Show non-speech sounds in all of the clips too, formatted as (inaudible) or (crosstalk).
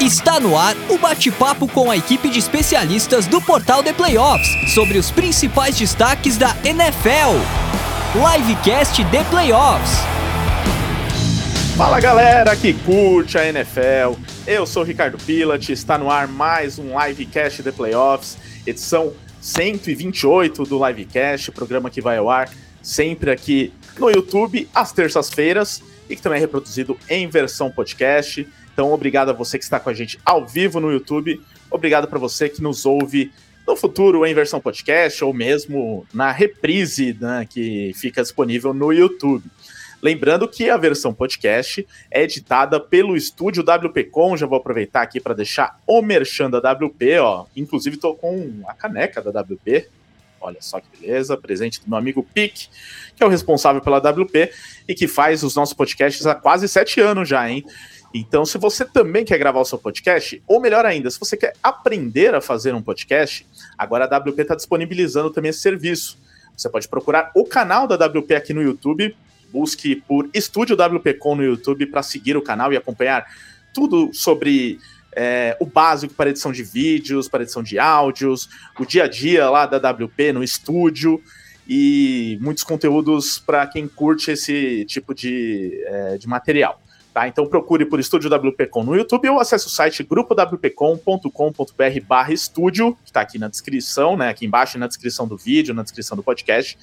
Está no ar o bate-papo com a equipe de especialistas do portal The Playoffs sobre os principais destaques da NFL. Livecast The Playoffs. Fala galera que curte a NFL. Eu sou Ricardo Pilat, está no ar mais um Livecast The Playoffs, edição 128 do Livecast, programa que vai ao ar sempre aqui no YouTube às terças-feiras e que também é reproduzido em versão podcast. Então, obrigado a você que está com a gente ao vivo no YouTube. Obrigado para você que nos ouve no futuro em versão podcast ou mesmo na reprise né, que fica disponível no YouTube. Lembrando que a versão podcast é editada pelo estúdio WPcom. Já vou aproveitar aqui para deixar o merchan da WP, ó. Inclusive, estou com a caneca da WP. Olha só que beleza, presente do meu amigo Pic, que é o responsável pela WP e que faz os nossos podcasts há quase sete anos já, hein? Então, se você também quer gravar o seu podcast, ou melhor ainda, se você quer aprender a fazer um podcast, agora a WP está disponibilizando também esse serviço. Você pode procurar o canal da WP aqui no YouTube, busque por Estúdio WPcom no YouTube para seguir o canal e acompanhar tudo sobre é, o básico para edição de vídeos, para edição de áudios, o dia a dia lá da WP no estúdio e muitos conteúdos para quem curte esse tipo de, é, de material. Tá? Então procure por Estúdio WPcom no YouTube ou acesse o site grupowpcom.com.br barra estúdio, que está aqui na descrição, né? Aqui embaixo na descrição do vídeo, na descrição do podcast.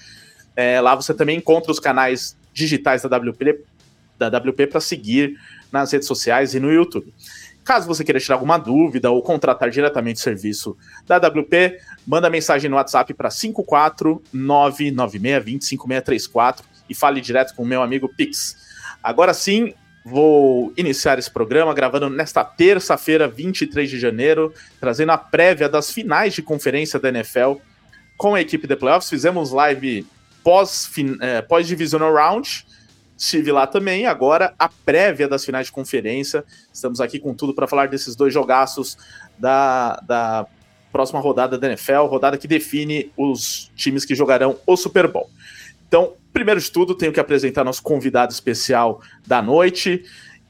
É, lá você também encontra os canais digitais da WP, da WP para seguir nas redes sociais e no YouTube. Caso você queira tirar alguma dúvida ou contratar diretamente o serviço da WP, manda mensagem no WhatsApp para 54996205634 e fale direto com o meu amigo Pix. Agora sim, Vou iniciar esse programa gravando nesta terça-feira, 23 de janeiro, trazendo a prévia das finais de conferência da NFL com a equipe de playoffs. Fizemos live pós-divisional pós round, estive lá também. Agora, a prévia das finais de conferência. Estamos aqui com tudo para falar desses dois jogaços da, da próxima rodada da NFL, rodada que define os times que jogarão o Super Bowl. Então, primeiro de tudo, tenho que apresentar nosso convidado especial da noite,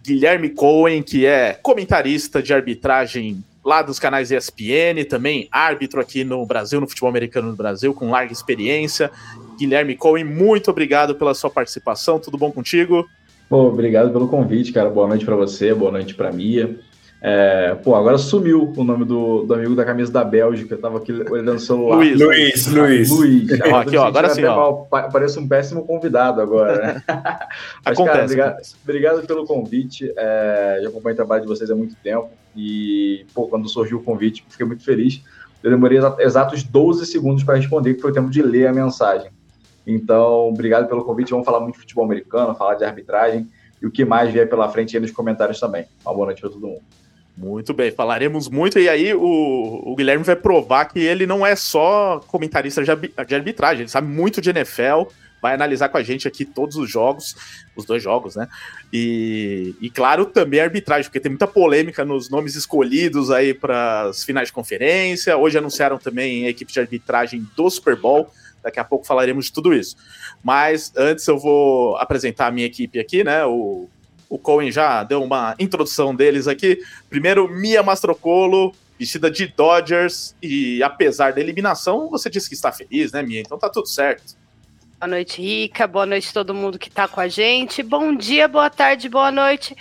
Guilherme Cohen, que é comentarista de arbitragem lá dos canais ESPN, também árbitro aqui no Brasil, no futebol americano no Brasil, com larga experiência. Guilherme Cohen, muito obrigado pela sua participação. Tudo bom contigo? Pô, obrigado pelo convite, cara. Boa noite para você, boa noite para Mia. É, pô, agora sumiu o nome do, do, amigo da camisa da Bélgica. Eu tava aqui olhando o celular. Luiz, Luiz, Luiz. Luiz. Ó, aqui, ó, agora sim, ó. Parece um péssimo convidado agora, né? (laughs) Mas, acontece, cara, obrigado, acontece. obrigado, pelo convite. É, já acompanho o trabalho de vocês há muito tempo. E, pô, quando surgiu o convite, fiquei muito feliz. Eu demorei exatos 12 segundos para responder, que foi o tempo de ler a mensagem. Então, obrigado pelo convite. Vamos falar muito de futebol americano, falar de arbitragem e o que mais vier pela frente aí nos comentários também. Uma boa noite para todo mundo. Muito bem, falaremos muito. E aí o, o, Guilherme vai provar que ele não é só comentarista de arbitragem, ele sabe muito de NFL, vai analisar com a gente aqui todos os jogos, os dois jogos, né? E, e claro, também arbitragem, porque tem muita polêmica nos nomes escolhidos aí para as finais de conferência. Hoje anunciaram também a equipe de arbitragem do Super Bowl. Daqui a pouco falaremos de tudo isso. Mas antes eu vou apresentar a minha equipe aqui, né? O o Cohen já deu uma introdução deles aqui. Primeiro, Mia Mastrocolo, vestida de Dodgers, e apesar da eliminação, você disse que está feliz, né, Mia? Então tá tudo certo. Boa noite, Rica. Boa noite todo mundo que está com a gente. Bom dia, boa tarde, boa noite.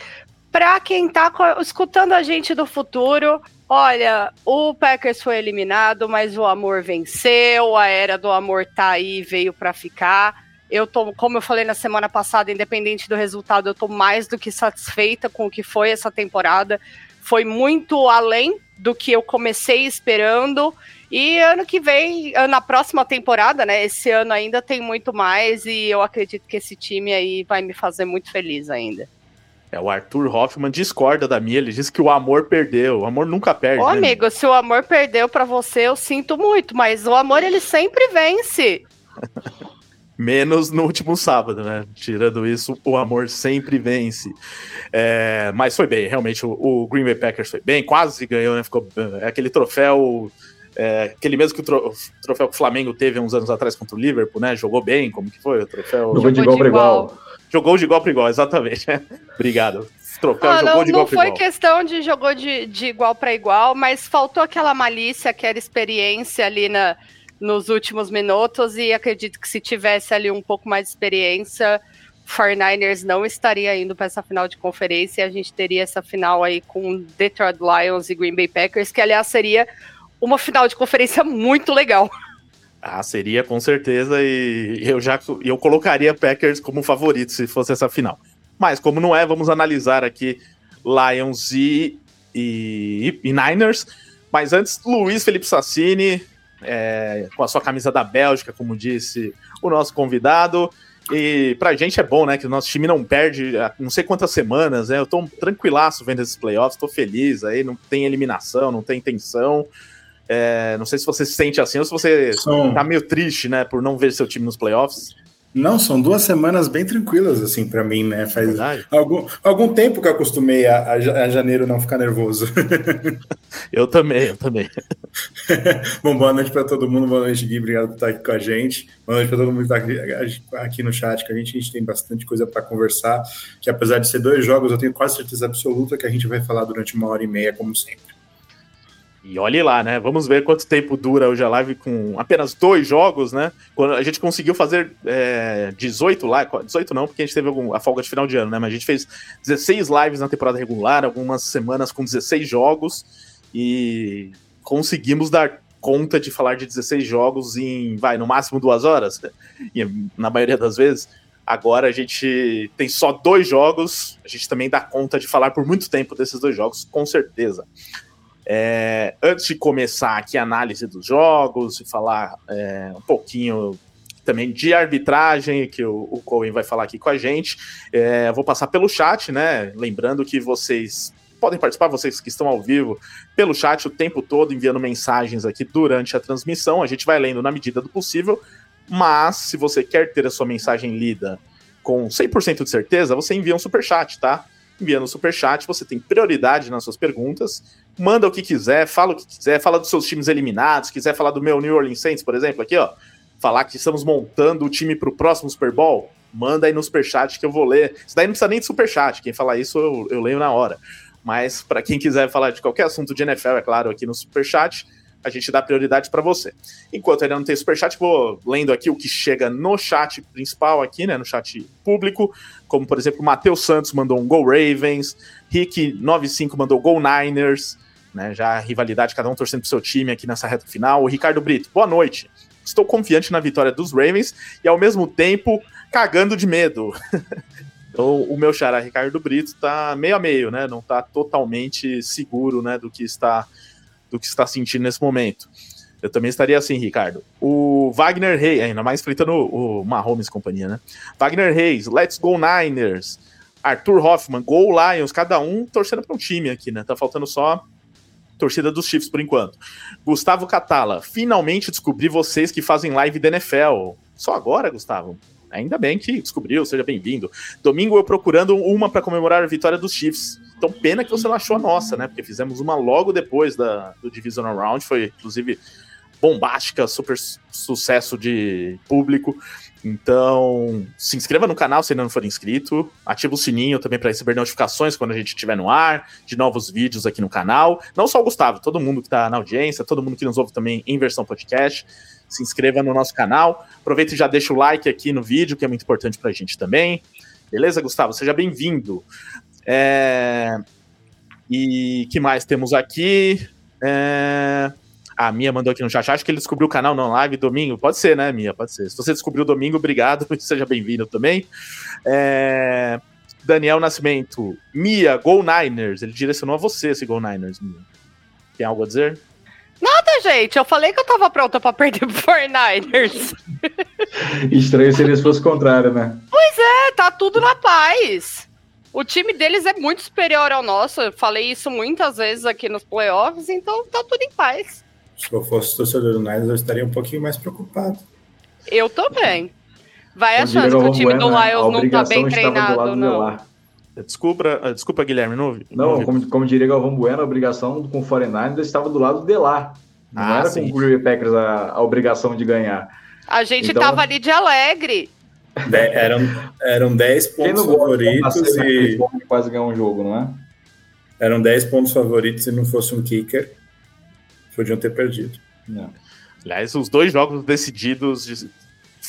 Para quem está escutando a gente do futuro, olha, o Packers foi eliminado, mas o amor venceu, a era do amor tá aí, veio para ficar. Eu tô, como eu falei na semana passada, independente do resultado, eu tô mais do que satisfeita com o que foi essa temporada. Foi muito além do que eu comecei esperando. E ano que vem, na próxima temporada, né? Esse ano ainda tem muito mais e eu acredito que esse time aí vai me fazer muito feliz ainda. É, o Arthur Hoffman discorda da minha, ele diz que o amor perdeu. O amor nunca perde. Ô, né, amigo, se o amor perdeu para você, eu sinto muito, mas o amor ele sempre vence. (laughs) menos no último sábado, né? Tirando isso, o amor sempre vence. É, mas foi bem, realmente, o, o, Green Bay Packers foi bem, quase ganhou, né? Ficou é aquele troféu. É, aquele mesmo que o, tro, troféu que o Flamengo teve uns anos atrás contra o Liverpool, né? Jogou bem, como que foi o troféu? Jogou de igual para igual. Jogou de igual para igual, exatamente. (laughs) Obrigado. Trocar, ah, não, não foi igual. questão de jogou de, de igual para igual, mas faltou aquela malícia, aquela experiência ali na, nos últimos minutos, e acredito que se tivesse ali um pouco mais de experiência, 49ers não estaria indo para essa final de conferência e a gente teria essa final aí com Detroit Lions e Green Bay Packers, que aliás seria uma final de conferência muito legal. Ah, seria com certeza e eu já eu colocaria Packers como favorito se fosse essa final. Mas como não é, vamos analisar aqui Lions e, e, e Niners. Mas antes, Luiz Felipe Sassini, é, com a sua camisa da Bélgica, como disse o nosso convidado. E pra gente é bom, né? Que o nosso time não perde não sei quantas semanas, né? Eu tô tranquilaço vendo esses playoffs, tô feliz aí, não tem eliminação, não tem tensão. É, não sei se você se sente assim ou se você Som. tá meio triste, né, por não ver seu time nos playoffs. Não, são duas semanas bem tranquilas, assim, para mim, né? Faz algum, algum tempo que eu acostumei a, a, janeiro não ficar nervoso. (laughs) eu também, eu também. (laughs) Bom, boa noite para todo mundo, boa noite, Gui, obrigado por estar aqui com a gente. Boa noite para todo mundo que está aqui, aqui, no chat com a gente. A gente tem bastante coisa para conversar, que apesar de ser dois jogos, eu tenho quase certeza absoluta que a gente vai falar durante uma hora e meia, como sempre. E olhe lá, né? Vamos ver quanto tempo dura hoje a live com apenas dois jogos, né? Quando a gente conseguiu fazer é, 18 lives, 18 não, porque a gente teve algum, a folga de final de ano, né? Mas a gente fez 16 lives na temporada regular, algumas semanas com 16 jogos e conseguimos dar conta de falar de 16 jogos em, vai, no máximo duas horas, né? e na maioria das vezes. Agora a gente tem só dois jogos, a gente também dá conta de falar por muito tempo desses dois jogos, com certeza. É, antes de começar aqui a análise dos jogos e falar é, um pouquinho também de arbitragem, que o, o Cohen vai falar aqui com a gente, é, vou passar pelo chat, né? Lembrando que vocês podem participar, vocês que estão ao vivo, pelo chat o tempo todo, enviando mensagens aqui durante a transmissão. A gente vai lendo na medida do possível, mas se você quer ter a sua mensagem lida com 100% de certeza, você envia um super chat, tá? Enviando um super chat, você tem prioridade nas suas perguntas manda o que quiser, fala o que quiser, fala dos seus times eliminados, quiser falar do meu New Orleans Saints, por exemplo, aqui, ó, falar que estamos montando o time para o próximo Super Bowl, manda aí no superchat que eu vou ler. Isso daí não precisa nem de superchat, quem falar isso eu, eu leio na hora. Mas para quem quiser falar de qualquer assunto de NFL, é claro, aqui no superchat, a gente dá prioridade para você. Enquanto ainda não tem superchat, vou lendo aqui o que chega no chat principal aqui, né, no chat público, como por exemplo, o Matheus Santos mandou um Go Ravens, Rick95 mandou Go Niners, né? Já a rivalidade, cada um torcendo pro seu time aqui nessa reta final. O Ricardo Brito, boa noite. Estou confiante na vitória dos Ravens e ao mesmo tempo cagando de medo. (laughs) então, o meu xará Ricardo Brito tá meio a meio, né? Não tá totalmente seguro, né, do que está do que está sentindo nesse momento. Eu também estaria assim, Ricardo. O Wagner Reis, ainda mais fritando o, o Mahomes e companhia, né? Wagner Reis, Let's Go Niners. Arthur Hoffman, Go Lions, cada um torcendo para um time aqui, né? Tá faltando só torcida dos Chiefs por enquanto. Gustavo Catala, finalmente descobri vocês que fazem live da NFL. Só agora, Gustavo? Ainda bem que descobriu, seja bem-vindo. Domingo eu procurando uma para comemorar a vitória dos Chiefs. Então, pena que você não achou a nossa, né? Porque fizemos uma logo depois da, do Divisional Round, foi inclusive bombástica, super sucesso de público. Então, se inscreva no canal se ainda não for inscrito, ativa o sininho também para receber notificações quando a gente estiver no ar, de novos vídeos aqui no canal. Não só o Gustavo, todo mundo que está na audiência, todo mundo que nos ouve também em versão podcast, se inscreva no nosso canal. Aproveita e já deixa o like aqui no vídeo, que é muito importante para a gente também. Beleza, Gustavo? Seja bem-vindo. É... E que mais temos aqui? É... A Mia mandou aqui no chat. Acho que ele descobriu o canal no live domingo. Pode ser, né, Mia? Pode ser. Se você descobriu domingo, obrigado. (laughs) Seja bem-vindo também. É... Daniel Nascimento. Mia, Go Niners. Ele direcionou a você esse Go Niners, Mia. Tem algo a dizer? Nada, gente. Eu falei que eu tava pronta pra perder pro 49ers. (laughs) Estranho se eles fossem contrário, né? Pois é, tá tudo na paz. O time deles é muito superior ao nosso. Eu falei isso muitas vezes aqui nos playoffs, então tá tudo em paz. Se eu fosse torcedor do Niners, eu estaria um pouquinho mais preocupado. Eu também. Vai achando que o time do Lions não tá bem treinado, não. Desculpa, ah, desculpa, Guilherme, não ouvi. Não, não como, como diria Galvão Bueno, a obrigação com o 49ers estava do lado de lá. Não ah, era sim. com o Green Packers a, a, obrigação de ganhar. A gente então, tava ali de alegre. De, eram, eram 10 pontos favoritos e. Quase ganhar um jogo, não é? Eram 10 pontos favoritos e não fosse um kicker, podiam ter perdido. Não. Aliás, os dois jogos decididos de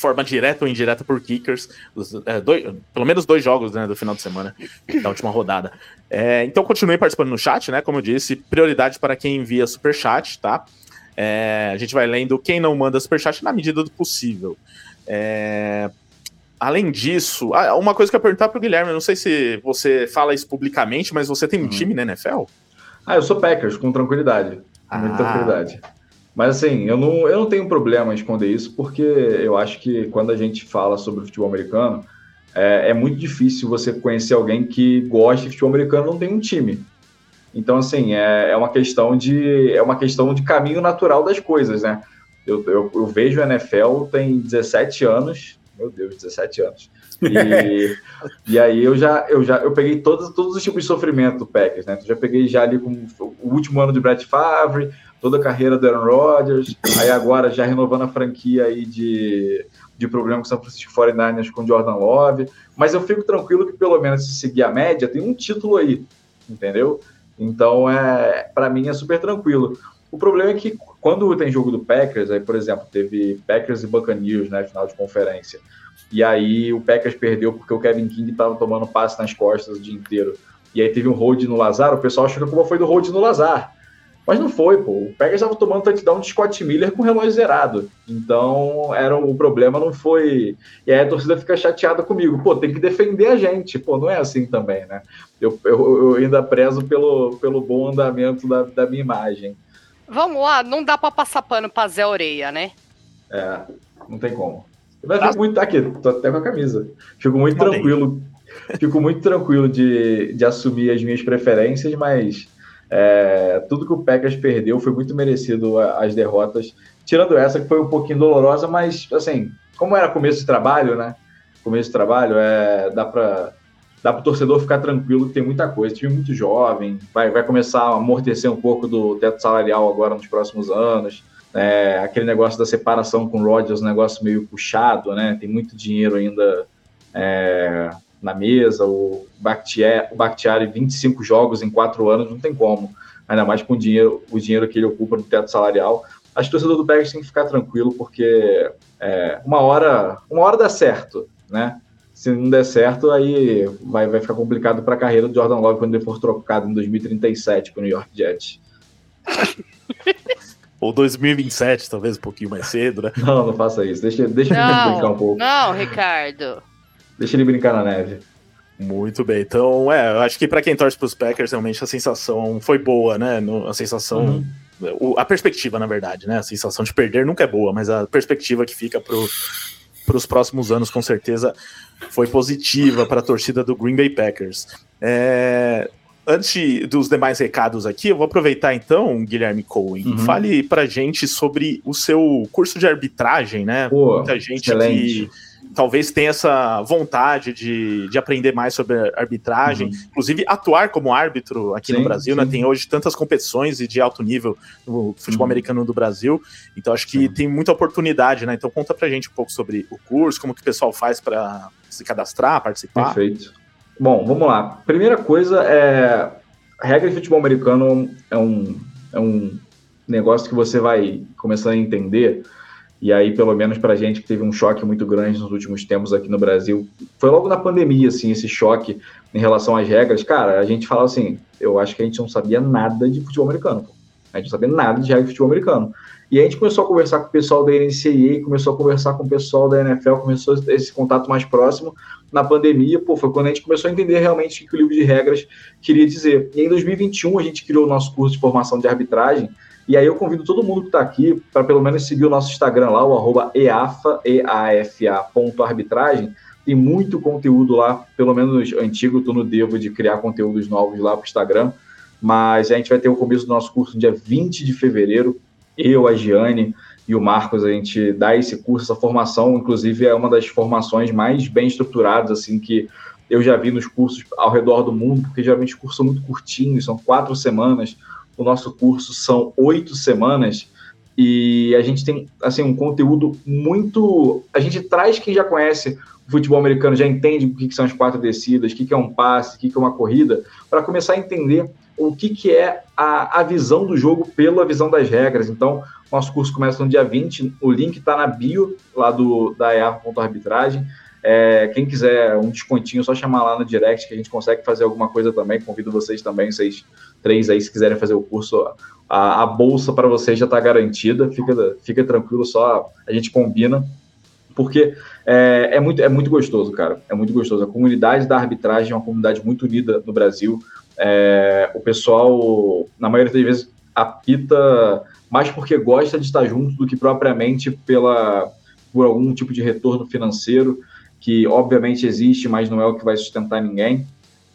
forma direta ou indireta por kickers, os, é, dois, pelo menos dois jogos né, do final de semana, da última rodada. É, então continue participando no chat, né? Como eu disse, prioridade para quem envia super chat, tá? É, a gente vai lendo quem não manda superchat na medida do possível. É, além disso, ah, uma coisa que eu ia perguntar pro Guilherme, eu não sei se você fala isso publicamente, mas você tem um uhum. time na NFL? Ah, eu sou Packers, com tranquilidade. Com muita ah. tranquilidade. Mas assim, eu não, eu não tenho problema em esconder isso, porque eu acho que quando a gente fala sobre futebol americano, é, é muito difícil você conhecer alguém que gosta de futebol americano e não tem um time. Então, assim, é, é, uma questão de é uma questão de caminho natural das coisas, né? Eu, eu, eu vejo a NFL tem 17 anos, meu Deus, 17 anos. E, (laughs) e aí eu já, eu já eu peguei todos, todos os tipos de sofrimento do Packers, né? Eu já peguei já ali com o último ano de Brett Favre, toda a carreira do Aaron Rodgers, aí agora já renovando a franquia aí de, de problema com o São Francisco 49ers com Jordan Love, mas eu fico tranquilo que pelo menos se seguir a média, tem um título aí, entendeu? Então, é, para mim é super tranquilo. O problema é que quando tem jogo do Packers, aí, por exemplo, teve Packers e Buccaneers, né, final de conferência, e aí o Packers perdeu porque o Kevin King estava tomando passe nas costas o dia inteiro. E aí teve um hold no Lazar, o pessoal achou que a culpa foi do hold no Lazar. Mas não foi, pô. O Packers estava tomando touchdown de Scott Miller com o relógio zerado. Então, era o problema não foi. E aí a torcida fica chateada comigo. Pô, tem que defender a gente. Pô, não é assim também, né? Eu, eu, eu ainda prezo pelo, pelo bom andamento da, da minha imagem. Vamos lá, não dá para passar pano pra Zé Orelha, né? É, não tem como. Mas tá. fico muito. Aqui, tô até com a camisa. Fico muito tranquilo. Fico muito tranquilo de, de assumir as minhas preferências, mas é, tudo que o Packers perdeu foi muito merecido as derrotas, tirando essa que foi um pouquinho dolorosa, mas assim, como era começo de trabalho, né? Começo de trabalho, é, dá para dá para o torcedor ficar tranquilo que tem muita coisa. Time muito jovem, vai, vai começar a amortecer um pouco do teto salarial agora nos próximos anos. É, aquele negócio da separação com o Rodgers, um negócio meio puxado, né? Tem muito dinheiro ainda é, na mesa, o Bakhtiari, o Bakhtiari 25 jogos em quatro anos, não tem como, ainda mais com o dinheiro, o dinheiro que ele ocupa no teto salarial. Acho que o torcedor do Packers tem que ficar tranquilo, porque é, uma hora uma hora dá certo, né? Se não der certo, aí vai, vai ficar complicado para a carreira do Jordan Love quando ele for trocado em 2037 para o New York Jets. Ou 2027, talvez um pouquinho mais cedo, né? Não, não faça isso. Deixa, deixa não, ele brincar um pouco. Não, Ricardo. Deixa ele brincar na neve. Muito bem. Então, é, eu acho que para quem torce para os Packers, realmente a sensação foi boa, né? A sensação. Uhum. a perspectiva, na verdade, né? A sensação de perder nunca é boa, mas a perspectiva que fica para os próximos anos, com certeza, foi positiva para a torcida do Green Bay Packers. É, antes dos demais recados aqui, eu vou aproveitar então, Guilherme Cohen, uhum. fale para gente sobre o seu curso de arbitragem, né? Pô, Muita gente excelente. que talvez tenha essa vontade de, de aprender mais sobre arbitragem, uhum. inclusive atuar como árbitro aqui sim, no Brasil, né? Tem hoje tantas competições e de alto nível no futebol uhum. americano do Brasil, então acho que tem muita oportunidade, né? Então conta pra gente um pouco sobre o curso, como que o pessoal faz para se cadastrar, participar. Perfeito. Bom, vamos lá. Primeira coisa é regra de futebol americano é um, é um negócio que você vai começando a entender e aí, pelo menos para a gente que teve um choque muito grande nos últimos tempos aqui no Brasil, foi logo na pandemia, assim, esse choque em relação às regras. Cara, a gente fala assim, eu acho que a gente não sabia nada de futebol americano. A gente não sabia nada de regra de futebol americano. E a gente começou a conversar com o pessoal da NCAA, começou a conversar com o pessoal da NFL, começou esse contato mais próximo na pandemia, pô, foi quando a gente começou a entender realmente o que o livro de regras queria dizer. E em 2021 a gente criou o nosso curso de formação de arbitragem, e aí eu convido todo mundo que está aqui para pelo menos seguir o nosso Instagram lá, o arroba EAFA, E-A-F-A. Tem muito conteúdo lá, pelo menos antigo, estou no devo de criar conteúdos novos lá para o Instagram. Mas a gente vai ter o começo do nosso curso no dia 20 de fevereiro. Eu, a Giane e o Marcos, a gente dá esse curso, essa formação, inclusive é uma das formações mais bem estruturadas, assim, que eu já vi nos cursos ao redor do mundo, porque geralmente os cursos são muito curtinhos, são quatro semanas, o nosso curso são oito semanas e a gente tem assim um conteúdo muito. A gente traz quem já conhece o futebol americano já entende o que, que são as quatro descidas, o que, que é um passe, o que, que é uma corrida, para começar a entender o que, que é a, a visão do jogo pela visão das regras. Então, nosso curso começa no dia 20, o link está na bio lá do, da EA.arbitragem. É, quem quiser um descontinho, só chamar lá no direct que a gente consegue fazer alguma coisa também. Convido vocês também, vocês três aí, se quiserem fazer o curso, a, a bolsa para vocês já está garantida. Fica, fica tranquilo, só a gente combina. Porque é, é, muito, é muito gostoso, cara. É muito gostoso. A comunidade da arbitragem é uma comunidade muito unida no Brasil. É, o pessoal, na maioria das vezes, apita mais porque gosta de estar junto do que propriamente pela, por algum tipo de retorno financeiro, que obviamente existe, mas não é o que vai sustentar ninguém.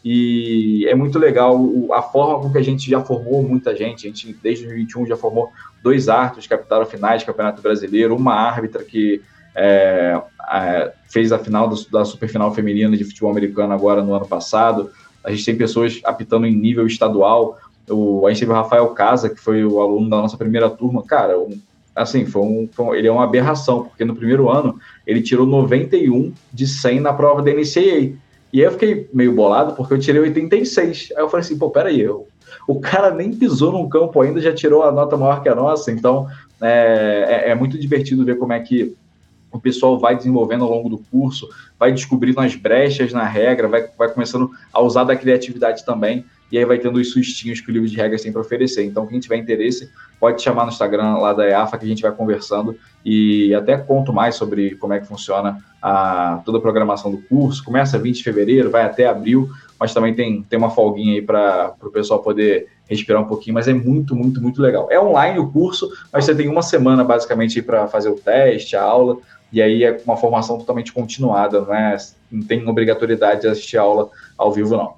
E é muito legal a forma com que a gente já formou muita gente. A gente, desde 2021, já formou dois árbitros que captaram finais do Campeonato Brasileiro, uma árbitra que é, é, fez a final do, da Superfinal Feminina de Futebol Americano agora no ano passado. A gente tem pessoas apitando em nível estadual. O, a gente teve o Rafael Casa, que foi o aluno da nossa primeira turma. Cara, um, assim, foi um, foi ele é uma aberração, porque no primeiro ano ele tirou 91 de 100 na prova da NCAA. E aí eu fiquei meio bolado, porque eu tirei 86. Aí eu falei assim, pô, peraí, eu, o cara nem pisou num campo ainda, já tirou a nota maior que a nossa. Então, é, é, é muito divertido ver como é que o pessoal vai desenvolvendo ao longo do curso, vai descobrindo as brechas na regra, vai, vai começando a usar da criatividade também, e aí vai tendo os sustinhos que o livro de regras tem para oferecer. Então, quem tiver interesse, pode chamar no Instagram lá da EAFA que a gente vai conversando e até conto mais sobre como é que funciona a, toda a programação do curso. Começa 20 de fevereiro, vai até abril, mas também tem, tem uma folguinha aí para o pessoal poder respirar um pouquinho, mas é muito, muito, muito legal. É online o curso, mas você tem uma semana basicamente para fazer o teste, a aula, e aí é uma formação totalmente continuada, não, é, não tem obrigatoriedade de assistir a aula ao vivo, não.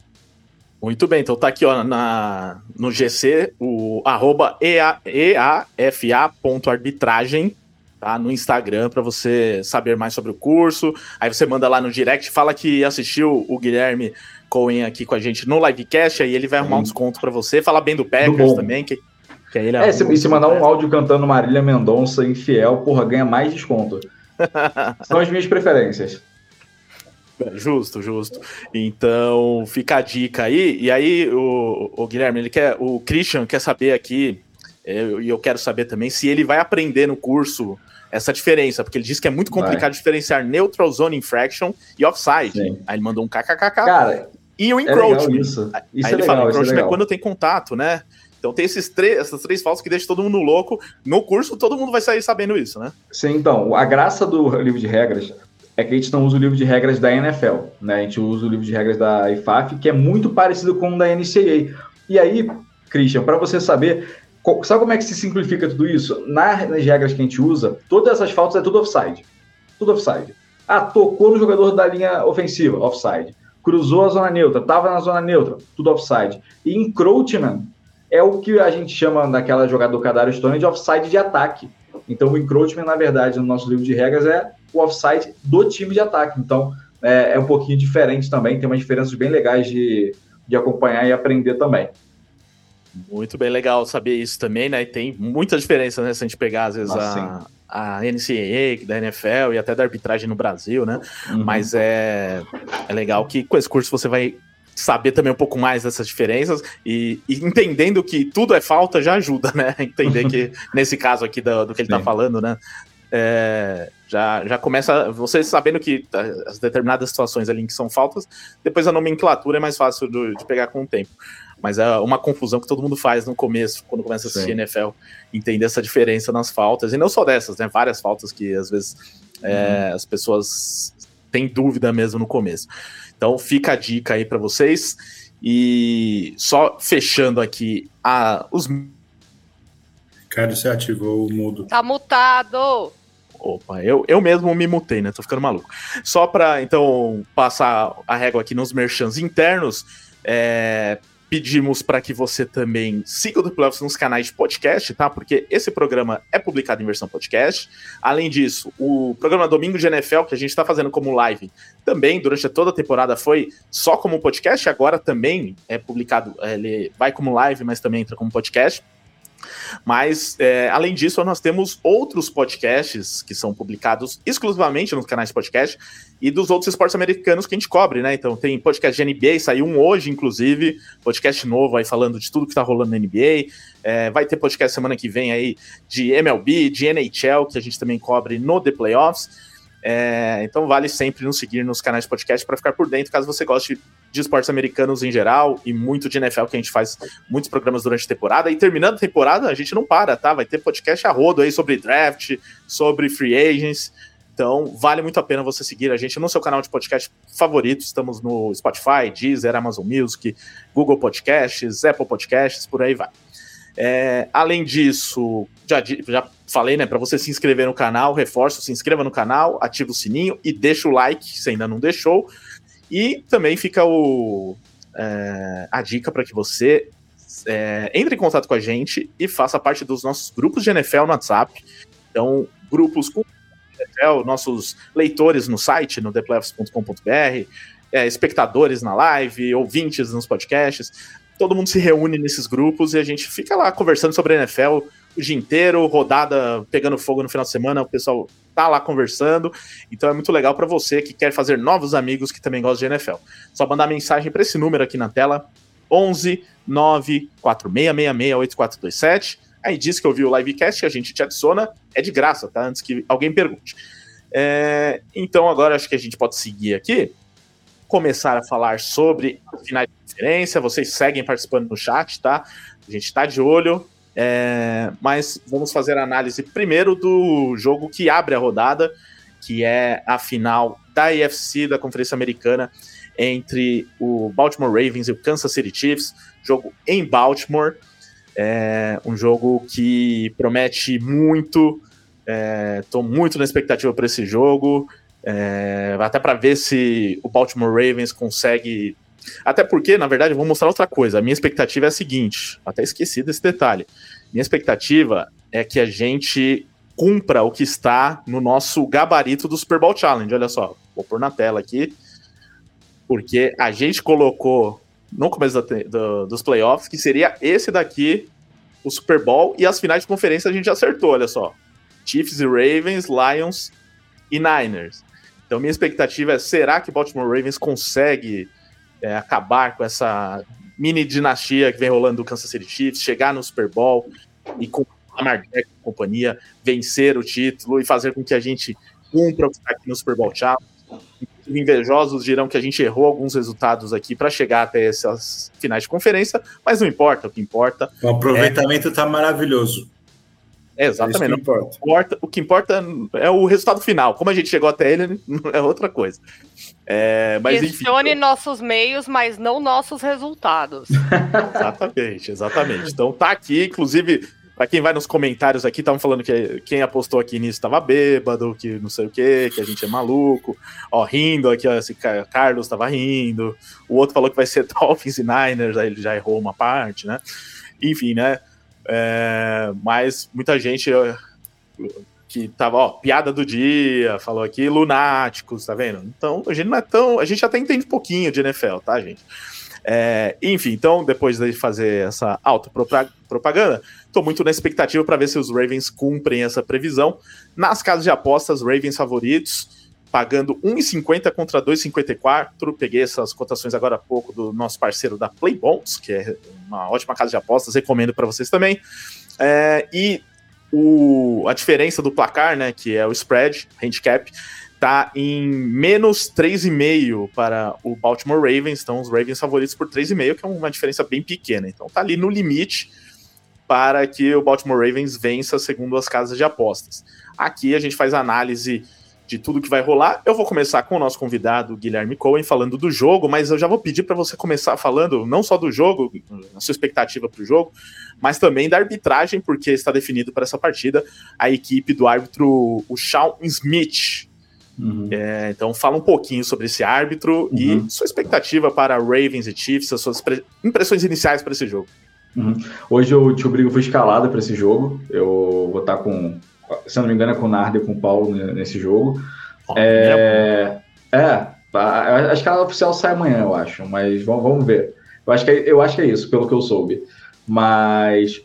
Muito bem, então tá aqui ó, na, no GC, o arroba eafa.arbitragem, tá? No Instagram, para você saber mais sobre o curso. Aí você manda lá no direct, fala que assistiu o Guilherme Cohen aqui com a gente no livecast, aí ele vai arrumar um desconto para você. Fala bem do Packers também, que, que aí ele É, se, e se mandar um áudio cantando Marília Mendonça infiel, porra, ganha mais desconto. (laughs) São as minhas preferências. Justo, justo. Então, fica a dica aí. E aí, o, o Guilherme, ele quer, o Christian quer saber aqui, e eu, eu, quero saber também, se ele vai aprender no curso essa diferença, porque ele disse que é muito complicado vai. diferenciar neutral zone infraction e offside. Sim. Aí ele mandou um kkkk. Cara, e o encroachment. É isso. Isso aí é ele legal, fala, o encroachment é, é quando tem contato, né? Então tem esses três, essas três faltas que deixam todo mundo louco. No curso, todo mundo vai sair sabendo isso, né? Sim, então, a graça do livro de regras é que a gente não usa o livro de regras da NFL, né? A gente usa o livro de regras da IFAF, que é muito parecido com o da NCAA. E aí, Christian, para você saber, sabe como é que se simplifica tudo isso? Nas regras que a gente usa, todas essas faltas é tudo offside. Tudo offside. Ah, tocou no jogador da linha ofensiva, offside. Cruzou a zona neutra, estava na zona neutra, tudo offside. E encroachment é o que a gente chama naquela jogada do Cadário Stone de offside de ataque. Então, o encroachment, na verdade, no nosso livro de regras, é o offside do time de ataque. Então, é, é um pouquinho diferente também, tem umas diferenças bem legais de, de acompanhar e aprender também. Muito bem legal saber isso também, né? E tem muita diferença, né? Se a gente pegar, às vezes, a, a NCAA, da NFL e até da arbitragem no Brasil, né? Uhum. Mas é, é legal que com esse curso você vai saber também um pouco mais dessas diferenças e, e, entendendo que tudo é falta já ajuda, né? (laughs) Entender que, nesse caso aqui do, do que ele tá Sim. tá falando, né? É, já, já começa você sabendo que as determinadas situações ali que são faltas, depois a nomenclatura é mais fácil do, de pegar com o tempo. Mas é uma confusão que todo mundo faz no começo, quando começa a assistir Sim. NFL, entender essa diferença nas faltas, e não só dessas, né? Várias faltas que às vezes é, uhum. as pessoas têm dúvida mesmo no começo. Então fica a dica aí para vocês. E só fechando aqui a, os. Cara, você ativou o mudo. Tá mutado! Opa, eu, eu mesmo me mutei, né? Tô ficando maluco. Só para então passar a régua aqui nos merchants internos, é, Pedimos para que você também siga o Playoffs nos canais de podcast, tá? Porque esse programa é publicado em versão podcast. Além disso, o programa Domingo de NFL, que a gente está fazendo como live, também durante toda a temporada foi só como podcast, agora também é publicado, ele vai como live, mas também entra como podcast. Mas, é, além disso, nós temos outros podcasts que são publicados exclusivamente nos canais de podcast e dos outros esportes americanos que a gente cobre, né? Então, tem podcast de NBA, saiu um hoje, inclusive, podcast novo aí falando de tudo que tá rolando na NBA. É, vai ter podcast semana que vem aí de MLB, de NHL, que a gente também cobre no The Playoffs. É, então vale sempre nos seguir nos canais de podcast para ficar por dentro, caso você goste de esportes americanos em geral e muito de NFL, que a gente faz muitos programas durante a temporada. E terminando a temporada, a gente não para, tá? Vai ter podcast a rodo aí sobre draft, sobre free agents. Então, vale muito a pena você seguir a gente no seu canal de podcast favorito. Estamos no Spotify, Deezer, Amazon Music, Google Podcasts, Apple Podcasts, por aí vai. É, além disso, já, já falei, né, para você se inscrever no canal, reforço, se inscreva no canal, ativa o sininho e deixa o like se ainda não deixou. E também fica o, é, a dica para que você é, entre em contato com a gente e faça parte dos nossos grupos de NFL no WhatsApp. Então, grupos com NFL, nossos leitores no site, no theplayoffs.com.br, é, espectadores na live, ouvintes nos podcasts todo mundo se reúne nesses grupos e a gente fica lá conversando sobre a NFL o dia inteiro, rodada pegando fogo no final de semana, o pessoal tá lá conversando. Então é muito legal para você que quer fazer novos amigos que também gostam de NFL. Só mandar mensagem para esse número aqui na tela: 11 94666 8427. Aí diz que ouviu o livecast, a gente te adiciona, é de graça, tá? Antes que alguém pergunte. É, então agora acho que a gente pode seguir aqui começar a falar sobre finais de conferência. Vocês seguem participando no chat, tá? A gente está de olho. É, mas vamos fazer a análise primeiro do jogo que abre a rodada, que é a final da IFC da Conferência Americana entre o Baltimore Ravens e o Kansas City Chiefs. Jogo em Baltimore. É um jogo que promete muito. Estou é, muito na expectativa para esse jogo. É, até para ver se o Baltimore Ravens consegue. Até porque, na verdade, eu vou mostrar outra coisa. A minha expectativa é a seguinte: até esqueci desse detalhe. Minha expectativa é que a gente cumpra o que está no nosso gabarito do Super Bowl Challenge. Olha só, vou pôr na tela aqui. Porque a gente colocou no começo da, do, dos playoffs que seria esse daqui, o Super Bowl, e as finais de conferência a gente acertou, olha só. Chiefs e Ravens, Lions e Niners. Então, minha expectativa é: será que Baltimore Ravens consegue é, acabar com essa mini dinastia que vem rolando do Kansas City Chiefs, chegar no Super Bowl e com Lamar Jackson e companhia vencer o título e fazer com que a gente cumpra o que está aqui no Super Bowl Challenge? Invejosos dirão que a gente errou alguns resultados aqui para chegar até essas finais de conferência, mas não importa, o que importa. O aproveitamento está é... maravilhoso. É, exatamente. É que importa. importa. O que importa é o resultado final. Como a gente chegou até ele, (laughs) é outra coisa. É, mas, Questione enfim, nossos meios, mas não nossos resultados. (laughs) exatamente, exatamente. Então tá aqui, inclusive, para quem vai nos comentários aqui, estavam falando que quem apostou aqui nisso estava bêbado, que não sei o que, que a gente é maluco. Ó, rindo aqui, ó, esse Carlos estava rindo. O outro falou que vai ser (laughs) Dolphins e Niners, aí ele já errou uma parte, né? Enfim, né? É, mas muita gente que tava, ó, piada do dia, falou aqui, lunáticos, tá vendo? Então, a gente não é tão. A gente até entende um pouquinho de NFL, tá, gente? É, enfim, então, depois de fazer essa autopropaganda, tô muito na expectativa para ver se os Ravens cumprem essa previsão. Nas casas de apostas, Ravens favoritos pagando 1,50 contra 2,54. Peguei essas cotações agora há pouco do nosso parceiro da Playbonds, que é uma ótima casa de apostas, recomendo para vocês também. É, e o, a diferença do placar, né, que é o spread, handicap, tá em menos 3,5 para o Baltimore Ravens, então os Ravens favoritos por 3,5, que é uma diferença bem pequena. Então tá ali no limite para que o Baltimore Ravens vença segundo as casas de apostas. Aqui a gente faz análise de tudo que vai rolar. Eu vou começar com o nosso convidado, Guilherme Cohen, falando do jogo, mas eu já vou pedir para você começar falando não só do jogo, a sua expectativa para o jogo, mas também da arbitragem, porque está definido para essa partida a equipe do árbitro, o Sean Smith. Uhum. É, então, fala um pouquinho sobre esse árbitro uhum. e sua expectativa para Ravens e Chiefs, as suas impressões iniciais para esse jogo. Uhum. Hoje o Tio Brigo foi escalado para esse jogo. Eu vou estar com se não me engano, é com o Nardo e com o Paulo nesse jogo. Oh, é, é, acho que a oficial sai amanhã, eu acho, mas vamos, vamos ver. Eu acho, que é, eu acho que é isso, pelo que eu soube. Mas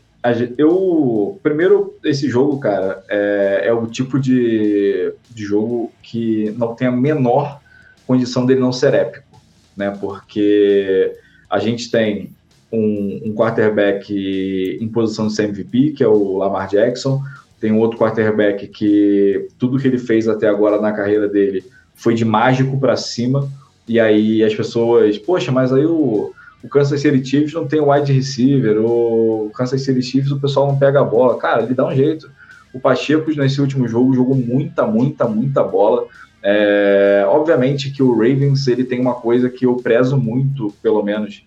eu. Primeiro, esse jogo, cara, é, é o tipo de, de jogo que não tem a menor condição dele não ser épico, né? Porque a gente tem um, um quarterback em posição de MVP, que é o Lamar Jackson, tem um outro quarterback que tudo que ele fez até agora na carreira dele foi de mágico para cima, e aí as pessoas, poxa, mas aí o, o Kansas City Chiefs não tem wide receiver, o Kansas City Chiefs o pessoal não pega a bola. Cara, ele dá um jeito. O Pacheco nesse último jogo jogou muita, muita, muita bola. É, obviamente que o Ravens ele tem uma coisa que eu prezo muito, pelo menos.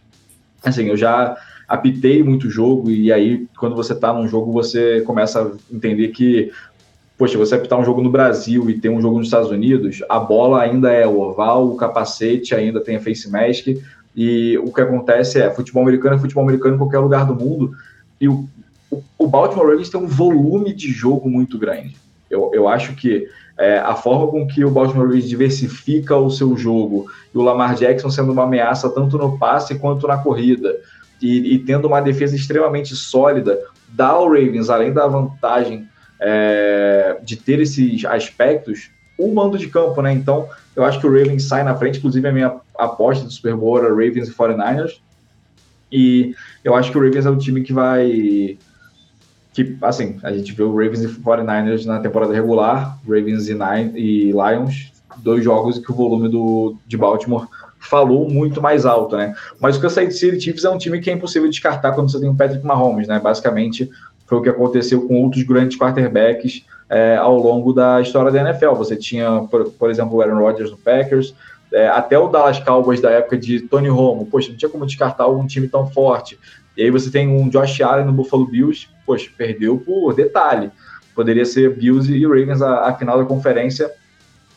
Assim, eu já apitei muito jogo e aí quando você tá num jogo você começa a entender que poxa, você apitar um jogo no Brasil e ter um jogo nos Estados Unidos, a bola ainda é oval, o capacete ainda tem a face mask, e o que acontece é, futebol americano é futebol americano em qualquer lugar do mundo, e o, o Baltimore Ravens tem um volume de jogo muito grande. Eu, eu acho que é, a forma com que o Baltimore Ravens diversifica o seu jogo, e o Lamar Jackson sendo uma ameaça tanto no passe quanto na corrida, e, e tendo uma defesa extremamente sólida, dá ao Ravens, além da vantagem é, de ter esses aspectos, o mando de campo, né? Então, eu acho que o Ravens sai na frente, inclusive a minha aposta do Super Bowl era Ravens e 49ers. E eu acho que o Ravens é o time que vai. Que, assim, a gente viu o Ravens e 49ers na temporada regular, Ravens e, Nine, e Lions, dois jogos que o volume do, de Baltimore falou muito mais alto, né? Mas o Kansas City Chiefs é um time que é impossível descartar quando você tem o Patrick Mahomes, né? Basicamente, foi o que aconteceu com outros grandes quarterbacks é, ao longo da história da NFL. Você tinha, por, por exemplo, o Aaron Rodgers no Packers, é, até o Dallas Cowboys da época de Tony Romo, poxa, não tinha como descartar um time tão forte. E aí você tem um Josh Allen no Buffalo Bills, poxa, perdeu por detalhe. Poderia ser Bills e Ravens a, a final da conferência,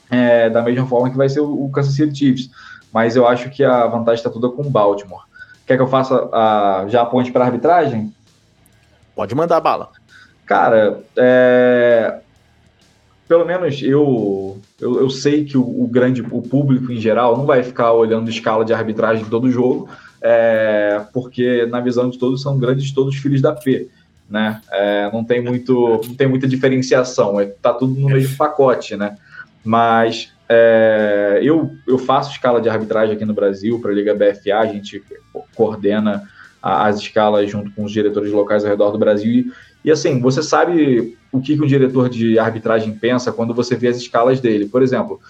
é, da mesma forma que vai ser o, o Kansas City Chiefs. Mas eu acho que a vantagem está toda com o Baltimore. Quer que eu faça a, já a ponte para a arbitragem? Pode mandar bala. Cara, é... pelo menos eu, eu, eu sei que o, o, grande o público em geral não vai ficar olhando escala de arbitragem todo jogo, é... porque na visão de todos são grandes todos filhos da P. Né? É, não tem muito, não tem muita diferenciação, é, tá tudo no mesmo pacote, né? Mas é, eu, eu faço escala de arbitragem aqui no Brasil para a Liga BFA, a gente coordena as escalas junto com os diretores locais ao redor do Brasil. E, e assim, você sabe o que, que um diretor de arbitragem pensa quando você vê as escalas dele. Por exemplo,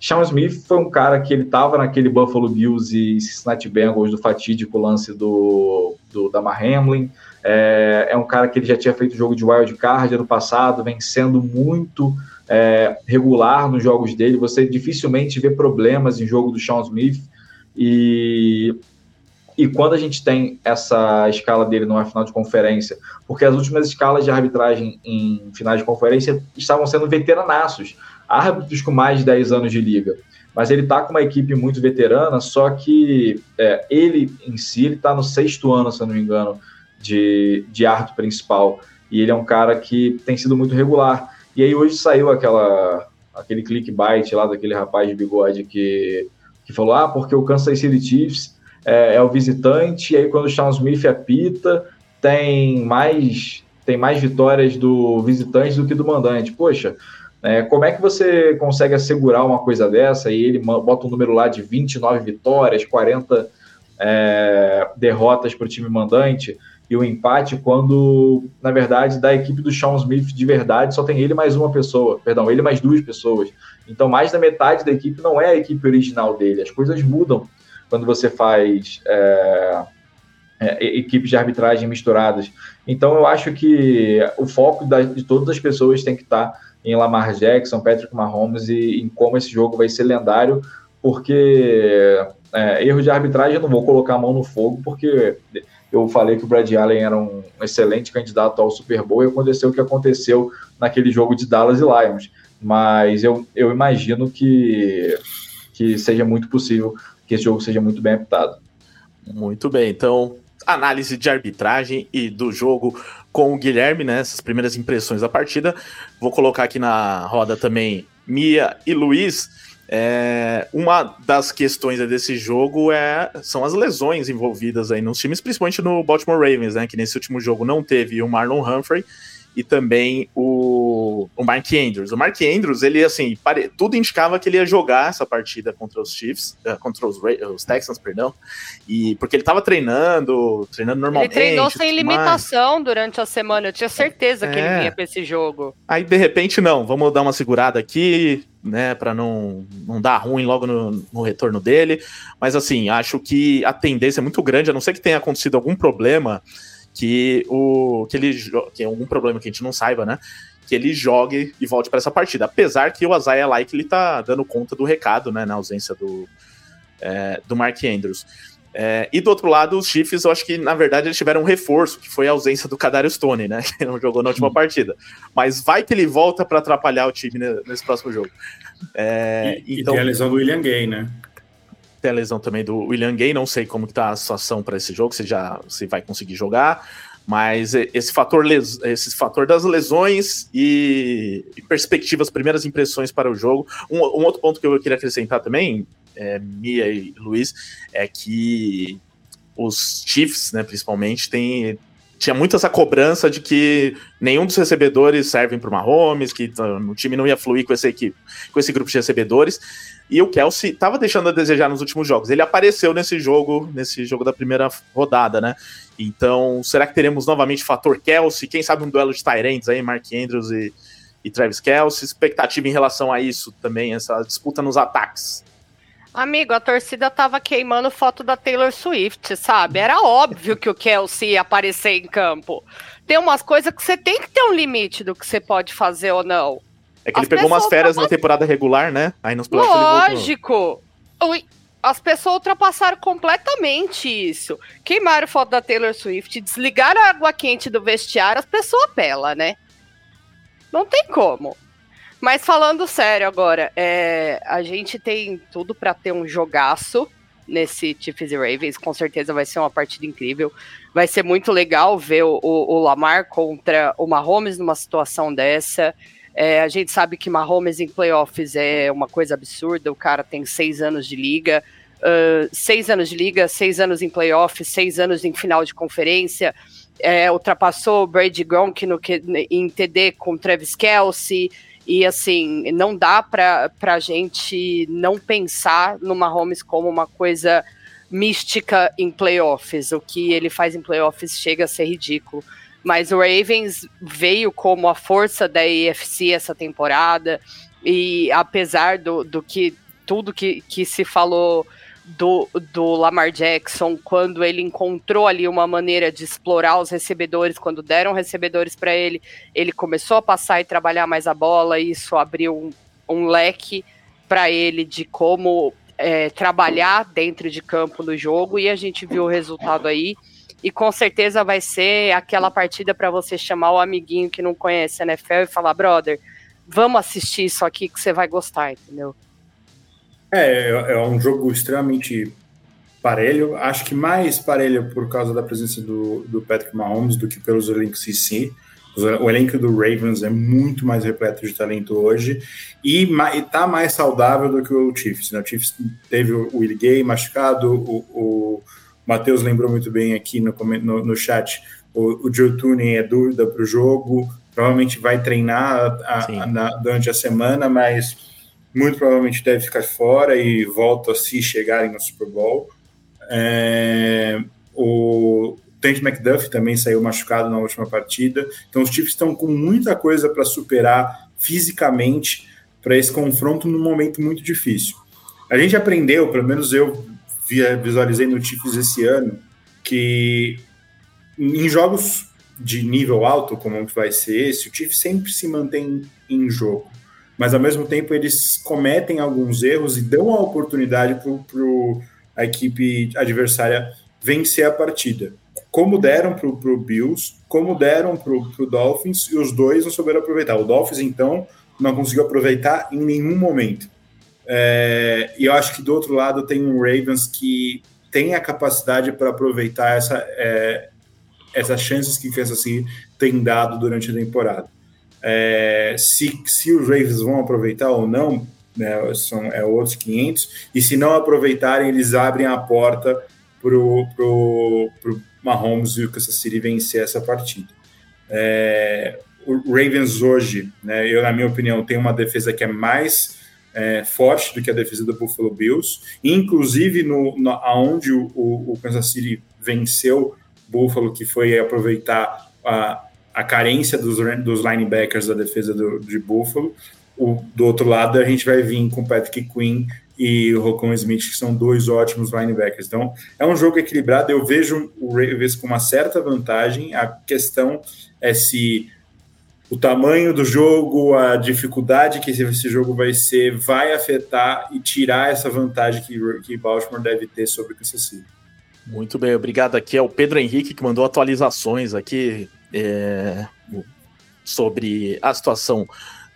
Sean Smith foi um cara que ele estava naquele Buffalo Bills e Cincinnati Bengals do fatídico lance do, do Damar Hamlin. É, é, um cara que ele já tinha feito jogo de wild card ano passado, vem sendo muito é, regular nos jogos dele. Você dificilmente vê problemas em jogo do Sean Smith. E e quando a gente tem essa escala dele numa final de conferência, porque as últimas escalas de arbitragem em finais de conferência estavam sendo veteranaços, árbitros com mais de 10 anos de liga. Mas ele está com uma equipe muito veterana, só que é, ele em si está no sexto ano, se eu não me engano, de, de árbitro principal. E ele é um cara que tem sido muito regular. E aí hoje saiu aquela aquele clickbait lá daquele rapaz de bigode que, que falou: ah, porque o Kansas City Chiefs é, é o visitante, e aí quando o Sean Smith apita, tem mais, tem mais vitórias do visitante do que do mandante. Poxa, é, como é que você consegue assegurar uma coisa dessa e ele bota um número lá de 29 vitórias, 40 é, derrotas para o time mandante e o empate quando, na verdade, da equipe do Sean Smith de verdade só tem ele mais uma pessoa, perdão, ele mais duas pessoas. Então, mais da metade da equipe não é a equipe original dele. As coisas mudam quando você faz é, é, equipes de arbitragem misturadas. Então, eu acho que o foco da, de todas as pessoas tem que estar em Lamar Jackson, Patrick Mahomes e em como esse jogo vai ser lendário, porque é, erro de arbitragem eu não vou colocar a mão no fogo, porque eu falei que o Brad Allen era um excelente candidato ao Super Bowl e aconteceu o que aconteceu naquele jogo de Dallas e Lions. Mas eu, eu imagino que, que seja muito possível que esse jogo seja muito bem apitado. Muito bem, então análise de arbitragem e do jogo com o Guilherme, né? Essas primeiras impressões da partida. Vou colocar aqui na roda também Mia e Luiz. É, uma das questões desse jogo é, são as lesões envolvidas aí nos times, principalmente no Baltimore Ravens, né? Que nesse último jogo não teve o Marlon Humphrey e também o, o Mark Andrews. O Mark Andrews, ele assim, pare, tudo indicava que ele ia jogar essa partida contra os Chiefs, uh, contra os, os, Texans, perdão, e porque ele estava treinando, treinando normalmente. Ele treinou sem limitação mais. durante a semana, eu tinha certeza é. que ele é. vinha para esse jogo. Aí de repente não, vamos dar uma segurada aqui, né, para não, não dar ruim logo no, no retorno dele. Mas assim, acho que a tendência é muito grande, a não ser que tenha acontecido algum problema que o que ele que é algum problema que a gente não saiba, né? Que ele jogue e volte para essa partida. Apesar que o Isaiah Like ele tá dando conta do recado, né? Na ausência do, é, do Mark Andrews. É, e do outro lado, os Chiefs, eu acho que na verdade eles tiveram um reforço, que foi a ausência do Kadarius Stone, né? (laughs) Que não jogou na última hum. partida. Mas vai que ele volta para atrapalhar o time nesse próximo jogo. É, e, então, e tem a lesão do William Gay, né? Tem a lesão também do William Gay, não sei como que tá a situação para esse jogo, se já se vai conseguir jogar, mas esse fator, esse fator das lesões e, perspectivas, primeiras impressões para o jogo. Um, um outro ponto que eu queria acrescentar também, é, Mia e Luiz, é que os Chiefs, né, principalmente, tem, tinha muito essa cobrança de que nenhum dos recebedores servem para o Mahomes, que o time não ia fluir com essa equipe, com esse grupo de recebedores. E o Kelsey estava deixando a desejar nos últimos jogos. Ele apareceu nesse jogo, nesse jogo da primeira rodada, né? Então, será que teremos novamente fator Kelsey? Quem sabe um duelo de Tyrants aí, Mark Andrews e, e Travis Kelsey? Expectativa em relação a isso também, essa disputa nos ataques. Amigo, a torcida tava queimando foto da Taylor Swift, sabe? Era óbvio que o Kelsey ia aparecer em campo. Tem umas coisas que você tem que ter um limite do que você pode fazer ou não. É que As ele pegou umas férias na temporada regular, né? Aí nos playoffs Lógico! As pessoas ultrapassaram completamente isso. Queimaram foto da Taylor Swift, desligaram a água quente do vestiário, as pessoas apelam, né? Não tem como. Mas falando sério agora, é, a gente tem tudo para ter um jogaço nesse Chiefs e Ravens. Com certeza vai ser uma partida incrível. Vai ser muito legal ver o, o, Lamar contra o Mahomes numa situação dessa. É, a gente sabe que Mahomes em playoffs é uma coisa absurda, o cara tem seis anos de liga, uh, seis anos de liga, seis anos em playoffs, seis anos em final de conferência, é, ultrapassou o Brady Gronk no, em TD com Travis Kelsey, e assim, não dá para a gente não pensar no Mahomes como uma coisa mística em playoffs. O que ele faz em playoffs chega a ser ridículo. Mas o Ravens veio como a força da AFC essa temporada, e apesar do, do que tudo que, que se falou do, do Lamar Jackson, quando ele encontrou ali uma maneira de explorar os recebedores, quando deram recebedores para ele, ele começou a passar e trabalhar mais a bola, e isso abriu um, um leque para ele de como é, trabalhar dentro de campo no jogo, e a gente viu o resultado aí e com certeza vai ser aquela partida para você chamar o amiguinho que não conhece a NFL e falar, brother, vamos assistir isso aqui que você vai gostar, entendeu? É, é um jogo extremamente parelho, acho que mais parelho por causa da presença do, do Patrick Mahomes do que pelos elencos em si. O elenco do Ravens é muito mais repleto de talento hoje e está mais saudável do que o Chiefs. Né? O Chiefs teve o Willie Gay machucado, o, o Matheus lembrou muito bem aqui no, no, no chat, o, o Joe Tooney é dúvida para o jogo, provavelmente vai treinar a, a, na, durante a semana, mas muito provavelmente deve ficar fora e volta se chegarem no Super Bowl. É, o Trent McDuff também saiu machucado na última partida, então os Chiefs estão com muita coisa para superar fisicamente para esse confronto num momento muito difícil. A gente aprendeu, pelo menos eu via, visualizei no Chiefs esse ano, que em jogos de nível alto, como vai ser esse, o Chiefs sempre se mantém em jogo. Mas ao mesmo tempo eles cometem alguns erros e dão a oportunidade para a equipe adversária vencer a partida. Como deram para o Bills, como deram para o Dolphins, e os dois não souberam aproveitar. O Dolphins, então, não conseguiu aproveitar em nenhum momento. É, e eu acho que do outro lado tem um Ravens que tem a capacidade para aproveitar essa, é, essas chances que Kansas City tem dado durante a temporada. É, se, se os Ravens vão aproveitar ou não, né? São é outros 500. E se não aproveitarem, eles abrem a porta para o Mahomes e o Kansas City vencer essa partida. É, o Ravens hoje, né, eu, na minha opinião, tem uma defesa que é mais é, forte do que a defesa do Buffalo Bills, inclusive no, no aonde o, o Kansas City venceu Buffalo, que foi aproveitar a, a carência dos, dos linebackers da defesa do, de Buffalo. O, do outro lado, a gente vai vir com Patrick Quinn e o Rocon Smith, que são dois ótimos linebackers. Então, é um jogo equilibrado. Eu vejo o Ravens com uma certa vantagem. A questão é se o tamanho do jogo, a dificuldade que esse jogo vai ser, vai afetar e tirar essa vantagem que, que Baltimore deve ter sobre o Kansas City. Muito bem, obrigado. Aqui é o Pedro Henrique que mandou atualizações aqui é, sobre a situação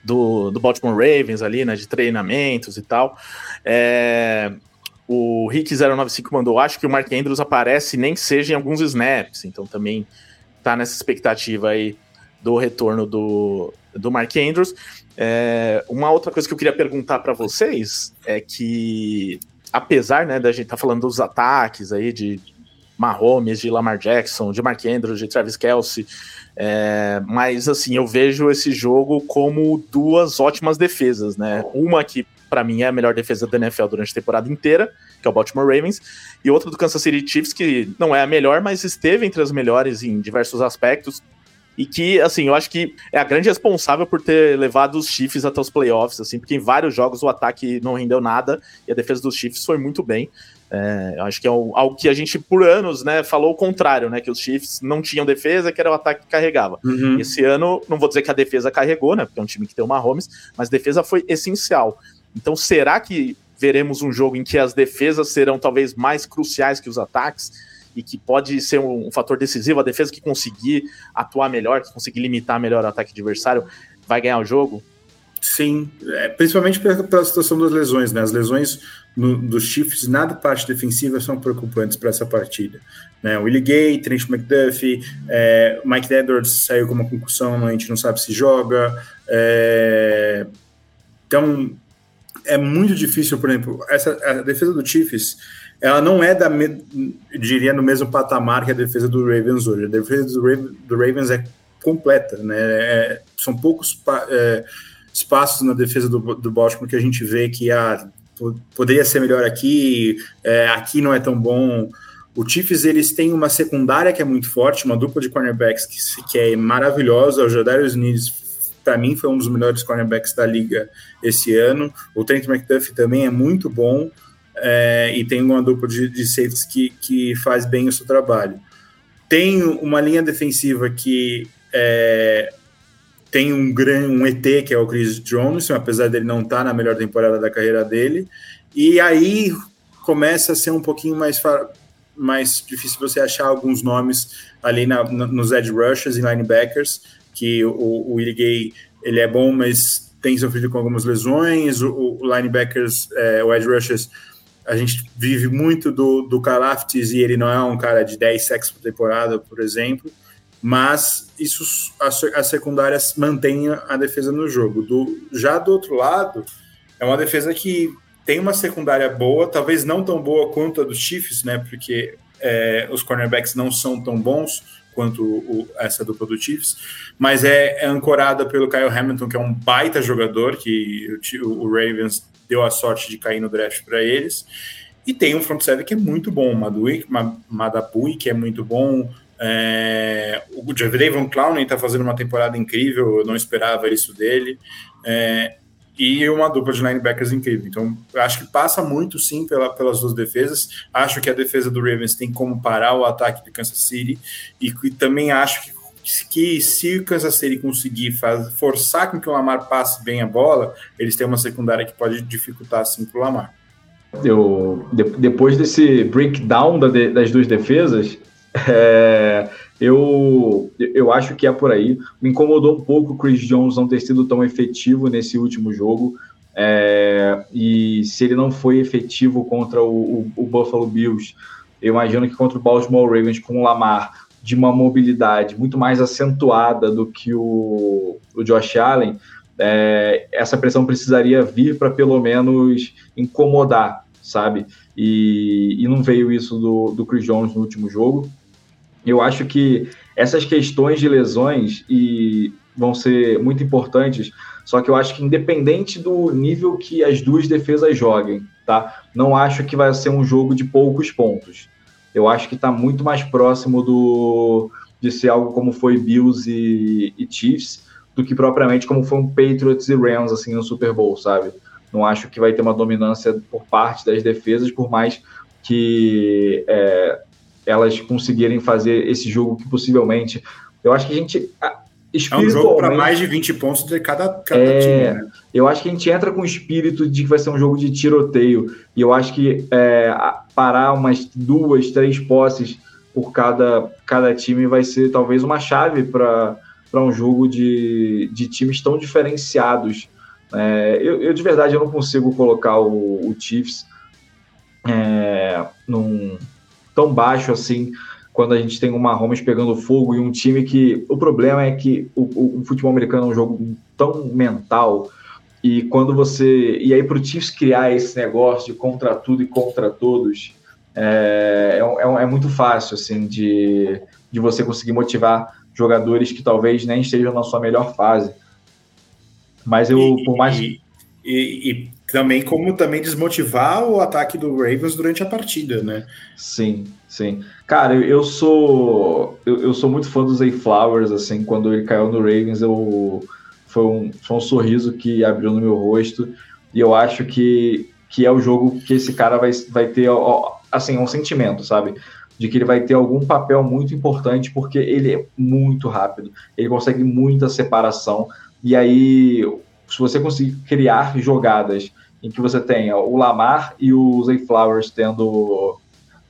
do, do Baltimore Ravens ali, né, de treinamentos e tal. É, o Rick095 mandou, acho que o Mark Andrews aparece nem que seja em alguns snaps, então também tá nessa expectativa aí do retorno do, do Mark Andrews. É, uma outra coisa que eu queria perguntar para vocês é que, apesar né, da gente estar tá falando dos ataques aí de Mahomes, de Lamar Jackson, de Mark Andrews, de Travis Kelsey, é, mas assim, eu vejo esse jogo como duas ótimas defesas, né? Uma que para mim é a melhor defesa da NFL durante a temporada inteira, que é o Baltimore Ravens, e outra do Kansas City Chiefs, que não é a melhor, mas esteve entre as melhores em diversos aspectos, e que, assim, eu acho que é a grande responsável por ter levado os Chiefs até os playoffs, assim, porque em vários jogos o ataque não rendeu nada e a defesa dos Chiefs foi muito bem. É, eu acho que é algo que a gente, por anos, né, falou o contrário, né, que os Chiefs não tinham defesa, que era o ataque que carregava. Uhum. Esse ano, não vou dizer que a defesa carregou, né, porque é um time que tem o Mahomes, mas a defesa foi essencial. Então, será que veremos um jogo em que as defesas serão talvez mais cruciais que os ataques? e que pode ser um, um, fator decisivo, a defesa que conseguir atuar melhor, que conseguir limitar melhor o ataque adversário, vai ganhar o jogo? Sim, é, principalmente pela, pela, situação das lesões, né? As lesões no, dos Chiefs, nada parte defensiva, são preocupantes para essa partida. Né? Willie Gay, Trent McDuffie, é, Mike Edwards saiu com uma concussão, a gente não sabe se joga. É, então, é muito difícil, por exemplo, essa, a defesa do Chiefs ela não é da, diria, no mesmo patamar que a defesa do Ravens hoje. A defesa do, Ravens, do Ravens é completa, né? É, são poucos é, espaços na defesa do, do Baltimore que a gente vê que ah, poderia ser melhor aqui, é, aqui não é tão bom. O Chiefs eles têm uma secundária que é muito forte, uma dupla de cornerbacks que, que é maravilhosa. O Jadarius Needs, para mim, foi um dos melhores cornerbacks da liga esse ano. O Trent McDuffie também é muito bom é, e tem uma dupla de, de safeties que, que faz bem o seu trabalho. Tem uma linha defensiva que é, tem um grande um ET que é o Chris Jones, apesar dele não estar tá na melhor temporada da carreira dele. E aí começa a ser um pouquinho mais mais difícil você achar alguns nomes ali na, na, nos edge rushers e linebackers, que o, o Gay ele é bom, mas tem sofrido com algumas lesões, o, o linebackers, é, o edge rushers a gente vive muito do, do Kalaftis e ele não é um cara de 10 sacks por temporada, por exemplo, mas isso as, as secundárias mantêm a defesa no jogo. Do, já do outro lado, é uma defesa que tem uma secundária boa, talvez não tão boa quanto a dos Chiefs, né? Porque é, os cornerbacks não são tão bons quanto o, essa dupla do Chiefs, mas é, é, ancorada pelo Kyle Hamilton, que é um baita jogador, que o, o Ravens deu a sorte de cair no draft para eles. E tem um front seven que é muito bom, Madui, Madapui, que é muito bom. É, o Javon Clowney está fazendo uma temporada incrível, eu não esperava isso dele. É, e uma dupla de linebackers incrível. Então, acho que passa muito, sim, pela, pelas duas defesas. Acho que a defesa do Ravens tem como parar o ataque de Kansas City. E, e também acho que que se o Kansas City conseguir faz, forçar com que o Lamar passe bem a bola, eles têm uma secundária que pode dificultar assim para o Lamar. Eu, de, depois desse breakdown da de, das duas defesas, é, eu, eu acho que é por aí. Me incomodou um pouco o Chris Jones não ter sido tão efetivo nesse último jogo. É, e se ele não foi efetivo contra o, o, o Buffalo Bills, eu imagino que contra o Baltimore Ravens com o Lamar de uma mobilidade muito mais acentuada do que o, o Josh Allen, é, essa pressão precisaria vir para pelo menos incomodar, sabe? E, e não veio isso do, do Chris Jones no último jogo. Eu acho que essas questões de lesões e vão ser muito importantes, só que eu acho que independente do nível que as duas defesas joguem, tá? Não acho que vai ser um jogo de poucos pontos. Eu acho que está muito mais próximo do de ser algo como foi Bills e, e Chiefs do que propriamente como foi um Patriots e Rams assim no Super Bowl, sabe? Não acho que vai ter uma dominância por parte das defesas, por mais que é, elas conseguirem fazer esse jogo que possivelmente. Eu acho que a gente. É um jogo para mais de 20 pontos de cada, cada é, time. Né? Eu acho que a gente entra com o espírito de que vai ser um jogo de tiroteio. E eu acho que é, parar umas duas, três posses por cada, cada time vai ser talvez uma chave para um jogo de, de times tão diferenciados. É, eu, eu, de verdade, eu não consigo colocar o, o Chiefs é, num, tão baixo assim quando a gente tem uma Mahomes pegando fogo e um time que. O problema é que o, o, futebol americano é um jogo tão mental. E quando você. E aí, para o Chiefs criar esse negócio de contra tudo e contra todos, é, é, é, muito fácil, assim, de, de você conseguir motivar jogadores que talvez nem estejam na sua melhor fase. Mas eu, e, por mais. E, e, e, também como também desmotivar o ataque do Ravens durante a partida, né? Sim, sim. Cara, eu sou eu, eu sou muito fã do Zay Flowers, assim, quando ele caiu no Ravens, eu foi um, foi um sorriso que abriu no meu rosto e eu acho que, que é o jogo que esse cara vai, vai ter, assim, um sentimento, sabe? De que ele vai ter algum papel muito importante porque ele é muito rápido, ele consegue muita separação e aí se você conseguir criar jogadas em que você tenha o Lamar e o Zay Flowers tendo,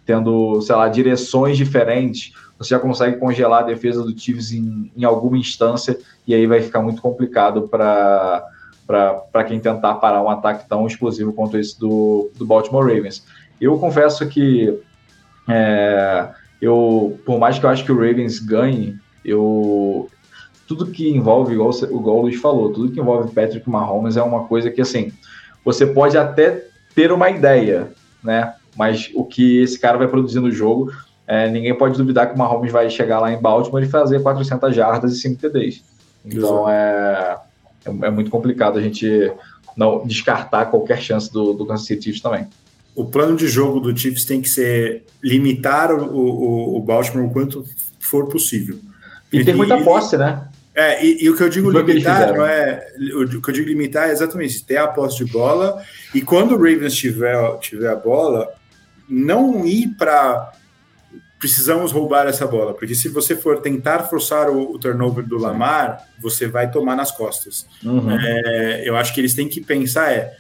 tendo, sei lá, direções diferentes, você já consegue congelar a defesa do Chiefs em, em alguma instância e aí vai ficar muito complicado para para quem tentar parar um ataque tão explosivo quanto esse do, do Baltimore Ravens. Eu confesso que é, eu, por mais que eu acho que o Ravens ganhe, eu, tudo que envolve, igual, igual o Luiz falou, tudo que envolve Patrick Mahomes é uma coisa que, assim, você pode até ter uma ideia, né? Mas o que esse cara vai produzir no jogo, é, ninguém pode duvidar que o Mahomes vai chegar lá em Baltimore e fazer 400 jardas e 5 TDs. Então é, é, é, muito complicado a gente não descartar qualquer chance do, do Kansas City Chiefs também. O plano de jogo do Chiefs tem que ser limitar o, o, o Baltimore o quanto for possível. E ter muita posse, né? É, e, e, o que eu digo limitar não é. O que eu digo limitar é exatamente ter a posse de bola. E quando o Ravens tiver, tiver a bola, não ir para. Precisamos roubar essa bola, porque se você for tentar forçar o, o turnover do Lamar, você vai tomar nas costas. Uhum. É, eu acho que eles têm que pensar: é,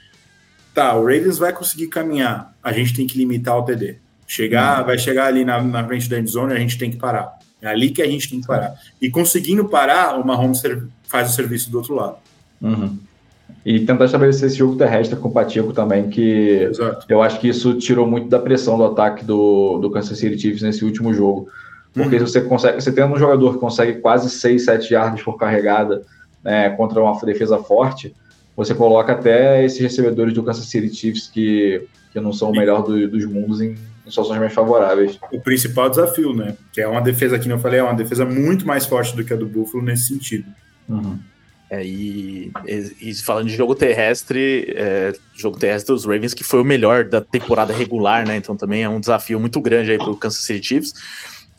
tá, o Ravens vai conseguir caminhar, a gente tem que limitar o TD. Chegar, uhum. vai chegar ali na, na frente da endzone, a gente tem que parar. É ali que a gente tem que parar. E conseguindo parar, o Mahomes faz o serviço do outro lado. Uhum. E tentar estabelecer esse jogo terrestre com o Pacheco também, que Exato. eu acho que isso tirou muito da pressão do ataque do, do Kansas City Chiefs nesse último jogo. Porque uhum. você consegue, você tem um jogador que consegue quase 6, 7 yards por carregada né, contra uma defesa forte, você coloca até esses recebedores do Kansas City Chiefs que, que não são o melhor do, dos mundos em, em situações mais favoráveis. O principal desafio, né? Que é uma defesa, que eu falei, é uma defesa muito mais forte do que a do Buffalo nesse sentido. Uhum. É, e, e, falando de jogo terrestre, é, jogo terrestre dos Ravens, que foi o melhor da temporada regular, né? Então também é um desafio muito grande aí para o Kansas City Chiefs.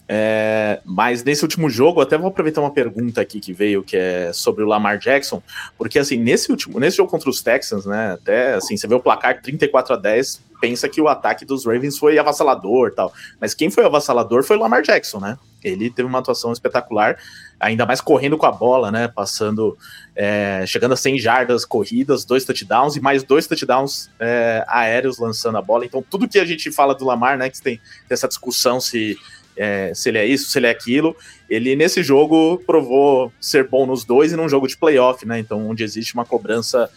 É, mas nesse último jogo, até vou aproveitar uma pergunta aqui que veio, que é sobre o Lamar Jackson, porque assim, nesse último, nesse jogo contra os Texans, né, até assim, você vê o placar 34 a 10, pensa que o ataque dos Ravens foi avassalador tal, mas quem foi avassalador foi o Lamar Jackson, né, ele teve uma atuação espetacular, ainda mais correndo com a bola, né, passando, é, chegando a 100 jardas corridas, dois touchdowns e mais dois touchdowns é, aéreos lançando a bola, então tudo que a gente fala do Lamar, né, que tem essa discussão se é, se ele é isso, se ele é aquilo. Ele, nesse jogo, provou ser bom nos dois e num jogo de playoff, né? Então, onde existe uma cobrança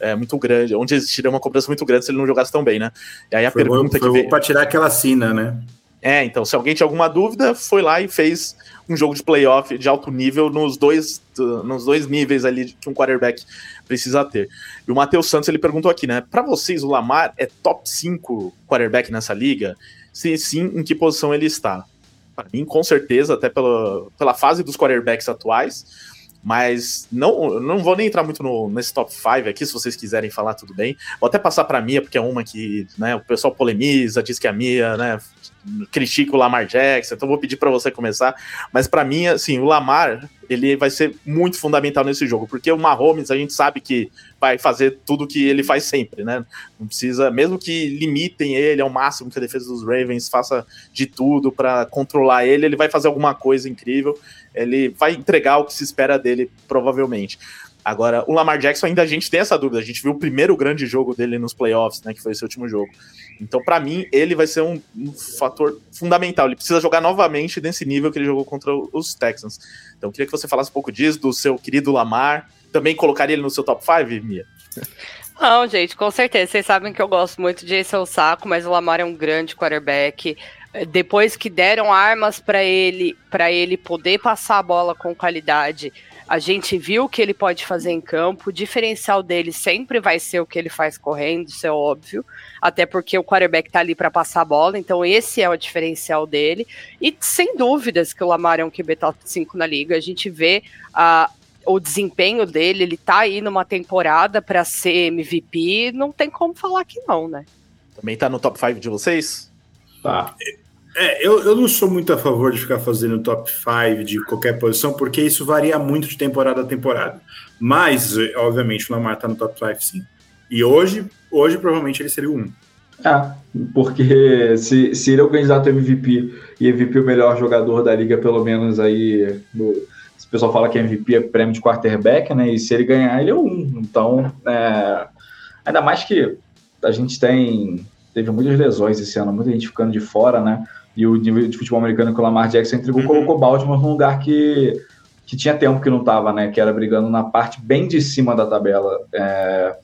é, muito grande, onde existiria uma cobrança muito grande se ele não jogasse tão bem, né? E aí a foi pergunta bom, que veio... para tirar aquela sina, né? É, então, se alguém tinha alguma dúvida, foi lá e fez um jogo de playoff de alto nível nos dois, nos dois níveis ali que um quarterback precisa ter. E o Matheus Santos, ele perguntou aqui, né? Para vocês, o Lamar é top 5 quarterback nessa liga? Se sim, em que posição ele está? Para mim, com certeza, até pela, pela fase dos quarterbacks atuais, mas não, não vou nem entrar muito no, nesse top 5 aqui, se vocês quiserem falar, tudo bem. Vou até passar para a Mia, porque é uma que né, o pessoal polemiza, diz que a Mia né, critica o Lamar Jackson, então vou pedir para você começar. Mas para mim, assim, o Lamar, ele vai ser muito fundamental nesse jogo, porque o Mahomes, a gente sabe que vai fazer tudo que ele faz sempre, né? Não precisa, mesmo que limitem ele ao máximo que a defesa dos Ravens faça de tudo para controlar ele, ele vai fazer alguma coisa incrível, ele vai entregar o que se espera dele, provavelmente. Agora, o Lamar Jackson ainda a gente tem essa dúvida. A gente viu o primeiro grande jogo dele nos playoffs, né? Que foi esse último jogo. Então, para mim, ele vai ser um, um, fator fundamental. Ele precisa jogar novamente nesse nível que ele jogou contra os Texans. Então, queria que você falasse um pouco disso, do seu querido Lamar. Também colocaria ele no seu top 5, Mia? Não, gente, com certeza. Vocês sabem que eu gosto muito de esse o saco, mas o Lamar é um grande quarterback. Depois que deram armas para ele, para ele poder passar a bola com qualidade, a gente viu o que ele pode fazer em campo. O diferencial dele sempre vai ser o que ele faz correndo, isso é óbvio. Até porque o quarterback tá ali para passar a bola, então esse é o diferencial dele. E sem dúvidas que o Lamar é um QB top 5 na liga. A gente vê a, o desempenho dele, ele tá aí numa temporada para ser MVP, não tem como falar que não, né? Também tá no top 5 de vocês? Tá. É, eu, eu não sou muito a favor de ficar fazendo top 5 de qualquer posição, porque isso varia muito de temporada a temporada. Mas, obviamente, o Lamar tá no top 5, sim. E hoje, hoje provavelmente ele seria o 1. É, porque se, se ele é o MVP e MVP é o melhor jogador da liga, pelo menos aí, no, se o pessoal fala que MVP é prêmio de quarterback, né? E se ele ganhar, ele é o 1. Então, é, ainda mais que a gente tem teve muitas lesões esse ano, muita gente ficando de fora, né? E o nível de futebol americano que o Lamar Jackson entregou uhum. colocou Baltimore num lugar que, que tinha tempo que não estava, né? Que era brigando na parte bem de cima da tabela. É,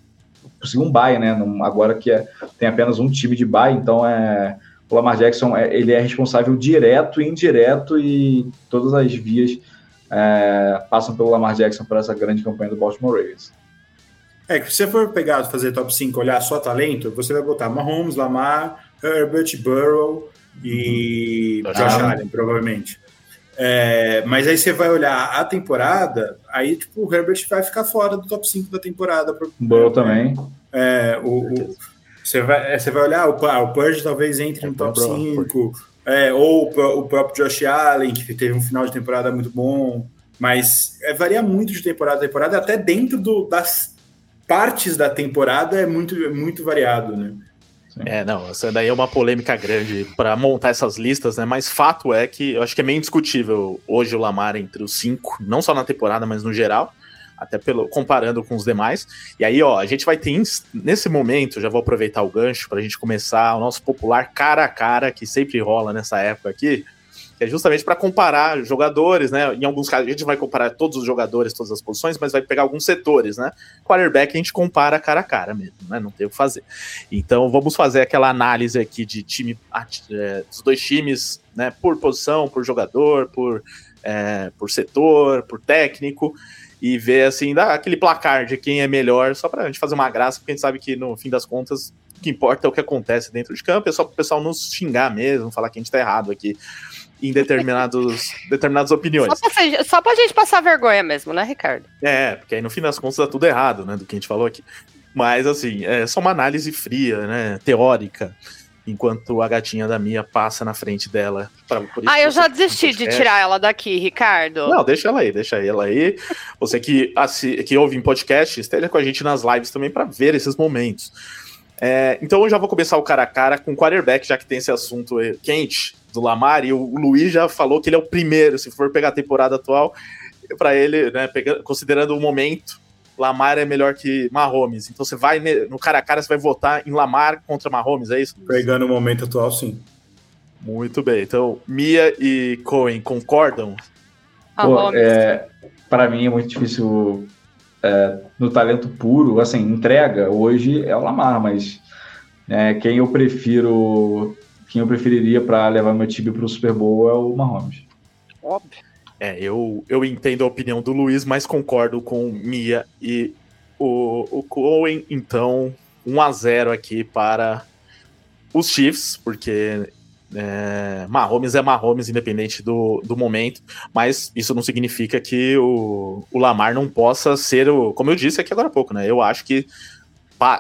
conseguiu um bye, né? Agora que é, tem apenas um time de bye, então é o Lamar Jackson é, ele é responsável direto e indireto e todas as vias é, passam pelo Lamar Jackson para essa grande campanha do Baltimore Ravens. É que se você for pegar fazer top 5, olhar só talento, você vai botar Mahomes, Lamar, Herbert, Burrow, e uhum. Josh Allen, provavelmente. É, mas aí você vai olhar a temporada, aí tipo, o Herbert vai ficar fora do top 5 da temporada. Boa também. É, o, o, você, vai, é, você vai olhar, o, ah, o Purge talvez entre no top 5, é, ou o, o próprio Josh Allen, que teve um final de temporada muito bom, mas é, varia muito de temporada a temporada, até dentro do, das partes da temporada é muito, muito variado, né? É, não, essa daí é uma polêmica grande para montar essas listas, né? Mas fato é que eu acho que é meio indiscutível hoje o Lamar entre os cinco, não só na temporada, mas no geral, até pelo comparando com os demais. E aí, ó, a gente vai ter nesse momento, já vou aproveitar o gancho para a gente começar o nosso popular cara a cara que sempre rola nessa época aqui que é justamente para comparar jogadores, né? Em alguns casos a gente vai comparar todos os jogadores, todas as posições, mas vai pegar alguns setores, né? Quarterback a gente compara cara a cara mesmo, né? Não tem o que fazer. Então vamos fazer aquela análise aqui de time, é, dos dois times, né? Por posição, por jogador, por, é, por setor, por técnico e ver assim, dar aquele placar de quem é melhor, só para a gente fazer uma graça, porque a gente sabe que no fim das contas o que importa é o que acontece dentro de campo, é só para o pessoal nos xingar mesmo, falar que a gente tá errado aqui em determinados, (laughs) determinadas opiniões. Só pra, só pra gente passar vergonha mesmo, né, Ricardo? É, porque aí no fim das contas dá tudo errado, né, do que a gente falou aqui. Mas, assim, é só uma análise fria, né, teórica, enquanto a gatinha da minha passa na frente dela. Pra, ah, eu já desisti de tirar ela daqui, Ricardo. Não, deixa ela aí, deixa ela aí. Você que, assi, que ouve em podcast, esteja com a gente nas lives também para ver esses momentos. É, então eu já vou começar o cara a cara com o quarterback, já que tem esse assunto quente do Lamar, e o Luiz já falou que ele é o primeiro, se for pegar a temporada atual, para ele, né, pegando, considerando o momento, Lamar é melhor que Mahomes. Então você vai no cara a cara, você vai votar em Lamar contra Mahomes, é isso? Pegando o momento atual, sim. Muito bem. Então, Mia e Cohen concordam? É, para mim é muito difícil é, no talento puro, assim, entrega hoje é o Lamar, mas é, quem eu prefiro quem eu preferiria para levar meu time para o Super Bowl é o Mahomes. Óbvio. É, eu, eu entendo a opinião do Luiz, mas concordo com Mia e o, o Cohen. Então, 1 a 0 aqui para os Chiefs, porque é, Mahomes é Mahomes, independente do, do momento, mas isso não significa que o, o Lamar não possa ser o. Como eu disse aqui agora há pouco, né? Eu acho que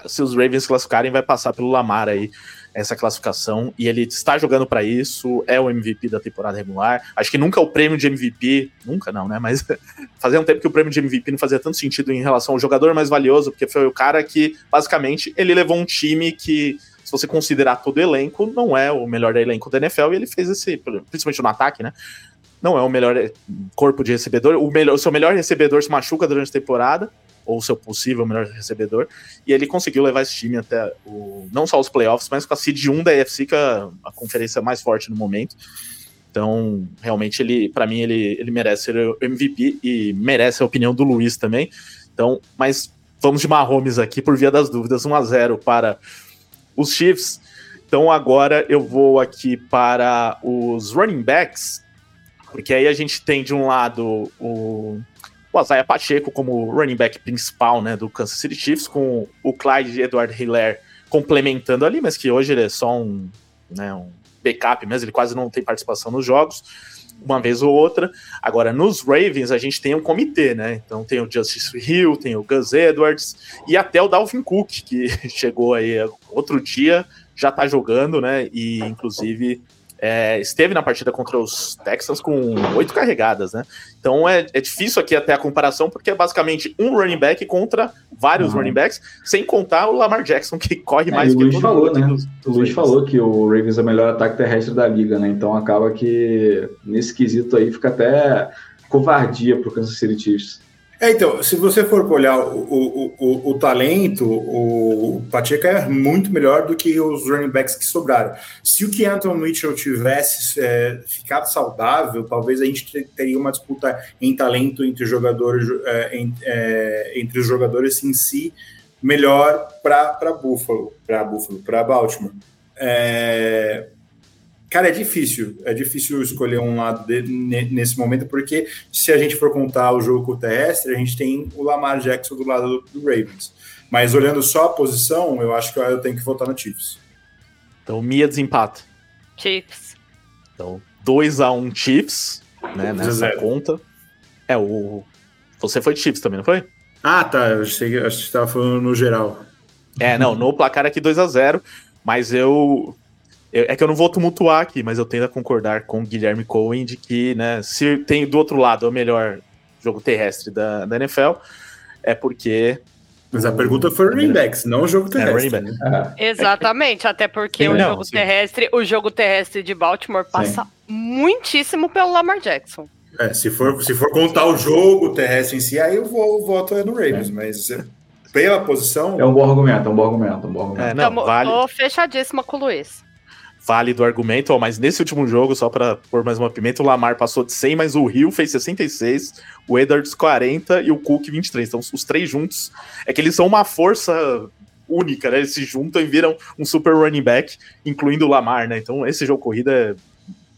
se os Ravens classificarem, vai passar pelo Lamar aí essa classificação e ele está jogando para isso, é o MVP da temporada regular. Acho que nunca o prêmio de MVP, nunca não, né? Mas (laughs) fazia um tempo que o prêmio de MVP não fazia tanto sentido em relação ao jogador mais valioso, porque foi o cara que, basicamente, ele levou um time que, se você considerar todo o elenco, não é o melhor elenco da NFL e ele fez esse, principalmente no ataque, né? Não é o melhor eh, corpo de recebedor, o, melhor, o seu melhor recebedor se machuca durante a temporada ou seu possível melhor recebedor, e ele conseguiu levar esse time até o, não só os playoffs, mas com a seed 1 da AFC, que é a conferência mais forte no momento. Então, realmente, ele, para mim, ele, ele merece ser o MVP e merece a opinião do Luiz também. Então, mas vamos de Mahomes aqui por via das dúvidas, 1 a 0 para os Chiefs. Então, agora eu vou aqui para os running backs, porque aí a gente tem de um lado o o Isaiah Pacheco como running back principal né, do Kansas City Chiefs, com o Clyde Edward Hiller complementando ali, mas que hoje ele é só um, né, um backup mesmo, ele quase não tem participação nos jogos, uma vez ou outra. Agora, nos Ravens, a gente tem um comitê, né? Então tem o Justice Hill, tem o Gus Edwards e até o Dalvin Cook, que (laughs) chegou aí outro dia, já tá jogando, né? E inclusive é, esteve na partida contra os Texans com oito carregadas, né? Então é, é, difícil aqui até a comparação, porque é basicamente um running back contra vários uhum. running backs, sem contar o Lamar Jackson, que corre é, mais o que Luiz falou, né? Dos, dos o Luiz falou que o Ravens é o melhor ataque terrestre da liga, né? Então acaba que nesse quesito aí fica até covardia pro Kansas City Chiefs. É, então, se você for olhar o, o, o, o, talento, o Pacheco é muito melhor do que os running backs que sobraram. Se o Keanton Mitchell tivesse é, ficado saudável, talvez a gente teria uma disputa em talento entre os jogadores, é, em, é, entre os jogadores em si melhor para Buffalo, para Buffalo, para Baltimore. É, Cara, é difícil. É difícil escolher um lado de, nesse momento, porque se a gente for contar o jogo terrestre, a gente tem o Lamar Jackson do lado do, do Ravens. Mas olhando só a posição, eu acho que eu tenho que votar no Chiefs. Então, Mia desempata. Chiefs. Então, 2x1 um Chiefs, né, nessa conta. É, o... Você foi Chiefs também, não foi? Ah, tá. Eu achei, que estava falando no geral. É, não, no placar aqui 2 a 0 mas eu é que eu não vou tumultuar aqui, mas eu tendo a concordar com o Guilherme Cohen de que, né, se tem do outro lado o melhor jogo terrestre da, da NFL, é porque. Mas a pergunta foi running backs, não o jogo terrestre. É, back. ah. Exatamente, até porque sim, o não, jogo terrestre, o jogo terrestre de Baltimore passa sim. muitíssimo pelo Lamar Jackson. É, se for, se for contar o jogo terrestre em si, aí eu vou, o voto é no Ravens, é. mas pela posição. É um bom argumento, é um bom argumento, um bom argumento. É, não, Tamo, vale. Tô fechadíssima com o Luiz válido o argumento, ó, mas nesse último jogo, só para pôr mais uma pimenta, o Lamar passou de 100, mas o Rio fez 66, o Edwards 40 e o Cook 23. Então, os três juntos, é que eles são uma força única, né? Eles se juntam e viram um super running back, incluindo o Lamar, né? Então, esse jogo corrida é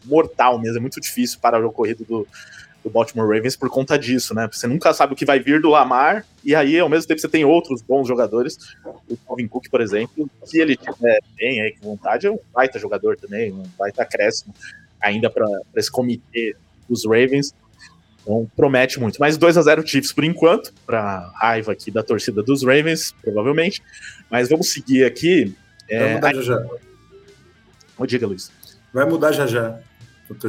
mortal mesmo, é muito difícil para o jogo corrido do, do Baltimore Ravens por conta disso, né? Você nunca sabe o que vai vir do Lamar, e aí, ao mesmo tempo, você tem outros bons jogadores. O Calvin Cook, por exemplo, se ele tiver bem aí com vontade, é um baita jogador também, um baita acréscimo ainda para esse comitê dos Ravens. Então, promete muito. Mas 2 a 0 Chiefs por enquanto, para raiva aqui da torcida dos Ravens, provavelmente. Mas vamos seguir aqui. Vai é, mudar já já. diga, Luiz. Vai mudar já já.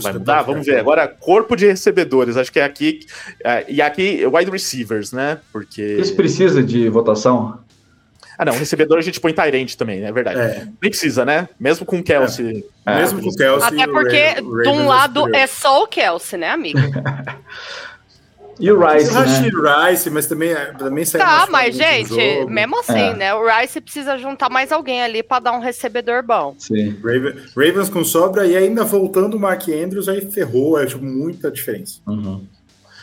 Vai mudar? Vamos ver. Agora, corpo de recebedores. Acho que é aqui. É, e aqui, wide receivers, né? Porque. Isso precisa de votação? Ah, não. Recebedor a gente põe Tyrant também, é verdade. É. Nem precisa, né? Mesmo com o Kelsey. É. Mesmo com o Kelsey. Até porque, de um lado, é só o Kelsey, né, amigo? (laughs) E o Rice, né? O Rice, mas também, também saiu Tá, mas gente, jogo. mesmo assim, é. né? O Rice precisa juntar mais alguém ali para dar um recebedor bom. Sim. Raven, Ravens com sobra e ainda voltando o Mark Andrews, aí ferrou, é tipo, muita diferença. Uhum.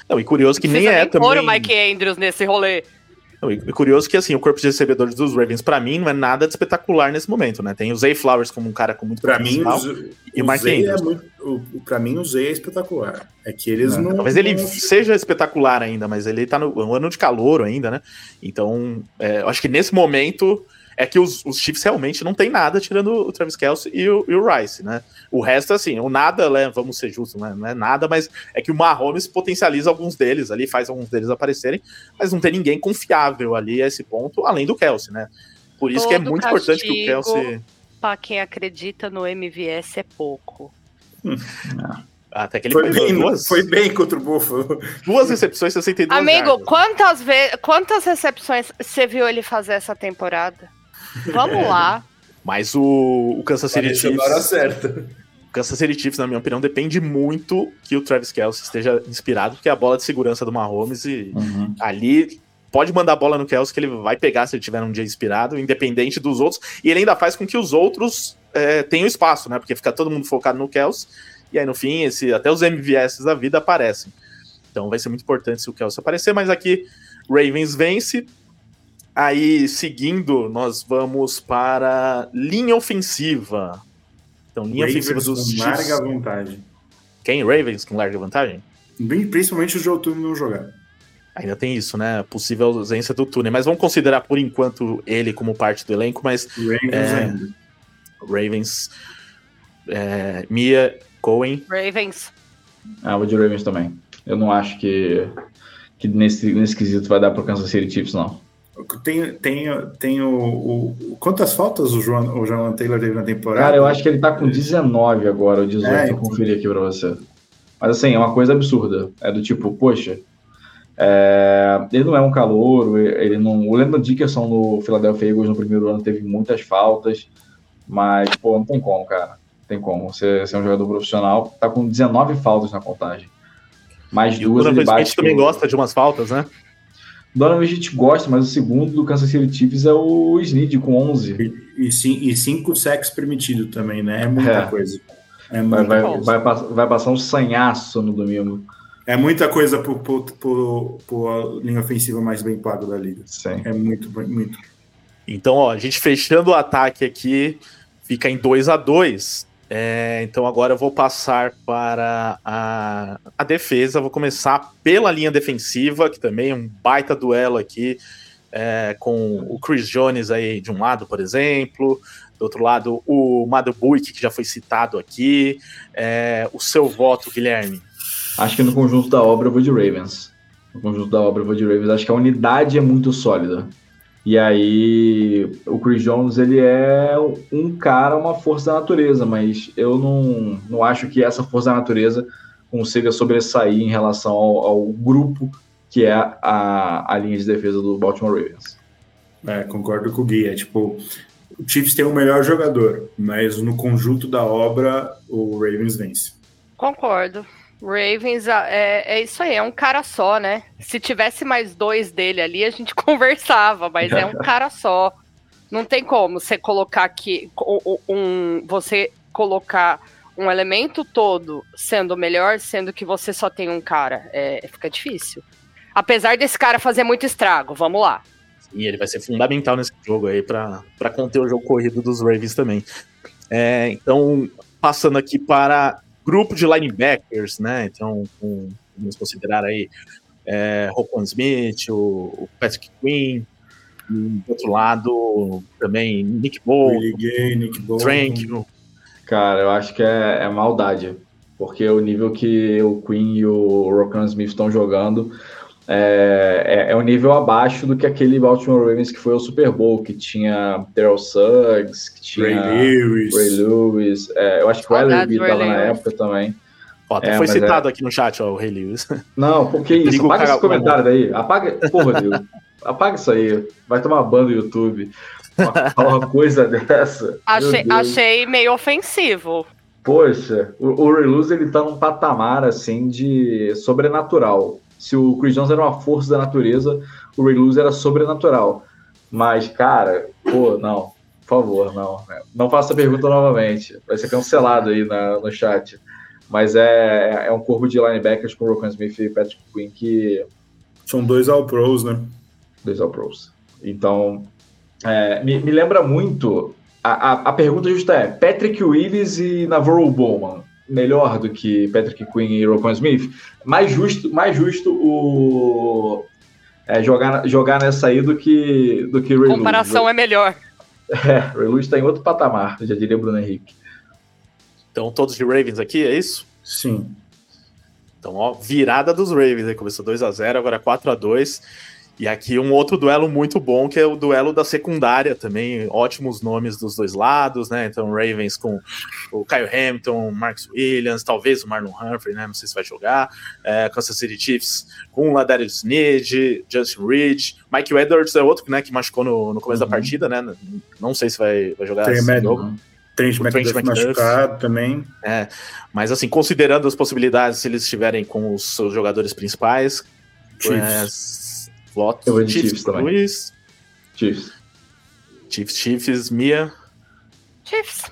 Não, e curioso que nem é nem também... o Mike Andrews nesse rolê. É curioso que assim, o corpo de recebedores dos Ravens, para mim, não é nada de espetacular nesse momento, né? Tem o Zay Flowers como um cara com muito pra mim, e o Mark Zay é muito, o, Pra mim, o Zay é espetacular. É que eles não. não talvez ele não... seja espetacular ainda, mas ele tá no, no ano de calor ainda, né? Então, é, eu acho que nesse momento é que os, os Chiefs realmente não tem nada tirando o Travis Kelsey e o, e o Rice, né? O resto, assim, o nada, né, vamos ser justos, né, não é nada, mas é que o Mahomes potencializa alguns deles ali, faz alguns deles aparecerem, mas não tem ninguém confiável ali a esse ponto, além do Kelsey, né? Por isso Todo que é muito importante que o Kelsey. Pra quem acredita no MVS é pouco. Hum. Até que ele foi bem, duas... foi bem contra o Buffalo. Duas recepções, 62 Amigo, quantas, ve... quantas recepções você viu ele fazer essa temporada? Vamos lá. Mas o, o Kansas City Chiefs. hora certa. O Kansas City Chiefs, na minha opinião, depende muito que o Travis Kelsey esteja inspirado, porque é a bola de segurança do Mahomes e uhum. ali pode mandar a bola no Kelsey que ele vai pegar se ele tiver um dia inspirado, independente dos outros. E ele ainda faz com que os outros é, tenham espaço, né? Porque fica todo mundo focado no Kelsey. E aí, no fim, esse, até os MVS da vida aparecem. Então vai ser muito importante se o Kelsey aparecer, mas aqui Ravens vence, Aí, seguindo, nós vamos para linha ofensiva. Então, linha Ravens ofensiva dos com larga vantagem. Quem? Ravens com larga vantagem? Bem, principalmente o Joe Tooney não jogar. Ainda tem isso, né? Possível ausência do Tooney. Mas vamos considerar por enquanto ele como parte do elenco, mas... Ravens é, ainda. Ravens... É, Mia, Cohen... Ravens. Ah, vou de Ravens também. Eu não acho que, que nesse, nesse quesito vai dar para o Kansas City Chiefs, não. Tem, tem, tem o, o, Quantas faltas o João, o João Taylor teve na temporada? Cara, eu acho que ele tá com 19 agora, ou 18, é, eu conferi aqui pra você. Mas assim, é uma coisa absurda. É do tipo, poxa, é, ele não é um calouro, ele não. O Leandro Dickerson no Philadelphia Eagles no primeiro ano teve muitas faltas, mas, pô, não tem como, cara. Não tem como. Você, você é um jogador profissional, tá com 19 faltas na contagem. Mais e duas o ele bate. também gosta de umas faltas, né? Donovan a gente gosta, mas o segundo do Kansas City Chiefs é o Snead com 11. E, e, e cinco sacks permitido também, né? É muita é. coisa. É vai, vai, vai, vai, passar um sanhaço no domingo. É muita coisa por, por, por, por linha ofensiva mais bem paga da liga. Sim. É muito, muito. Então, ó, a gente fechando o ataque aqui, fica em 2 a 2 é, então agora eu vou passar para a, a defesa. Vou começar pela linha defensiva, que também é um baita duelo aqui, é, com o Chris Jones aí de um lado, por exemplo. Do outro lado, o Madubuik, que já foi citado aqui. É, o seu voto, Guilherme? Acho que no conjunto da obra eu vou de Ravens. No conjunto da obra eu vou de Ravens. Acho que a unidade é muito sólida. E aí, o Chris Jones, ele é um cara, uma força da natureza, mas eu não, não acho que essa força da natureza consiga sobressair em relação ao, ao grupo que é a, a linha de defesa do Baltimore Ravens. É, concordo com o Gui. É tipo, o Chiefs tem o melhor jogador, mas no conjunto da obra, o Ravens vence. Concordo. Ravens é, é isso aí, é um cara só, né? Se tivesse mais dois dele ali, a gente (laughs) conversava, mas é um (laughs) cara só. Não tem como você colocar aqui um, você colocar um elemento todo sendo melhor, sendo que você só tem um cara. É, fica difícil. Apesar desse cara fazer muito estrago, vamos lá. E ele vai ser fundamental nesse jogo aí para conter o jogo corrido dos Ravens também. É, então, passando aqui para grupo de linebackers, né? Então, com, vamos considerar aí é, Rocon Smith, o, o Patrick Quinn, do outro lado também Nick Bolton, Nick Trank. Cara, eu acho que é, é, maldade, porque o nível que o Quinn e o Rocon Smith estão jogando é, é, é, um nível abaixo do que aquele Baltimore Ravens que foi ao Super Bowl, que tinha Daryl Suggs, que tinha Ray Lewis. Ray Lewis é, eu acho que o Reed estava na época também. Ó, até é, foi citado é- aqui no chat, ó, o Ray Lewis. (laughs) Não, porque isso? Apaga esse comentário daí. Apaga. Pô, Rodrigo. apaga isso aí. Vai tomar ban do YouTube. Uma, uma coisa (laughs) dessa. Achei, achei meio ofensivo. Poxa, o, o Ray Lewis ele tá num patamar assim de sobrenatural se o Chris Jones era uma força da natureza, o Ray Lewis era sobrenatural. Mas, cara, pô, não, por favor, não. Não faça a pergunta novamente. Vai ser cancelado aí na, no chat. Mas é, é um corpo de linebackers com Rocco Smith e Patrick Quinn que. São dois All-Pros, né? Dois All-Pros. Então, é, me, me, lembra muito. A, a, a, pergunta justa é: Patrick Willis e Navarro Bowman melhor do que Patrick Quinn e Rocco Smith? Mais justo, mais justo o é, jogar, jogar nessa aí do que do que Ray Comparação Lewis. é melhor. É, Ray Lewis está em outro patamar, já diria Bruno Henrique. Então, todos de Ravens aqui, é isso? Sim. Então, ó, virada dos Ravens, aí começou 2 a 0 agora 4 a 2 e aqui um outro duelo muito bom, que é o duelo da secundária também. Ótimos nomes dos dois lados, né? Então, Ravens com o Kyle Hamilton, Marcus Williams, talvez o Marlon Humphrey, né? Não sei se vai jogar. É, Kansas City Chiefs com o Ladarius Sneed, Justin Reed. Mike Edwards é outro né, que machucou no, no começo uhum. da partida, né? Não sei se vai, vai jogar Tem esse jogo. Trent McDuff machucado também. É, mas assim, considerando as possibilidades, se eles estiverem com os seus jogadores principais, Chiefs. É, votos. Eu vou de Chiefs, Chiefs também. Luiz. Chiefs. Chiefs, Chiefs, Mia. Chiefs.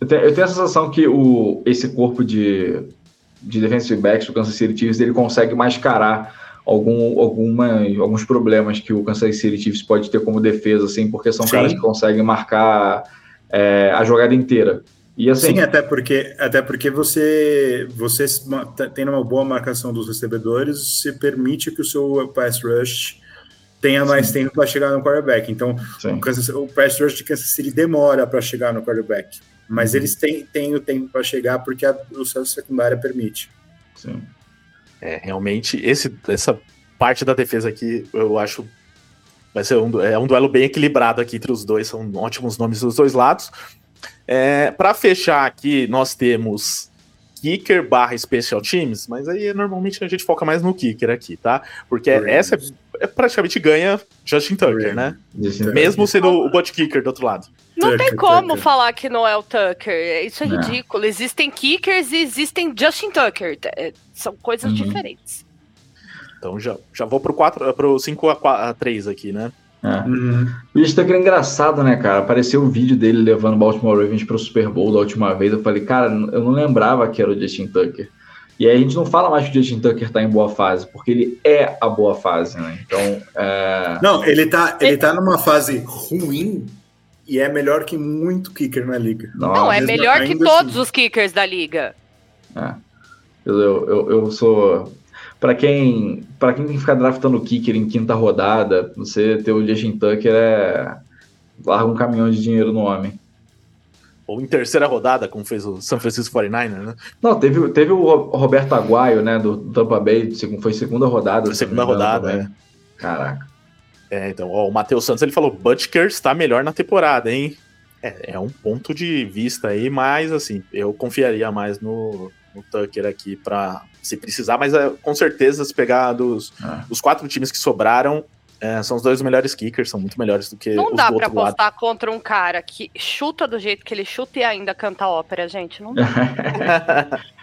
Eu tenho, eu tenho a sensação que o, esse corpo de, de defensive backs do Kansas City Chiefs ele consegue mascarar algum, alguma, alguns problemas que o Kansas City Chiefs pode ter como defesa, assim, porque são Sim. caras que conseguem marcar é, a jogada inteira. E assim, Sim, até porque, até porque você, você tendo uma boa marcação dos recebedores, você permite que o seu pass rush tenha mais Sim. tempo para chegar no quarterback. Então, o, Kansas, o, pass rush de Kansas City demora para chegar no quarterback, mas uhum. eles têm, têm o tempo para chegar porque a, o seu secundária permite. Sim. É, realmente, esse, essa parte da defesa aqui, eu acho vai ser um, é um duelo bem equilibrado aqui entre os dois, são ótimos nomes dos dois lados. É, para fechar aqui, nós temos kicker barra special teams, mas aí normalmente a gente foca mais no kicker aqui, tá? Porque essa é, é, praticamente ganha Justin Tucker, né? Mesmo sendo o bot kicker do outro lado. Não Tucker, tem como Tucker. falar que não é o Tucker. Isso é não. ridículo. Existem kickers e existem Justin Tucker. É, são coisas uhum. diferentes. Então já, já vou pro, 4, pro 5 a 3 aqui, né? É. Uhum. O Justin Tucker é engraçado, né, cara? Apareceu o um vídeo dele levando o Baltimore Ravens para o Super Bowl da última vez. Eu falei, cara, eu não lembrava que era o Justin Tucker. E aí a gente não fala mais que o Justin Tucker tá em boa fase, porque ele é a boa fase, né? Então. É... Não, ele tá, ele tá numa fase ruim e é melhor que muito kicker na liga. Não, é melhor que todos assim. os kickers da liga. É. Eu, eu, eu sou para quem para quem tem que ficar draftando o kicker em quinta rodada, você ter o Justin Tucker é larga um caminhão de dinheiro no homem. Ou em terceira rodada, como fez o San Francisco 49ers, né? Não, teve, teve o Roberto Aguaio, né, do Tampa Bay, foi segunda rodada. Foi segunda rodada, é. Caraca. É, então, ó, o Matheus Santos ele falou: Butker está melhor na temporada, hein? É, é um ponto de vista aí, mas assim, eu confiaria mais no, no Tucker aqui para se precisar, mas é, com certeza, se pegar dos ah. os quatro times que sobraram, é, são os dois melhores kickers, são muito melhores do que Não dá pra apostar lado. contra um cara que chuta do jeito que ele chuta e ainda canta ópera, gente. Não dá. (laughs)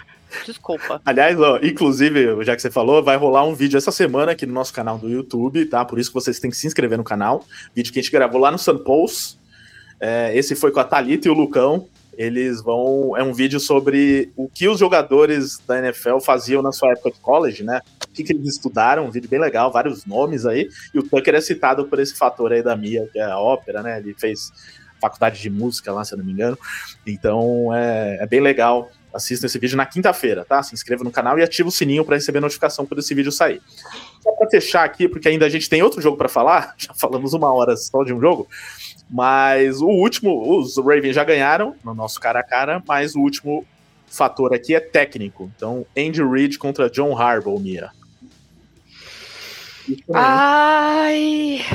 Desculpa. Aliás, ó, inclusive, já que você falou, vai rolar um vídeo essa semana aqui no nosso canal do YouTube, tá? Por isso que vocês têm que se inscrever no canal. Vídeo que a gente gravou lá no Sun Post. É, esse foi com a Thalita e o Lucão eles vão. É um vídeo sobre o que os jogadores da NFL faziam na sua época de college, né? O que, que eles estudaram, um vídeo bem legal, vários nomes aí. E o Tucker é citado por esse fator aí da Mia, que é a ópera, né? Ele fez faculdade de música lá, se eu não me engano. Então é, é bem legal. Assista esse vídeo na quinta-feira, tá? Se inscreva no canal e ativa o sininho para receber notificação quando esse vídeo sair. Só para fechar aqui, porque ainda a gente tem outro jogo para falar, (laughs) já falamos uma hora só de um jogo. Mas o último, os Ravens já ganharam no nosso cara a cara, mas o último fator aqui é técnico. Então, Andy Reid contra John Harbaugh, Mia. Ai,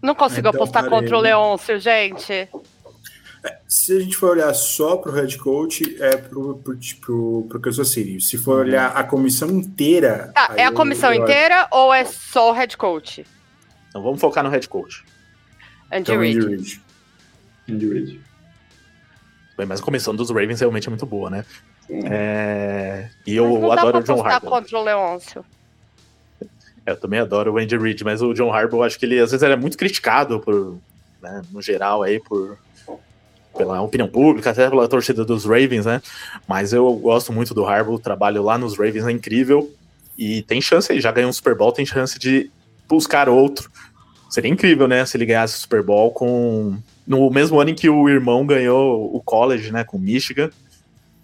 não consigo então, apostar contra o Leôncio, gente. É, se a gente for olhar só para o head coach, é para o Kansas City. Se for uhum. olhar a comissão inteira. Ah, é a comissão eu, eu inteira ou é só o head coach? Então vamos focar no head coach. Andy então, Reid. Andy Reid. Bem, mas a comissão dos Ravens realmente é muito boa, né? É... E eu adoro o John Harbaugh. contra o Leôncio. Eu também adoro o Andy Reid, mas o John Harbaugh, acho que ele às vezes era muito criticado por, né, no geral aí por pela opinião pública, até pela torcida dos Ravens, né? Mas eu gosto muito do Harbaugh, o trabalho lá nos Ravens é incrível e tem chance aí, já ganhou um Super Bowl, tem chance de buscar outro Seria incrível, né, se ele ganhasse o Super Bowl com no mesmo ano em que o irmão ganhou o college, né, com Michigan.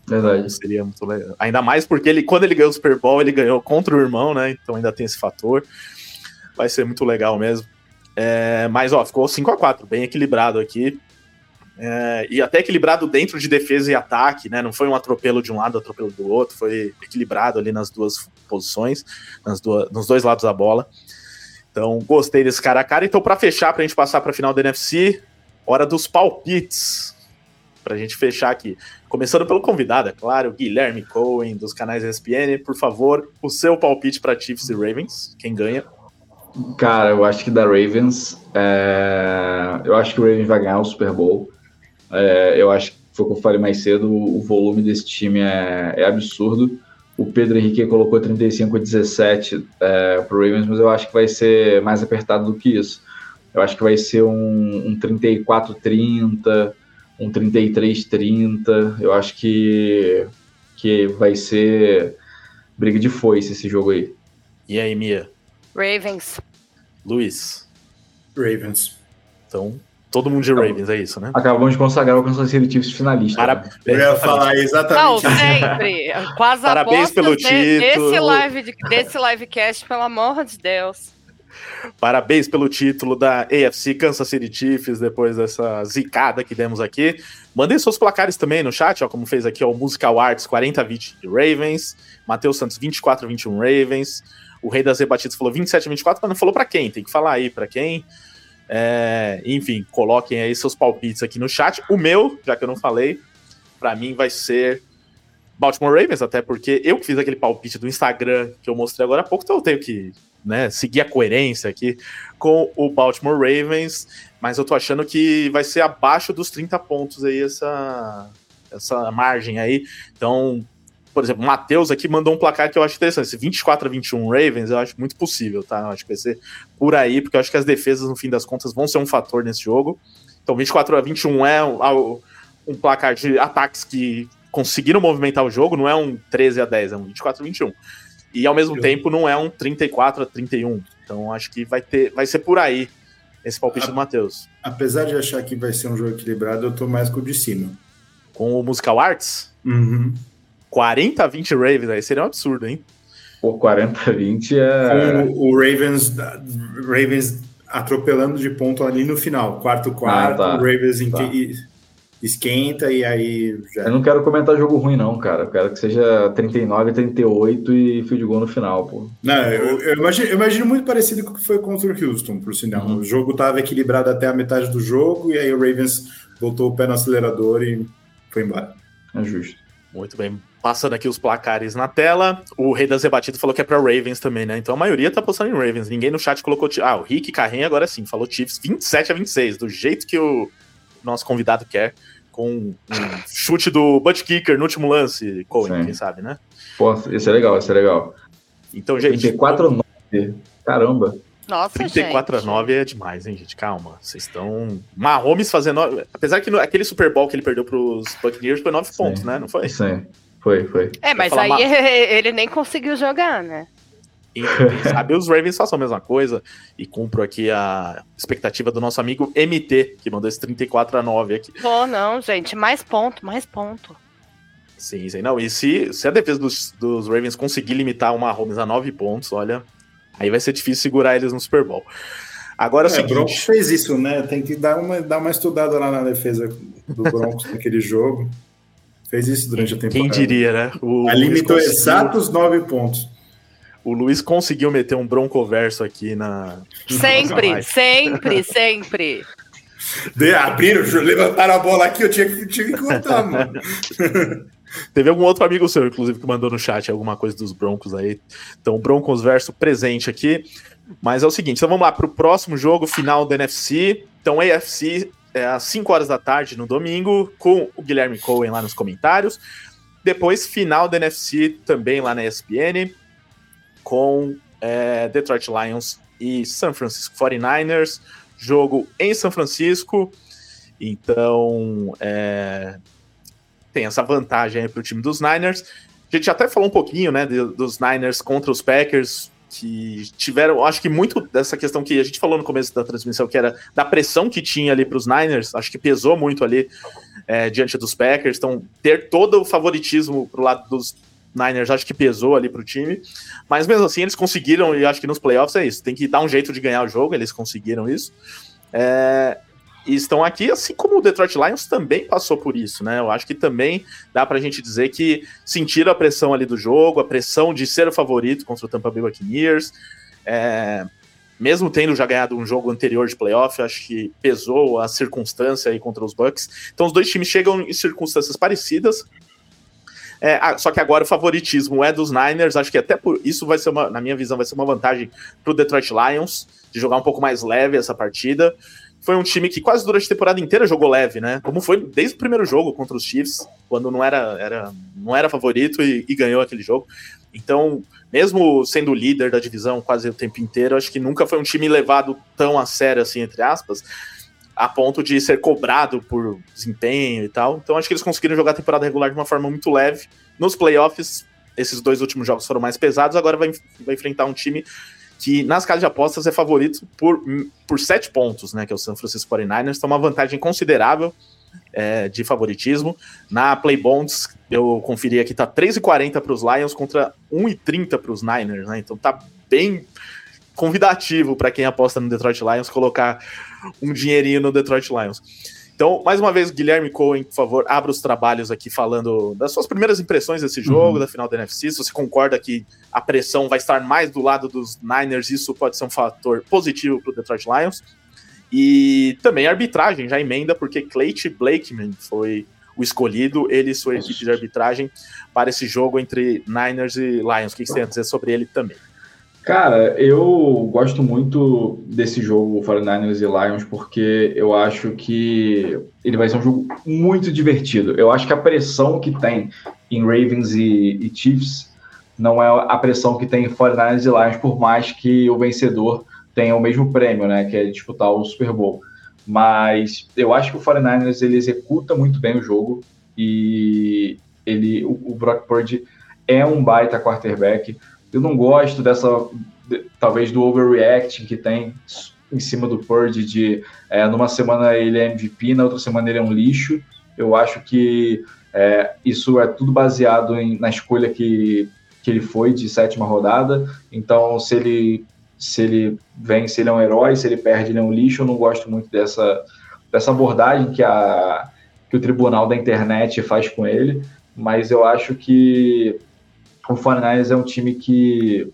Verdade. Então, seria muito legal. Ainda mais porque ele, quando ele ganhou o Super Bowl, ele ganhou contra o irmão, né? Então ainda tem esse fator. Vai ser muito legal mesmo. É, mas, ó, ficou 5 a 4 bem equilibrado aqui. É, e até equilibrado dentro de defesa e ataque, né? Não foi um atropelo de um lado, atropelo do outro, foi equilibrado ali nas duas posições, nas duas, nos dois lados da bola. Então, gostei desse cara a cara. Então, para fechar, para a gente passar para a final da NFC, hora dos palpites. Para a gente fechar aqui. Começando pelo convidado, é claro, Guilherme Cohen, dos canais ESPN. Por favor, o seu palpite para Chiefs e Ravens. Quem ganha? Cara, eu acho que da Ravens. É... Eu acho que o Ravens vai ganhar o Super Bowl. É... Eu acho que foi o que eu falei mais cedo. O volume desse time é, é absurdo. O Pedro Henrique colocou 35 a 17 é, para o Ravens, mas eu acho que vai ser mais apertado do que isso. Eu acho que vai ser um, um 34-30, um 33-30. Eu acho que, que vai ser briga de foice esse jogo aí. E aí, Mia? Ravens. Luiz? Ravens. Então, todo mundo de Ravens, é isso, né? Acabamos de consagrar o Kansas City Chiefs finalista. Para... Eu ia falar exatamente. Não, sempre. As (laughs) Parabéns pelo de, título. Desse, live, de, desse livecast, pelo amor de Deus. Parabéns pelo título da AFC Kansas City Chiefs, depois dessa zicada que demos aqui. Mandem seus placares também no chat, ó, como fez aqui ó, o Musical Arts 40-20 de Ravens, Matheus Santos 24-21 Ravens, o Rei das Rebatidas falou 27-24, mas não falou para quem, tem que falar aí para quem. É, enfim, coloquem aí seus palpites aqui no chat. O meu, já que eu não falei, para mim vai ser Baltimore Ravens, até porque eu fiz aquele palpite do Instagram que eu mostrei agora há pouco, então eu tenho que né, seguir a coerência aqui com o Baltimore Ravens, mas eu tô achando que vai ser abaixo dos 30 pontos aí essa, essa margem aí. Então, por exemplo, o Matheus aqui mandou um placar que eu acho interessante. Esse 24 a 21 Ravens, eu acho muito possível, tá? Eu acho que vai ser por aí, porque eu acho que as defesas, no fim das contas, vão ser um fator nesse jogo. Então, 24 a 21 é um, um placar de ataques que conseguiram movimentar o jogo, não é um 13 a 10, é um 24 a 21. E ao mesmo tempo não é um 34 a 31. Então acho que vai ter, vai ser por aí esse palpite a... do Matheus. Apesar de achar que vai ser um jogo equilibrado, eu tô mais com o de cima. Com o Musical Arts? Uhum. 40 a 20 Ravens, aí seria um absurdo, hein? Pô, 40 a 20 é. Com o Ravens, Ravens atropelando de ponto ali no final, quarto quarto, ah, tá. Ravens em tá. que esquenta e aí já... Eu não quero comentar jogo ruim, não, cara. Eu quero que seja 39, 38 e fio de gol no final, pô. Não, eu, eu, imagino, eu imagino, muito parecido com o que foi contra o Houston, por sinal. Uhum. O jogo estava equilibrado até a metade do jogo e aí o Ravens botou o pé no acelerador e foi embora. É justo. Muito bem. Passando aqui os placares na tela, o Rei das Rebatidas falou que é para Ravens também, né? Então a maioria tá postando em Ravens. Ninguém no chat colocou. Ah, o Rick Carrinha agora sim, falou Chiefs 27 a 26, do jeito que o nosso convidado quer com um chute do butt kicker no último lance, Cohen, Sim. quem sabe, né? Pô, isso é legal, isso é legal. Então, gente. 34 a 9. Caramba. Nossa, 34 gente. a 9 é demais, hein, gente? Calma. Vocês estão. Mahomes fazendo. Apesar que no... aquele Super Bowl que ele perdeu pros Buccaneers foi 9 Sim. pontos, né? Não foi? Sim. Foi, foi. É, mas aí (laughs) ele nem conseguiu jogar, né? Quem sabe os Ravens façam a mesma coisa e cumpro aqui a expectativa do nosso amigo MT, que mandou esse 34 a 9 aqui. Pô, não, gente, mais ponto, mais ponto. Sim, sim. Não, e se, se a defesa dos, dos Ravens conseguir limitar uma Mahomes a 9 pontos, olha, aí vai ser difícil segurar eles no Super Bowl. Agora é, o seguinte... O Broncos fez isso, né? Tem que dar uma, dar uma estudada lá na defesa do Broncos (laughs) naquele jogo. Fez isso durante a temporada. Quem diria, né? O limitou conseguiu... exatos 9 pontos. O Luiz conseguiu meter um broncoverso aqui na. Sempre, sempre, (laughs) sempre. De, abriram, levantaram a bola aqui, eu tinha que, tinha que contar, mano. (laughs) Teve algum outro amigo seu, inclusive, que mandou no chat alguma coisa dos Broncos aí. Então, Broncos verso presente aqui. Mas é o seguinte, então vamos lá para o próximo jogo, final do NFC. Então, AFC é às 5 horas da tarde no domingo, com o Guilherme Cohen lá nos comentários. Depois, final do NFC também lá na ESPN com é, Detroit Lions e San Francisco 49ers. Jogo em São Francisco. Então, é, tem essa vantagem para o time dos Niners. A gente até falou um pouquinho né, dos Niners contra os Packers. Que tiveram, acho que muito dessa questão que a gente falou no começo da transmissão, que era da pressão que tinha ali para os Niners, acho que pesou muito ali é, diante dos Packers. Então, ter todo o favoritismo pro lado dos Niners, acho que pesou ali para o time. Mas mesmo assim, eles conseguiram, e acho que nos playoffs é isso, tem que dar um jeito de ganhar o jogo, eles conseguiram isso. É, e estão aqui, assim como o Detroit Lions também passou por isso, né? Eu acho que também dá pra gente dizer que sentiram a pressão ali do jogo, a pressão de ser o favorito contra o Tampa Bay Buccaneers. É, mesmo tendo já ganhado um jogo anterior de playoff, acho que pesou a circunstância aí contra os Bucks. Então os dois times chegam em circunstâncias parecidas. É, só que agora o favoritismo é dos Niners. Acho que até por isso vai ser uma, na minha visão, vai ser uma vantagem para o Detroit Lions de jogar um pouco mais leve essa partida foi um time que quase durante a temporada inteira jogou leve, né? Como foi desde o primeiro jogo contra os Chiefs, quando não era, era, não era favorito e, e ganhou aquele jogo. Então, mesmo sendo líder da divisão quase o tempo inteiro, acho que nunca foi um time levado tão a sério assim, entre aspas, a ponto de ser cobrado por desempenho e tal. Então, acho que eles conseguiram jogar a temporada regular de uma forma muito leve. Nos playoffs, esses dois últimos jogos foram mais pesados, agora vai, vai enfrentar um time que nas casas de apostas é favorito por, por sete pontos, né? Que é o San Francisco 49ers, então uma vantagem considerável é, de favoritismo. Na Play Bonds, eu conferi aqui, tá 3,40 para os Lions contra 1,30 para os Niners, né? Então tá bem convidativo para quem aposta no Detroit Lions colocar um dinheirinho no Detroit Lions. Então, mais uma vez, Guilherme Cohen, por favor, abra os trabalhos aqui falando das suas primeiras impressões desse jogo, uhum. da final da NFC. Se você concorda que a pressão vai estar mais do lado dos Niners, isso pode ser um fator positivo para o Detroit Lions. E também a arbitragem já emenda, porque Clayton Blakeman foi o escolhido, ele e sua equipe de arbitragem para esse jogo entre Niners e Lions. O que você tem a dizer sobre ele também? Cara, eu gosto muito desse jogo 49ers e Lions porque eu acho que ele vai ser um jogo muito divertido. Eu acho que a pressão que tem em Ravens e, e Chiefs não é a pressão que tem em 49ers e Lions, por mais que o vencedor tenha o mesmo prêmio, né, que é disputar o Super Bowl. Mas eu acho que o 49ers ele executa muito bem o jogo e ele, o, o Brock Purdy é um baita quarterback eu não gosto dessa, talvez, do overreacting que tem em cima do Purdy de é, numa semana ele é MVP, na outra semana ele é um lixo. Eu acho que é, isso é tudo baseado em, na escolha que, que ele foi de sétima rodada. Então, se ele se ele vence, ele é um herói, se ele perde, ele é um lixo. Eu não gosto muito dessa, dessa abordagem que, a, que o tribunal da internet faz com ele, mas eu acho que o 49ers é um time que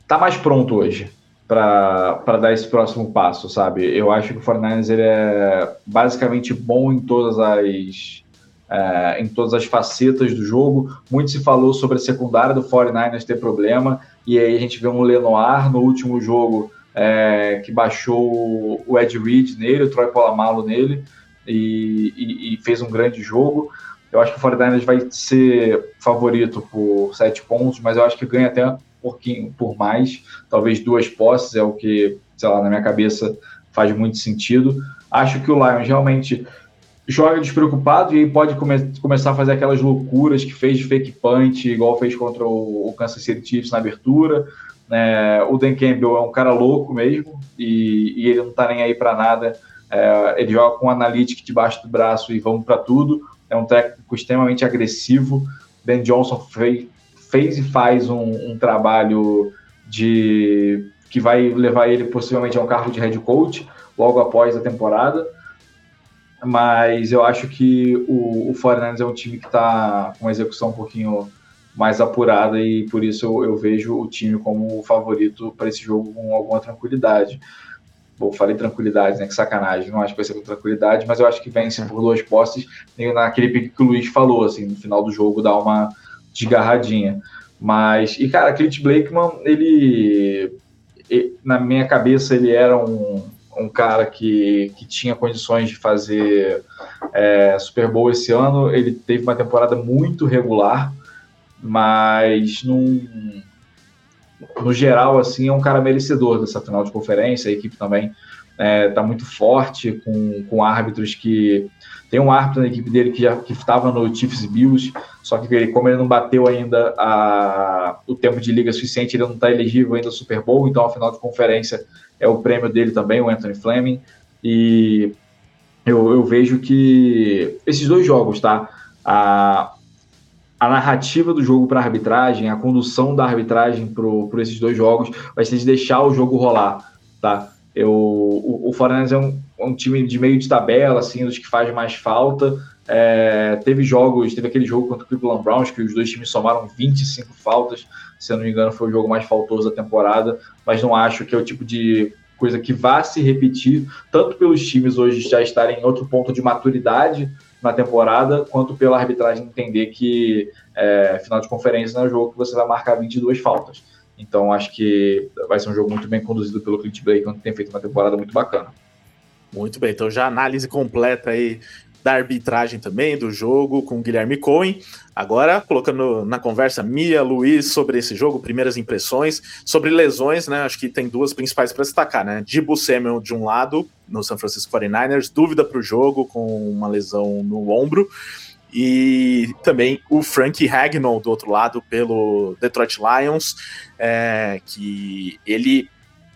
está mais pronto hoje para dar esse próximo passo, sabe? Eu acho que o 49ers ele é basicamente bom em todas as é, em todas as facetas do jogo. Muito se falou sobre a secundária do 49ers ter problema, e aí a gente vê um Lenoir no último jogo é, que baixou o Ed Reed nele, o Troy Polamalu nele, e, e, e fez um grande jogo. Eu acho que o 49ers vai ser favorito por sete pontos, mas eu acho que ganha até um pouquinho por mais. Talvez duas posses é o que, sei lá, na minha cabeça faz muito sentido. Acho que o Lions realmente joga despreocupado e aí pode come começar a fazer aquelas loucuras que fez de fake punch, igual fez contra o, o Kansas City Chiefs na abertura. É, o Dan Campbell é um cara louco mesmo e, e ele não tá nem aí para nada. É, ele joga com o analytics debaixo do braço e vamos para tudo é um técnico extremamente agressivo. Ben Johnson fez, fez e faz um, um, trabalho de que vai levar ele possivelmente a um cargo de head coach logo após a temporada. Mas eu acho que o, o Foreigners é um time que está com execução um pouquinho mais apurada e por isso eu, eu vejo o time como o favorito para esse jogo com alguma tranquilidade. Bom, falei tranquilidade, né? Que sacanagem. Não acho que vai ser com tranquilidade, mas eu acho que vence por duas postes. Naquele pique que o Luiz falou, assim, no final do jogo dá uma desgarradinha. Mas, e cara, Clint Blakeman, ele, na minha cabeça, ele era um, um cara que, que tinha condições de fazer é, Super Bowl esse ano. Ele teve uma temporada muito regular, mas não no geral, assim, é um cara merecedor dessa final de conferência. A equipe também é, tá muito forte, com, com árbitros que. Tem um árbitro na equipe dele que já que estava no Chiefs Bills, só que ele, como ele não bateu ainda a, o tempo de liga suficiente, ele não está elegível ainda ao Super Bowl, então a final de conferência é o prêmio dele também, o Anthony Fleming. E eu, eu vejo que esses dois jogos, tá? A, a narrativa do jogo para a arbitragem, a condução da arbitragem por esses dois jogos vai ser de deixar o jogo rolar, tá? Eu, o, o Foreigners é um, um, time de meio de tabela, assim, dos que faz mais falta. É, teve jogos, teve aquele jogo contra o Cleveland Browns, que os dois times somaram 25 faltas, se eu não me engano foi o jogo mais faltoso da temporada, mas não acho que é o tipo de coisa que vá se repetir, tanto pelos times hoje já estarem em outro ponto de maturidade na temporada, quanto pela arbitragem entender que é, final de conferência não é jogo que você vai marcar 22 faltas. Então acho que vai ser um jogo muito bem conduzido pelo Clint Blake, que tem feito uma temporada muito bacana. Muito bem, então já análise completa aí da arbitragem também, do jogo com o Guilherme Cohen. Agora, colocando na conversa Mia, Luiz, sobre esse jogo, primeiras impressões, sobre lesões, né? Acho que tem duas principais para destacar, né? Dibu Samuel de um lado, no San Francisco 49ers, dúvida para o jogo, com uma lesão no ombro. E também o Frank Hagnall do outro lado, pelo Detroit Lions, é, que ele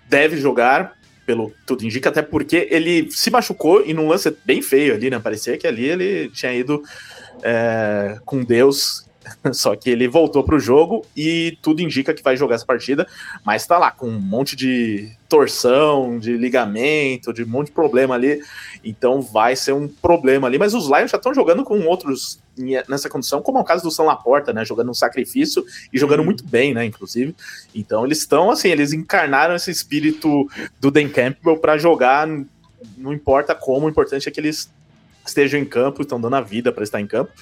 deve jogar, pelo tudo indica, até porque ele se machucou e num lance bem feio ali, né? Parecia que ali ele tinha ido é, com Deus (laughs) Só que ele voltou para o jogo e tudo indica que vai jogar essa partida, mas está lá com um monte de torção, de ligamento, de um monte de problema ali. Então vai ser um problema ali. Mas os Lions já estão jogando com outros nessa condição, como é o caso do São Laporta, né? Jogando um sacrifício e jogando muito bem, né? Inclusive. Então eles estão assim, eles encarnaram esse espírito do Dan Campbell para jogar, não importa como, o importante é que eles estejam em campo, estão dando a vida para estar em campo.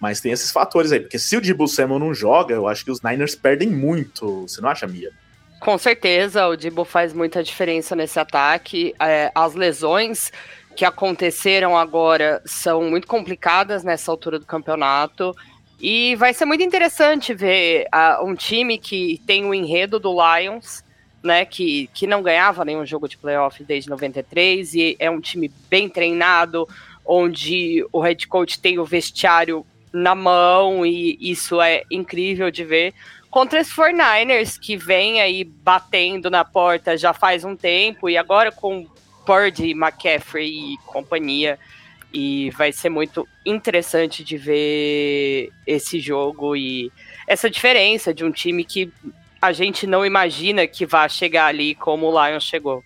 Mas tem esses fatores aí, porque se o Dibu Samuel não joga, eu acho que os Niners perdem muito. Você não acha, Mia? Com certeza, o Dibu faz muita diferença nesse ataque. É, as lesões que aconteceram agora são muito complicadas nessa altura do campeonato. E vai ser muito interessante ver uh, um time que tem o enredo do Lions, né, que, que não ganhava nenhum jogo de playoff desde 93, e é um time bem treinado, onde o head coach tem o vestiário na mão e isso é incrível de ver. Contra os 49ers, que vem aí batendo na porta já faz um tempo, e agora com Purdy, McCaffrey e companhia, e vai ser muito interessante de ver esse jogo e essa diferença de um time que a gente não imagina que vai chegar ali como o Lions chegou.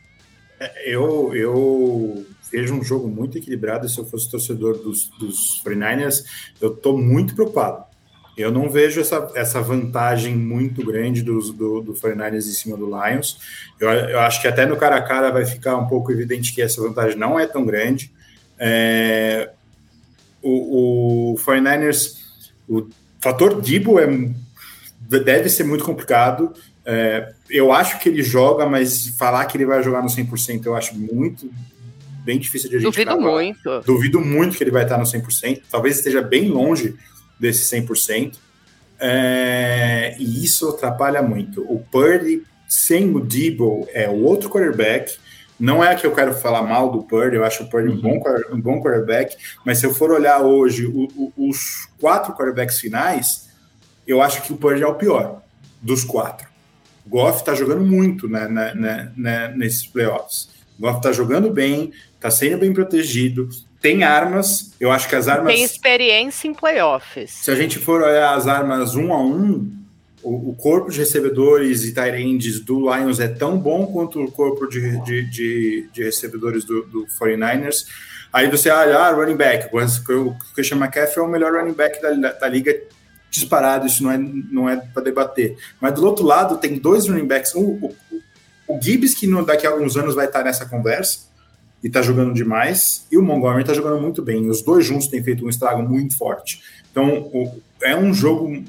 É, eu, eu vejo um jogo muito equilibrado. Se eu fosse torcedor dos, dos 49ers, eu estou muito preocupado. Eu não vejo essa, essa vantagem muito grande dos, do, do 49ers em cima do Lions. Eu, eu acho que até no cara a cara vai ficar um pouco evidente que essa vantagem não é tão grande. É, o, o 49ers, o fator Dibo é, deve ser muito complicado. É, eu acho que ele joga, mas falar que ele vai jogar no 100% eu acho muito bem difícil de a gente Duvido gravar. muito. Duvido muito que ele vai estar no 100%. Talvez esteja bem longe desse 100%. É, e isso atrapalha muito. O Purdy sem o Debo é o outro quarterback. Não é que eu quero falar mal do Purdy, eu acho o Purdy uhum. um, bom, um bom quarterback, mas se eu for olhar hoje o, o, os quatro quarterbacks finais, eu acho que o Purdy é o pior dos quatro. O Goff está jogando muito né, né, né, né, nesses playoffs. O Goff está jogando bem, tá sendo bem protegido, tem armas. Eu acho que as armas. Tem experiência em playoffs. Se a gente for olhar as armas um a um, o, o corpo de recebedores e tight do Lions é tão bom quanto o corpo de, de, de, de recebedores do, do 49ers. Aí você olha, ah, running back. O Christian McCaffrey é o melhor running back da, da, da liga disparado, isso não é, não é para debater. Mas do outro lado, tem dois running backs. O, o, o Gibbs, que no, daqui a alguns anos vai estar nessa conversa, e tá jogando demais, e o Montgomery tá jogando muito bem. Os dois juntos têm feito um estrago muito forte. Então, o, é um jogo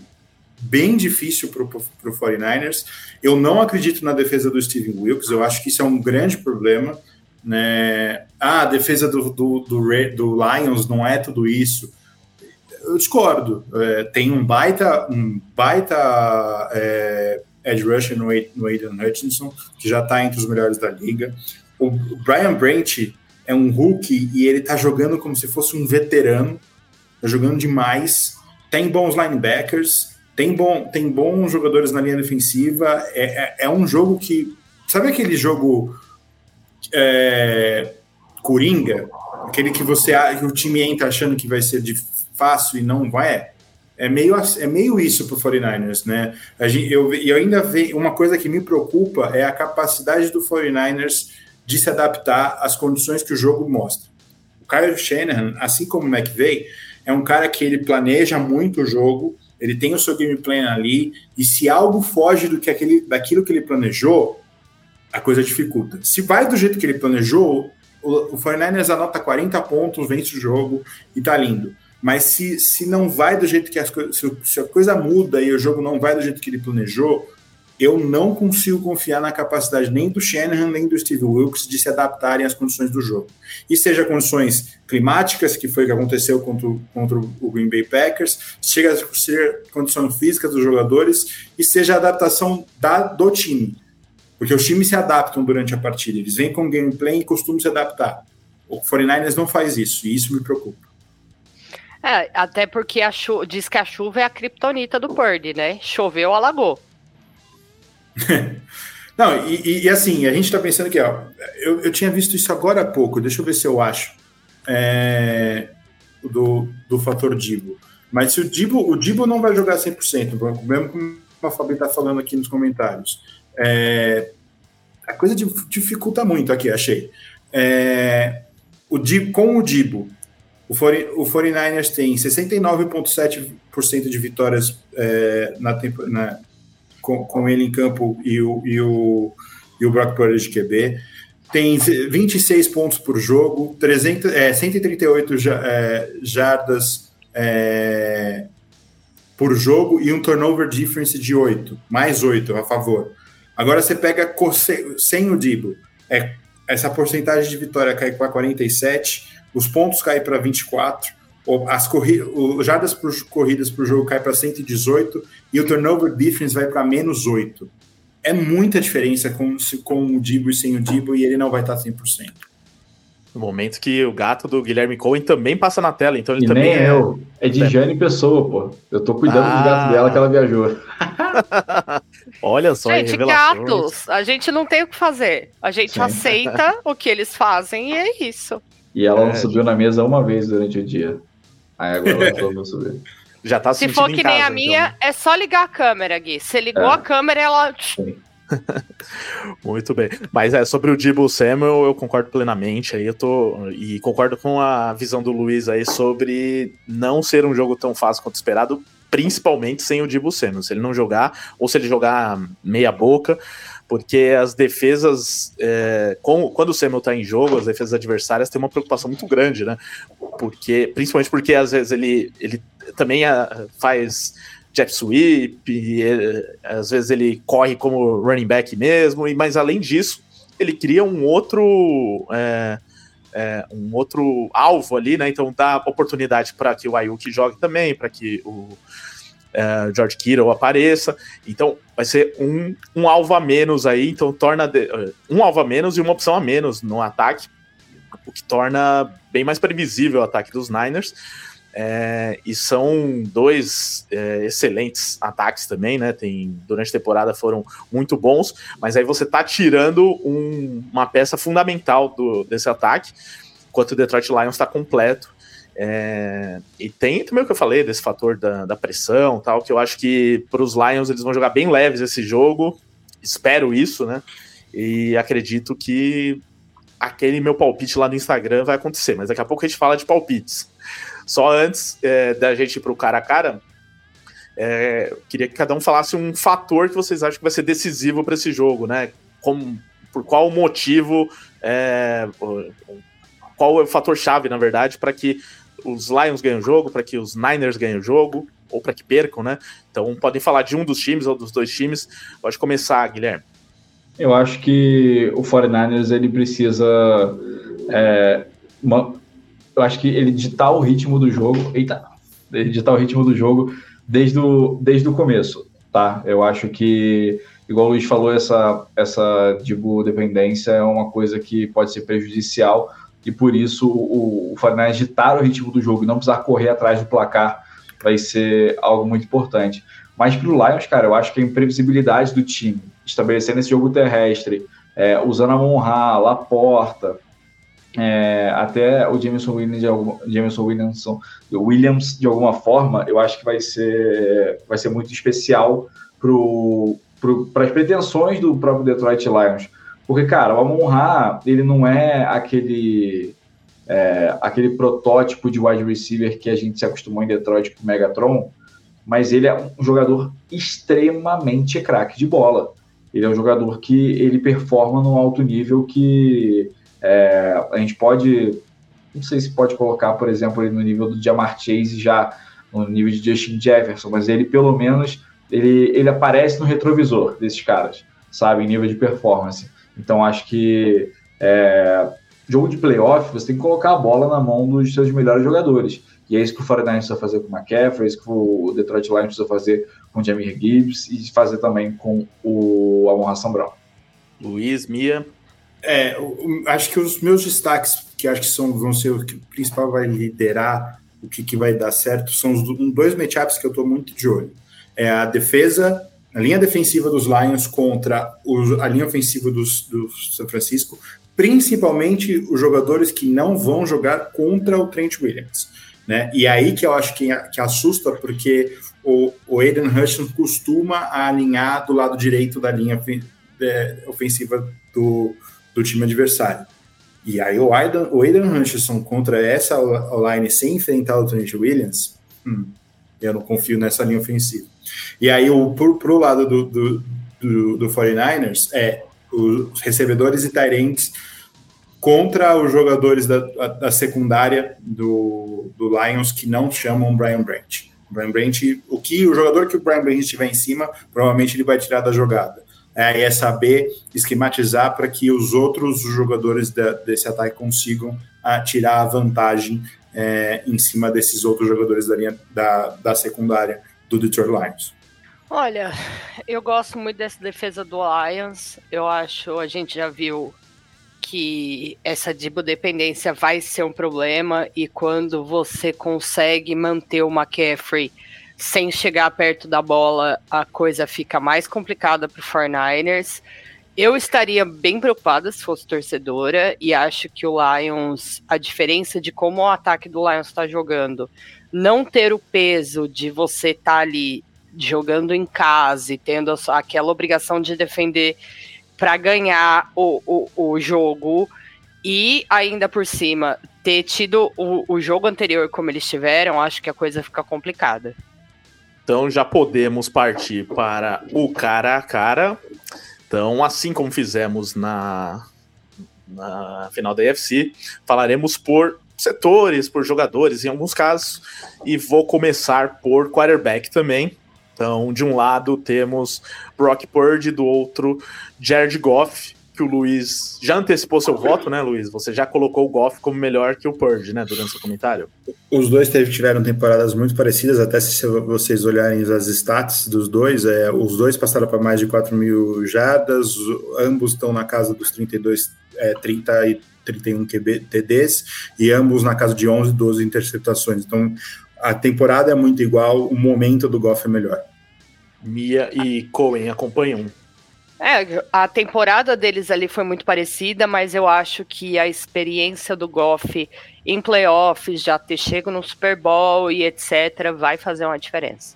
bem difícil para o 49ers. Eu não acredito na defesa do Steven Wilkes, eu acho que isso é um grande problema. Né? Ah, a defesa do, do, do, do Lions não é tudo isso. Eu discordo. É, tem um baita, um baita é, edge rusher no, no Aiden Hutchinson, que já está entre os melhores da liga. O Brian Branch é um rookie e ele tá jogando como se fosse um veterano, tá jogando demais, tem bons linebackers, tem, bom, tem bons jogadores na linha defensiva, é, é, é um jogo que, sabe aquele jogo é, Coringa, aquele que você que o time entra achando que vai ser de fácil e não vai, é meio, é meio isso para o 49ers, né? Gente, eu, eu ainda vejo uma coisa que me preocupa é a capacidade do 49ers de se adaptar às condições que o jogo mostra. O Kyle Shanahan, assim como o McVay, é um cara que ele planeja muito o jogo, ele tem o seu game plan ali, e se algo foge do que aquele, daquilo que ele planejou, a coisa dificulta. Se vai do jeito que ele planejou, o, o 49ers anota 40 pontos, vence o jogo e tá lindo. Mas se, se não vai do jeito que as coisas. Se, se, a coisa muda e o jogo não vai do jeito que ele planejou, eu não consigo confiar na capacidade nem do Shanahan nem do Steve Wilkes de se adaptarem às condições do jogo. E seja condições climáticas, que foi o que aconteceu contra, contra o Green Bay Packers, seja, condição física dos jogadores e seja a adaptação da, do time. Porque os times se adaptam durante a partida, eles vêm com gameplay e costumam se adaptar. O 49ers não faz isso, e isso me preocupa. É, até porque diz que a chuva é a criptonita do Purdy, né? Choveu, alagou. Não, e, e, assim, a gente tá pensando que, ó, eu, eu tinha visto isso agora há pouco, deixa eu ver se eu acho, é, do, do fator Dibo. Mas se o Dibo, o Dibo não vai jogar 100%, mesmo como a Fabi tá falando aqui nos comentários, é, a coisa dificulta muito aqui, achei. É, o Dibo, com o Dibo, o, 49ers tem 69,7% de vitórias é, na, na, com, com, ele em campo e o, e o, e o Brock Purdy de QB. Tem 26 pontos por jogo, 300, é, 138 é, jardas é, por jogo e um turnover difference de 8, mais 8 a favor. Agora você pega sem o Dibo, é, essa porcentagem de vitória cai para 47, os pontos caem para 24, as corridas, jardas por corridas por jogo cai para 118 e o turnover difference vai para menos 8. É muita diferença com, com o Dibo e sem o Dibo e ele não vai estar 100%. No momento que o gato do Guilherme Cohen também passa na tela, então ele e também nem é. Eu. É de Jane Pessoa, pô. Eu tô cuidando ah. do gato dela que ela viajou. (laughs) Olha só, gente, gatos, a gente não tem o que fazer. A gente Sim. aceita o que eles fazem e é isso. E ela é. não subiu na mesa uma vez durante o dia. Aí agora não subir. (laughs) Já tá Se for que nem a minha, então. é só ligar a câmera, Gui. Você ligou é. a câmera, ela. (laughs) Muito bem. Mas é sobre o Dibo Samuel, eu concordo plenamente. Aí eu tô e concordo com a visão do Luiz aí sobre não ser um jogo tão fácil quanto esperado, principalmente sem o Dibo Samuel. Se ele não jogar ou se ele jogar meia boca, porque as defesas, é, com, quando o Samuel está em jogo, as defesas adversárias têm uma preocupação muito grande, né? Porque, principalmente porque às vezes ele, ele também a, ah, faz jet sweep, e, às vezes ele corre como running back mesmo, e, mas além disso, ele cria um outro. É, é, um outro alvo ali, né? Então dá oportunidade para que o Ayuk jogue também, para que o, uh, George Kittle apareça. Então, vai ser um, um alvo a menos aí, então torna de, uh, um alvo a menos e uma opção a menos no ataque, o que torna bem mais previsível o ataque dos Niners. É, e são dois é, excelentes ataques também, né? Tem, durante a temporada foram muito bons, mas aí você tá tirando um, uma peça fundamental do, desse ataque, enquanto o Detroit Lions está completo. É, e tem também o que eu falei desse fator da, da pressão tal, que eu acho que para os Lions eles vão jogar bem leves esse jogo. Espero isso, né? E acredito que aquele meu palpite lá no Instagram vai acontecer, mas daqui a pouco a gente fala de palpites. Só antes é, da gente ir para o cara a cara, é, queria que cada um falasse um fator que vocês acham que vai ser decisivo para esse jogo, né? Como, por qual motivo, é, qual é o fator chave, na verdade, para que os Lions ganhem o jogo, para que os Niners ganhem o jogo, ou para que percam, né? Então podem falar de um dos times ou dos dois times. Pode começar, Guilherme. Eu acho que o 49ers ele precisa. É, uma, eu acho que ele ditar o ritmo do jogo. Eita! Ditar o ritmo do jogo desde o, desde o começo, tá? Eu acho que igual o Luiz falou, essa, essa digo, dependência é uma coisa que pode ser prejudicial e por isso o, o agitar o ritmo do jogo e não precisar correr atrás do placar vai ser algo muito importante. Mas para o Lions, cara, eu acho que a imprevisibilidade do time, estabelecendo esse jogo terrestre, é, usando a Monra, Laporta, é, até o Jameson Williams, de alguma, Jameson Williamson, Williams de alguma forma, eu acho que vai ser, vai ser muito especial para as pretensões do próprio Detroit Lions. Porque, cara, o Amon-Ra, ele não é aquele é, aquele protótipo de wide receiver que a gente se acostumou em Detroit com o Megatron, mas ele é um jogador extremamente craque de bola. Ele é um jogador que ele performa num alto nível que é, a gente pode, não sei se pode colocar, por exemplo, ele no nível do Jamar Chase já no nível de Justin Jefferson, mas ele pelo menos ele, ele aparece no retrovisor desses caras, sabe, em nível de performance. Então acho que é, jogo de playoff você tem que colocar a bola na mão dos seus melhores jogadores. E é isso que o 49 precisa fazer com o McCaffrey, é isso que o Detroit Lions precisa fazer com o Jamir Gibbs e fazer também com o Amon Hassan Brown. Luiz, Mia, é, eu, acho que os meus destaques, que acho que são, vão ser o que o principal vai liderar o que, que vai dar certo, são os dois matchups que eu estou muito de olho. É a defesa, a linha defensiva dos Lions contra os, a linha ofensiva dos, do São Francisco, principalmente os jogadores que não vão jogar contra o Trent Williams. Né? E aí que eu acho que, que assusta, porque o, o Aiden Hutchinson costuma alinhar do lado direito da linha é, ofensiva do, do time adversário. E aí o Aidan, o Aidan Hutchinson contra essa line sem enfrentar o Trent Williams, hum, eu não confio nessa linha ofensiva. E aí o pro, pro lado do, do, do, do 49ers é os recebedores e Tyrants contra os jogadores da, da secundária do, do Lions que não chamam Brian Branch. Brian Branch, o que o jogador que o Brian Branch estiver em cima, provavelmente ele vai tirar da jogada é, é saber esquematizar para que os outros jogadores de, desse ataque consigam a, tirar a vantagem é, em cima desses outros jogadores da linha da, da secundária do Detroit Lions. Olha, eu gosto muito dessa defesa do Lions. Eu acho, a gente já viu que essa dependência vai ser um problema e quando você consegue manter o McCaffrey sem chegar perto da bola, a coisa fica mais complicada para o 49ers. Eu estaria bem preocupada se fosse torcedora e acho que o Lions, a diferença de como o ataque do Lions está jogando, não ter o peso de você estar tá ali jogando em casa e tendo aquela obrigação de defender para ganhar o, o, o, jogo e ainda por cima ter tido o, o jogo anterior como eles tiveram, acho que a coisa fica complicada. Então já podemos partir para o cara a cara. Então, assim como fizemos na, na final da UFC, falaremos por setores, por jogadores em alguns casos, e vou começar por quarterback também. Então, de um lado temos Brock Purdy, do outro Jared Goff, que o Luiz já antecipou seu voto, né, Luiz? Você já colocou o Goff como melhor que o Purge, né, durante seu comentário? Os dois tiveram temporadas muito parecidas, até se vocês olharem as stats dos dois, é, os dois passaram para mais de 4 mil jardas, ambos estão na casa dos 32, é, 30 e 31 QB, TDs, e ambos na casa de 11, 12 interceptações. Então, a temporada é muito igual, o momento do Goff é melhor. Mia e Cohen acompanham é, a temporada deles ali foi muito parecida, mas eu acho que a experiência do Goff em playoffs, já ter chego no Super Bowl e etc., vai fazer uma diferença.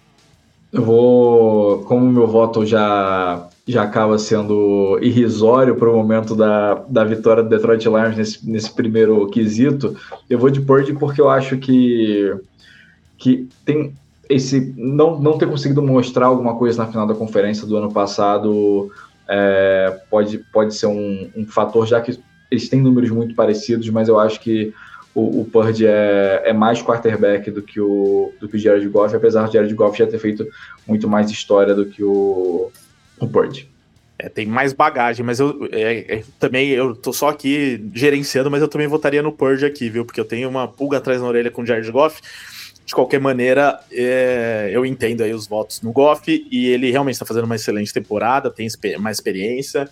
Eu vou, como meu voto já, já acaba sendo irrisório para o momento da, da vitória do Detroit Lions nesse, nesse primeiro quesito, eu vou de Purdy porque eu acho que, que tem esse não, não ter conseguido mostrar alguma coisa na final da conferência do ano passado é, pode, pode ser um, um, fator, já que eles têm números muito parecidos, mas eu acho que o, o Purdy é, é mais quarterback do que o, do que o Jared Goff, apesar do Jared Goff já ter feito muito mais história do que o, o Purdy. É, tem mais bagagem, mas eu é, é, também eu tô só aqui gerenciando, mas eu também votaria no Purdy aqui, viu? Porque eu tenho uma pulga atrás na orelha com o Jared Goff De qualquer maneira, é, eu entendo aí os votos no Goff e ele realmente está fazendo uma excelente temporada, tem mais experiência.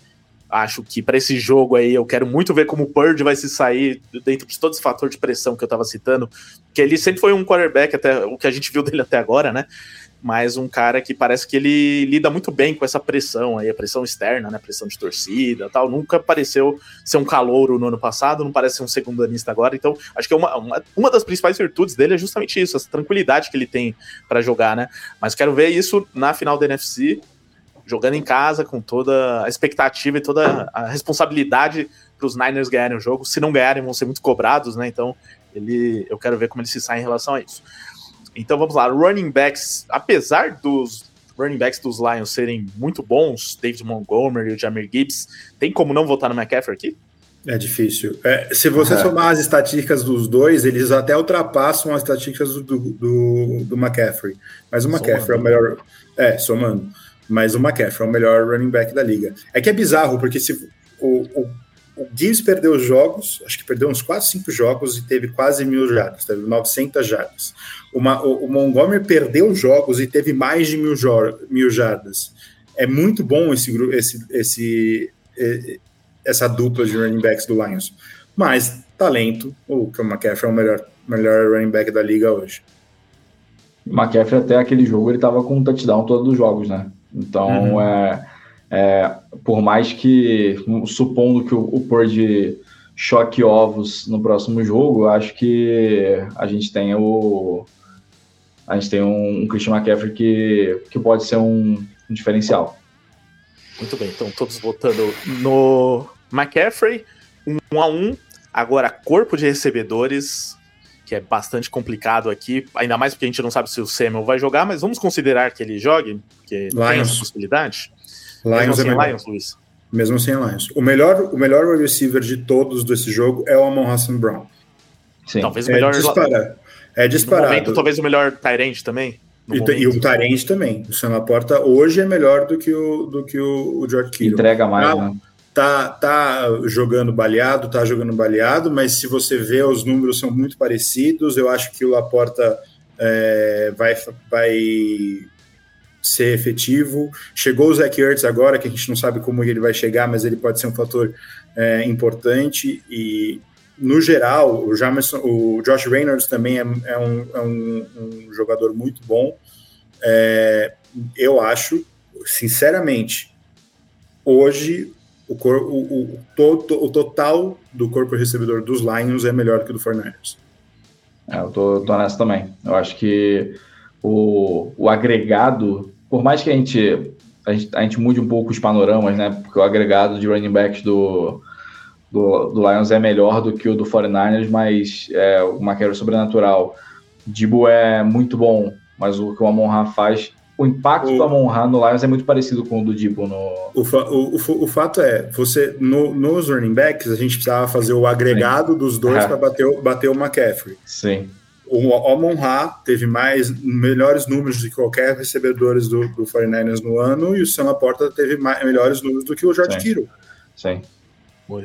Acho que para esse jogo aí eu quero muito ver como o Purge vai se sair dentro de todo esse fator de pressão que eu estava citando, que ele sempre foi um quarterback até o que a gente viu (laughs) dele até agora, né? mas um cara que parece que ele lida muito bem com essa pressão aí, a pressão externa, né, pressão de torcida tal, nunca pareceu ser um calouro no ano passado, não parece ser um segundanista agora, então acho que é uma, uma, uma das principais virtudes dele é justamente isso, essa tranquilidade que ele tem para jogar, né, mas quero ver isso na final da NFC, jogando em casa, com toda a expectativa e toda a responsabilidade para os Niners ganharem o jogo, se não ganharem vão ser muito cobrados, né, então ele, eu quero ver como ele se sai em relação a isso. Então vamos lá, running backs, apesar dos running backs dos Lions serem muito bons, David Montgomery e o Jamir Gibbs, tem como não votar no McCaffrey aqui? É difícil. É, se você é. somar as estatísticas dos dois, eles até ultrapassam as estatísticas do, do, do McCaffrey. Mas o McCaffrey somando. é o melhor. É, somando. Mas o McCaffrey é o melhor running back da liga. É que é bizarro, porque se o, o, o Gibbs perdeu os jogos, acho que perdeu uns 4, 5 jogos e teve quase mil jardas, teve 900 jardas. O, o, Montgomery perdeu jogos e teve mais de mil, mil jardas. É muito bom esse, esse, esse, essa dupla de running backs do Lions. Mas, talento, o Cam McCaffrey é o melhor, melhor running back da liga hoje. McCaffrey até aquele jogo ele tava com um touchdown todos os jogos, né? Então, uhum. é, é, por mais que, supondo que o, o Purdy choque ovos no próximo jogo, acho que a gente tem o, a gente tem um, um Christian McCaffrey que, que pode ser um, um diferencial. Muito bem, então todos votando no McCaffrey, um a um. Agora, corpo de recebedores, que é bastante complicado aqui, ainda mais porque a gente não sabe se o Samuel vai jogar, mas vamos considerar que ele jogue, porque Lions. tem essa possibilidade. Lions Mesmo sem é Lions, Luiz. Mesmo sem Lions. O melhor, o melhor receiver de todos desse jogo é o Amon Hassan Brown. Sim. Talvez o melhor. É dispara. É disparado. Momento, talvez o melhor Tyrande também. E, e, o Tyrande também. O Sam Laporta hoje é melhor do que o, do que o, o George Kittle. Entrega mais, tá, né? Tá, tá jogando baleado, tá jogando baleado, mas se você vê, os números são muito parecidos. Eu acho que o Laporta é, vai, vai ser efetivo. Chegou o Zach Ertz agora, que a gente não sabe como ele vai chegar, mas ele pode ser um fator é, importante. E no geral, o, Jamerson, o Josh Reynolds também é, é, um, é um, um, jogador muito bom. É, eu acho, sinceramente, hoje o, cor, o, o, to, o, total do corpo recebedor dos Lions é melhor que o do 49ers. É, eu tô, tô nessa também. Eu acho que o, o agregado, por mais que a gente, a gente, a gente mude um pouco os panoramas, né? Porque o agregado de running backs do, do, do Lions é melhor do que o do 49ers, mas é uma queda sobrenatural. Dibo é muito bom, mas o que o Amon Ra faz, o impacto o, do Amon Ra no Lions é muito parecido com o do Dibo no. O, o, o, o fato é, você no, nos running backs, a gente precisava fazer o agregado Sim. dos dois para bater, bater o McCaffrey. Sim. O Amon Ra teve mais melhores números de qualquer recebedores do, do 49ers no ano, e o Sam Laporta teve mais, melhores números do que o George Kittle. Sim.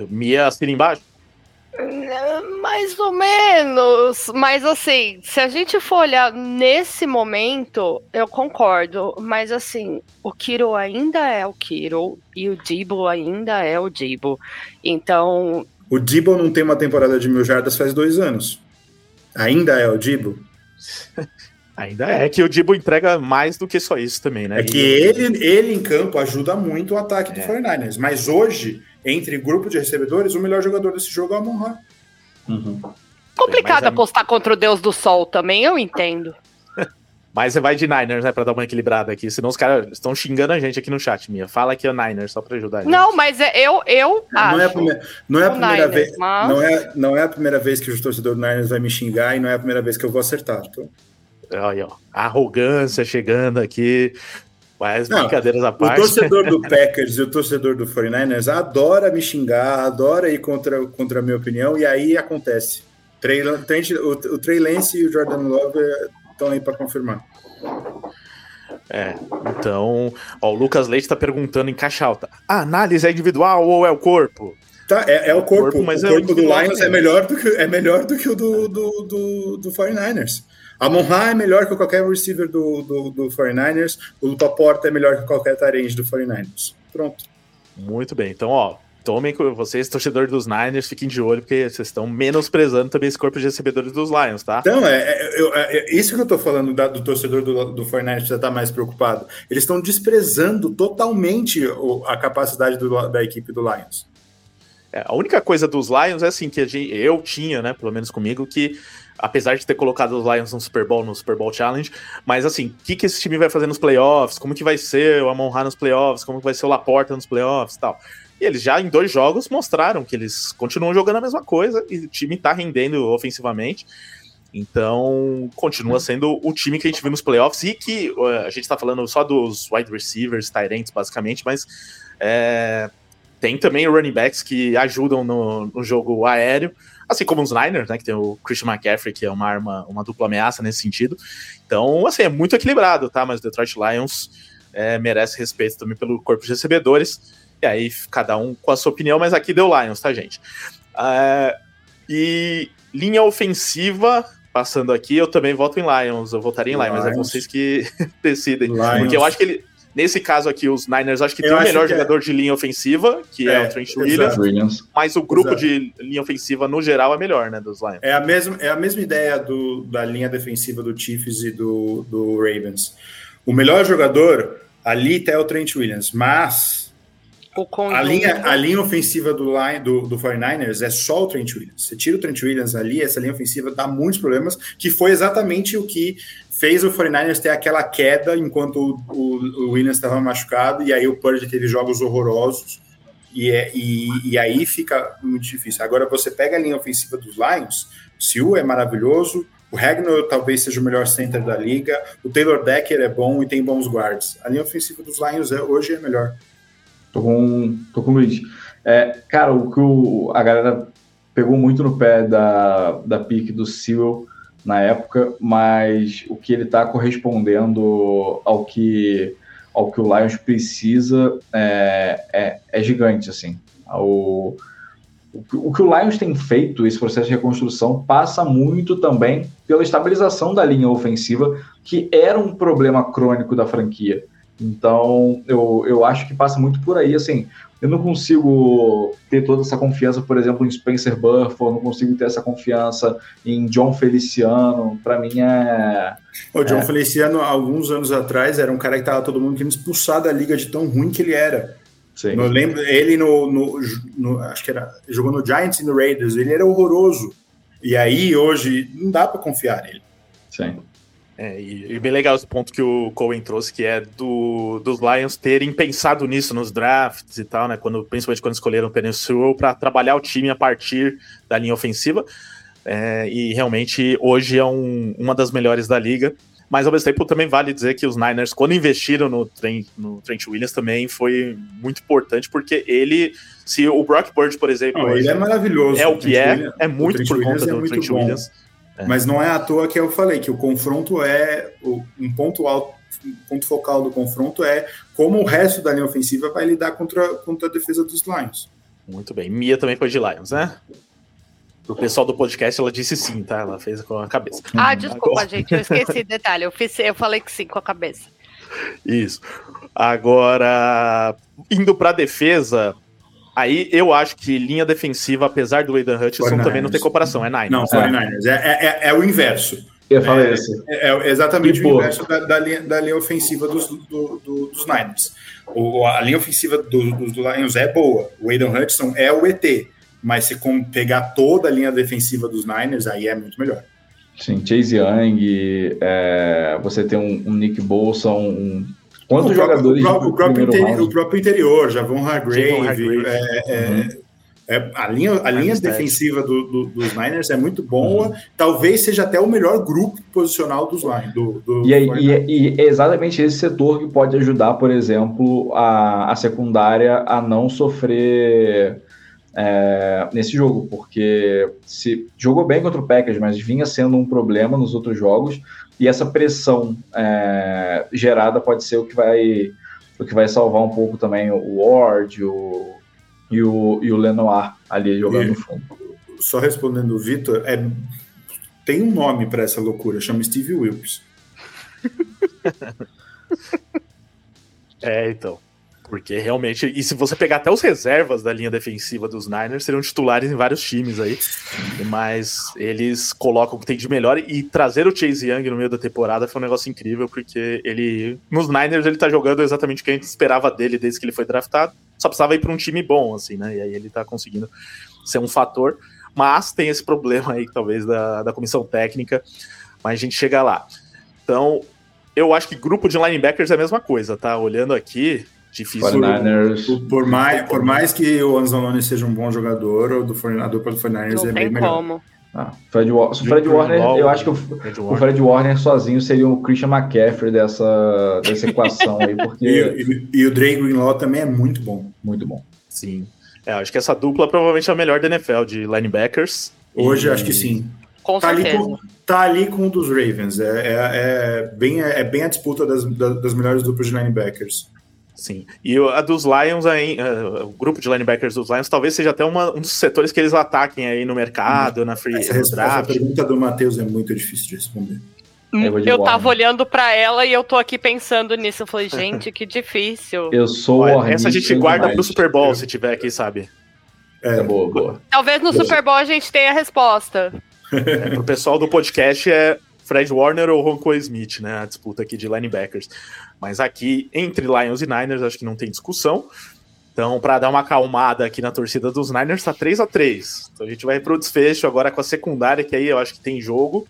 Mia assina embaixo? Mais ou menos, mas assim, se a gente for olhar nesse momento, eu concordo, mas assim, o Kiro ainda é o Kiro e o Dibo ainda é o Dibo. Então. O Dibo não tem uma temporada de mil jardas faz dois anos. Ainda é o Dibo? (laughs) Ainda é que o Dibo entrega mais do que só isso também, né? É que ele, ele em campo ajuda muito o ataque é. do 49ers, mas hoje entre grupo de recebedores, o melhor jogador desse jogo é o Amon uhum. Complicado apostar contra o Deus do Sol também, eu entendo. (laughs) Mas você vai de Niners, né, pra dar uma equilibrada aqui. Senão os caras estão xingando a gente aqui no chat, Mia. Fala que é o Niners, só pra ajudar a gente. Não, mas é, eu, eu não, acho. Não é a primeira, não é a primeira Niners, vez. Mas... Não, é, não é a primeira vez que o torcedor do Niners vai me xingar e não é a primeira vez que eu vou acertar. Então. Olha, ó. Arrogância chegando aqui. Mas não, brincadeiras à parte. O torcedor do (laughs) Packers e o torcedor do 49ers adora me xingar, adora ir contra, contra a minha opinião, e aí acontece. Trey, o, o Trey Lance e o Jordan Love estão aí para confirmar. É, então, ó, o Lucas Leite está perguntando em caixa alta: a análise é individual ou é o corpo? Tá, é, é o corpo. corpo mas o é corpo do Lions é melhor do que, é melhor do que o do, do, do, do 49ers. A Monra é melhor que qualquer receiver do, do, do 49ers. O Lupa Porta é melhor que qualquer tarende do 49ers. Pronto. Muito bem. Então, ó, tomem vocês, torcedores dos Niners, fiquem de olho, porque vocês estão menosprezando também esse corpo de recebedores dos Lions, tá? Então, é, é, é, é isso que eu tô falando da, do torcedor do, do 49ers precisa estar mais preocupado. Eles estão desprezando totalmente o, a capacidade do, da equipe do Lions. É, a única coisa dos Lions é assim, que gente, eu tinha, né, pelo menos comigo, que apesar de ter colocado os Lions no Super Bowl, no Super Bowl Challenge, mas assim, o que, que esse time vai fazer nos playoffs? Como que vai ser o Amon Ra nos playoffs? Como que vai ser o Laporta nos playoffs tal? E eles já em dois jogos mostraram que eles continuam jogando a mesma coisa e o time tá rendendo ofensivamente. Então, continua sendo o time que a gente viu nos playoffs e que uh, a gente tá falando só dos wide receivers, tight basicamente, mas é, tem também running backs que ajudam no, no, jogo aéreo, assim como os Niners, né, que tem o Christian McCaffrey, que é uma arma, uma dupla ameaça nesse sentido. Então, assim, é muito equilibrado, tá? Mas o Detroit Lions é, merece respeito também pelo corpo de recebedores. E aí, cada um com a sua opinião, mas aqui deu Lions, tá, gente? Uh, e linha ofensiva, passando aqui, eu também voto em Lions. Eu votaria em Lions, mas é vocês que (laughs) decidem. Lions. Porque eu acho que ele. Nesse caso aqui, os Niners acho que eu tem o melhor é. jogador é. de linha ofensiva, que é, é o Trent Williams, Williams, mas o grupo exato. de linha ofensiva no geral é melhor, né, dos Lions. É a mesma, é a mesma ideia do, da linha defensiva do Chiefs e do, do Ravens. O melhor jogador ali tá é o Trent Williams, mas a linha, a linha ofensiva do, line, do, do 49ers é só o Trent Williams. Você tira o Trent Williams ali, essa linha ofensiva dá muitos problemas, que foi exatamente o que fez o 49ers ter aquela queda enquanto o, o, Williams estava machucado, e aí o Purdy teve jogos horrorosos, e, é, e, e, aí fica muito difícil. Agora você pega a linha ofensiva dos Lions, o Siu é maravilhoso, o Ragnar talvez seja o melhor center da liga, o Taylor Decker é bom e tem bons guards. A linha ofensiva dos Lions é, hoje é melhor. Tô com, tô com o Luiz. É, cara, o que o, a galera pegou muito no pé da, da pique do Sewell na época, mas o que ele está correspondendo ao que, ao que o Lions precisa é, é, é gigante, assim. O, o que o Lions tem feito, esse processo de reconstrução, passa muito também pela estabilização da linha ofensiva, que era um problema crônico da franquia. Então, eu, eu acho que passa muito por aí, assim, eu não consigo ter toda essa confiança, por exemplo, em Spencer Burford, não consigo ter essa confiança em John Feliciano, para mim é... O John é... Feliciano, alguns anos atrás, era um cara que tava todo mundo querendo expulsar da liga de tão ruim que ele era. Sim. Eu lembro, ele no, no, no, acho que era, jogou no Giants e no Raiders, ele era horroroso. E aí, hoje, não dá para confiar nele. Sim. É, e, e, bem legal esse ponto que o Cohen trouxe, que é do, dos Lions terem pensado nisso nos drafts e tal, né? Quando, principalmente quando escolheram o Penny para trabalhar o time a partir da linha ofensiva. É, e realmente hoje é um, uma das melhores da liga. Mas ao mesmo tempo também vale dizer que os Niners, quando investiram no, Trent, no Trent Williams, também foi muito importante, porque ele, se o Brock Bird, por exemplo, Não, ele é maravilhoso. É o que é, Williams, é muito por conta é do Trent bom. Williams. É. Mas não é à toa que eu falei que o confronto é um ponto alto, um ponto focal do confronto é como o resto da linha ofensiva vai lidar contra, contra a defesa dos Lions. Muito bem. Mia também foi de Lions, né? O pessoal do podcast, ela disse sim, tá? Ela fez com a cabeça. Ah, desculpa, Agora... gente, eu esqueci detalhe. Eu, fiz, eu falei que sim com a cabeça. Isso. Agora, indo para defesa, Aí eu acho que linha defensiva, apesar do Aidan Hutchinson, também não tem comparação, é Niners. Não, 49ers. É, é, é, é o inverso. Eu falei é, isso. É, é, exatamente o inverso da, da, linha, da linha ofensiva dos, do, do, dos Niners. O, a linha ofensiva do, do, do Lions é boa. O Aidan Hutchinson é o ET. Mas se pegar toda a linha defensiva dos Niners, aí é muito melhor. Sim, Chase Young, é, você tem um, um Nick Bolsa, um Quantos o jogadores. Próprio, o, próprio interi o próprio interior, Javon Hargrave. É, é, uhum. é, a linha, a linha defensiva do, do, dos Niners é muito boa. Uhum. Talvez seja até o melhor grupo posicional dos Niners. Do, do e, e, e, é exatamente esse setor que pode ajudar, por exemplo, a, a secundária a não sofrer. É, nesse jogo, porque se jogou bem contra o Packers, mas vinha sendo um problema nos outros jogos, e essa pressão é, gerada pode ser o que vai o que vai salvar um pouco também o Ward, o, e o, e o Lenoir ali jogando e, no fundo. Só respondendo o Vitor, é, tem um nome para essa loucura, chama Steve Wilkes. (laughs) é, então. Porque realmente, e se você pegar até os reservas da linha defensiva dos Niners, seriam titulares em vários times aí. Mas eles colocam o que tem de melhor e trazer o Chase Young no meio da temporada foi um negócio incrível, porque ele. Nos Niners ele tá jogando exatamente o que a gente esperava dele desde que ele foi draftado. Só precisava ir para um time bom, assim, né? E aí ele tá conseguindo ser um fator. Mas tem esse problema aí, talvez, da, da comissão técnica. Mas a gente chega lá. Então, eu acho que grupo de linebackers é a mesma coisa, tá? Olhando aqui, Difícil. Por, por, mais, por mais que o Anzalone seja um bom jogador, o do a dupla do 49ers é bem melhor. Como. Ah, Fred, o Fred Warner, eu acho que o Fred, o Fred Warner sozinho seria o Christian McCaffrey dessa, dessa equação aí, (laughs) porque... e, e, e, o Drake Greenlaw também é muito bom. Muito bom. Sim. É, acho que essa dupla provavelmente é a melhor da NFL de linebackers. Hoje, e... acho que sim. Com tá certeza. Ali com, tá ali com um dos Ravens. É, é, é, bem, é bem a disputa das, das melhores duplas de linebackers. Sim. E a dos Lions, aí, uh, o grupo de linebackers dos Lions, talvez seja até uma, um dos setores que eles ataquem aí no mercado, uhum. na free essa, no draft. Essa pergunta do Matheus é muito difícil de responder. Eu, eu tava olhando para ela e eu tô aqui pensando nisso. Eu falei, gente, que difícil. Eu sou Olha, Essa a gente guarda demais. pro Super Bowl, se tiver aqui, sabe? É, é boa, boa. Talvez no boa. Super Bowl a gente tenha a resposta. É, pro pessoal do podcast é Fred Warner ou Ronco Smith, né? A disputa aqui de linebackers. Mas aqui, entre Lions e Niners, acho que não tem discussão. Então, para dar uma acalmada aqui na torcida dos Niners, tá 3 a 3 Então a gente vai pro desfecho agora com a secundária, que aí eu acho que tem jogo.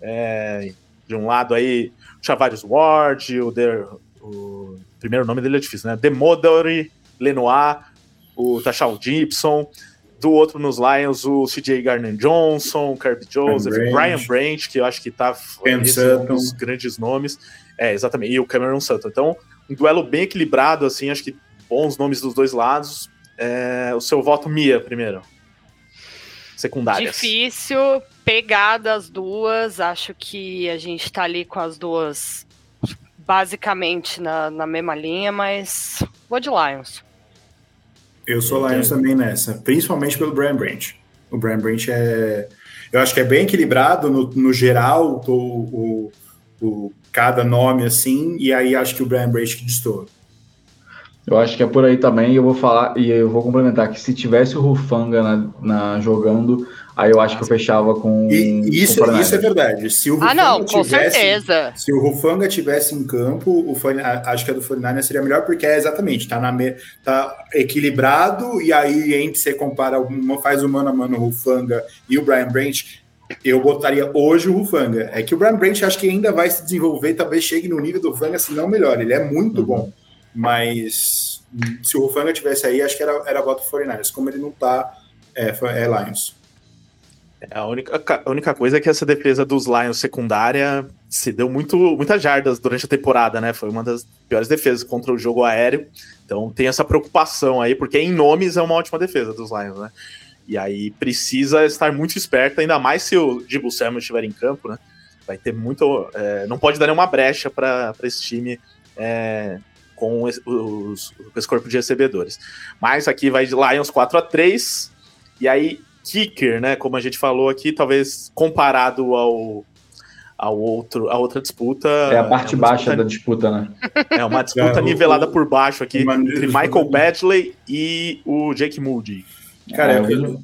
É, de um lado aí, o Chavarius Ward, o, Der, o primeiro nome dele é difícil, né? Demodori, Lenoir, o Tachal Gibson. Do outro nos Lions, o CJ Garner Johnson, Kirby Joseph, Brian Branch, Branch que eu acho que tá um dos grandes nomes. É, exatamente. E o Cameron Sutton. Então, um duelo bem equilibrado, assim, acho que bons nomes dos dois lados. É, o seu voto, Mia, primeiro. Secundárias. Difícil, pegada as duas. Acho que a gente tá ali com as duas basicamente na, na mesma linha, mas vou de Lions. Eu sou Lions também nessa, principalmente pelo Brian Branch. O Brian Branch é. Eu acho que é bem equilibrado no, no geral, o, o, o, cada nome assim, e aí acho que o Brian Branch que destoa. Eu acho que é por aí também, eu vou falar, e eu vou complementar que se tivesse o Rufanga na, na jogando, Aí eu acho que eu fechava com. E isso, com isso é verdade. Se o Rufanga ah, não, com tivesse, certeza. Se o Rufanga tivesse em campo, o acho que a do 49 seria melhor, porque é exatamente, tá, na, tá equilibrado, e aí entre você compara, uma, faz o mano a mano o Rufanga e o Brian Branch, eu botaria hoje o Rufanga. É que o Brian Branch acho que ainda vai se desenvolver, talvez chegue no nível do Rufanga, se não melhor. Ele é muito uhum. bom. Mas se o Rufanga tivesse aí, acho que era, era voto 49ers. Como ele não tá, é, é Lions. É, a única, a única coisa é que essa defesa dos Lions secundária se deu muito, muitas jardas durante a temporada, né? Foi uma das piores defesas contra o jogo aéreo. Então tem essa preocupação aí, porque em nomes é uma ótima defesa dos Lions, né? E aí precisa estar muito esperto, ainda mais se o Dibu Samuel estiver em campo, né? Vai ter muito. É, não pode dar nenhuma brecha para esse time é, com os, os, esse corpo de recebedores. Mas aqui vai de Lions 4 a 3 E aí kicker, né? Como a gente falou aqui, talvez comparado ao, ao outro, a outra disputa. É a parte é baixa disputa, da disputa, né? É uma disputa é, nivelada o, por baixo aqui entre Michael Badley e o Jake Moody. Cara, é, eu...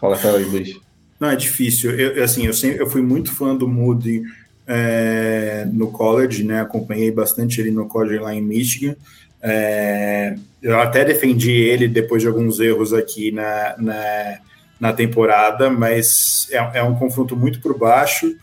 fala, fala aí, Luiz. Não, é difícil. Eu, assim, eu, sempre, eu fui muito fã do Moody é, no college, né? Acompanhei bastante ele no college lá em Michigan. É, eu até defendi ele depois de alguns erros aqui na, na na temporada, mas é, é um confronto muito por baixo.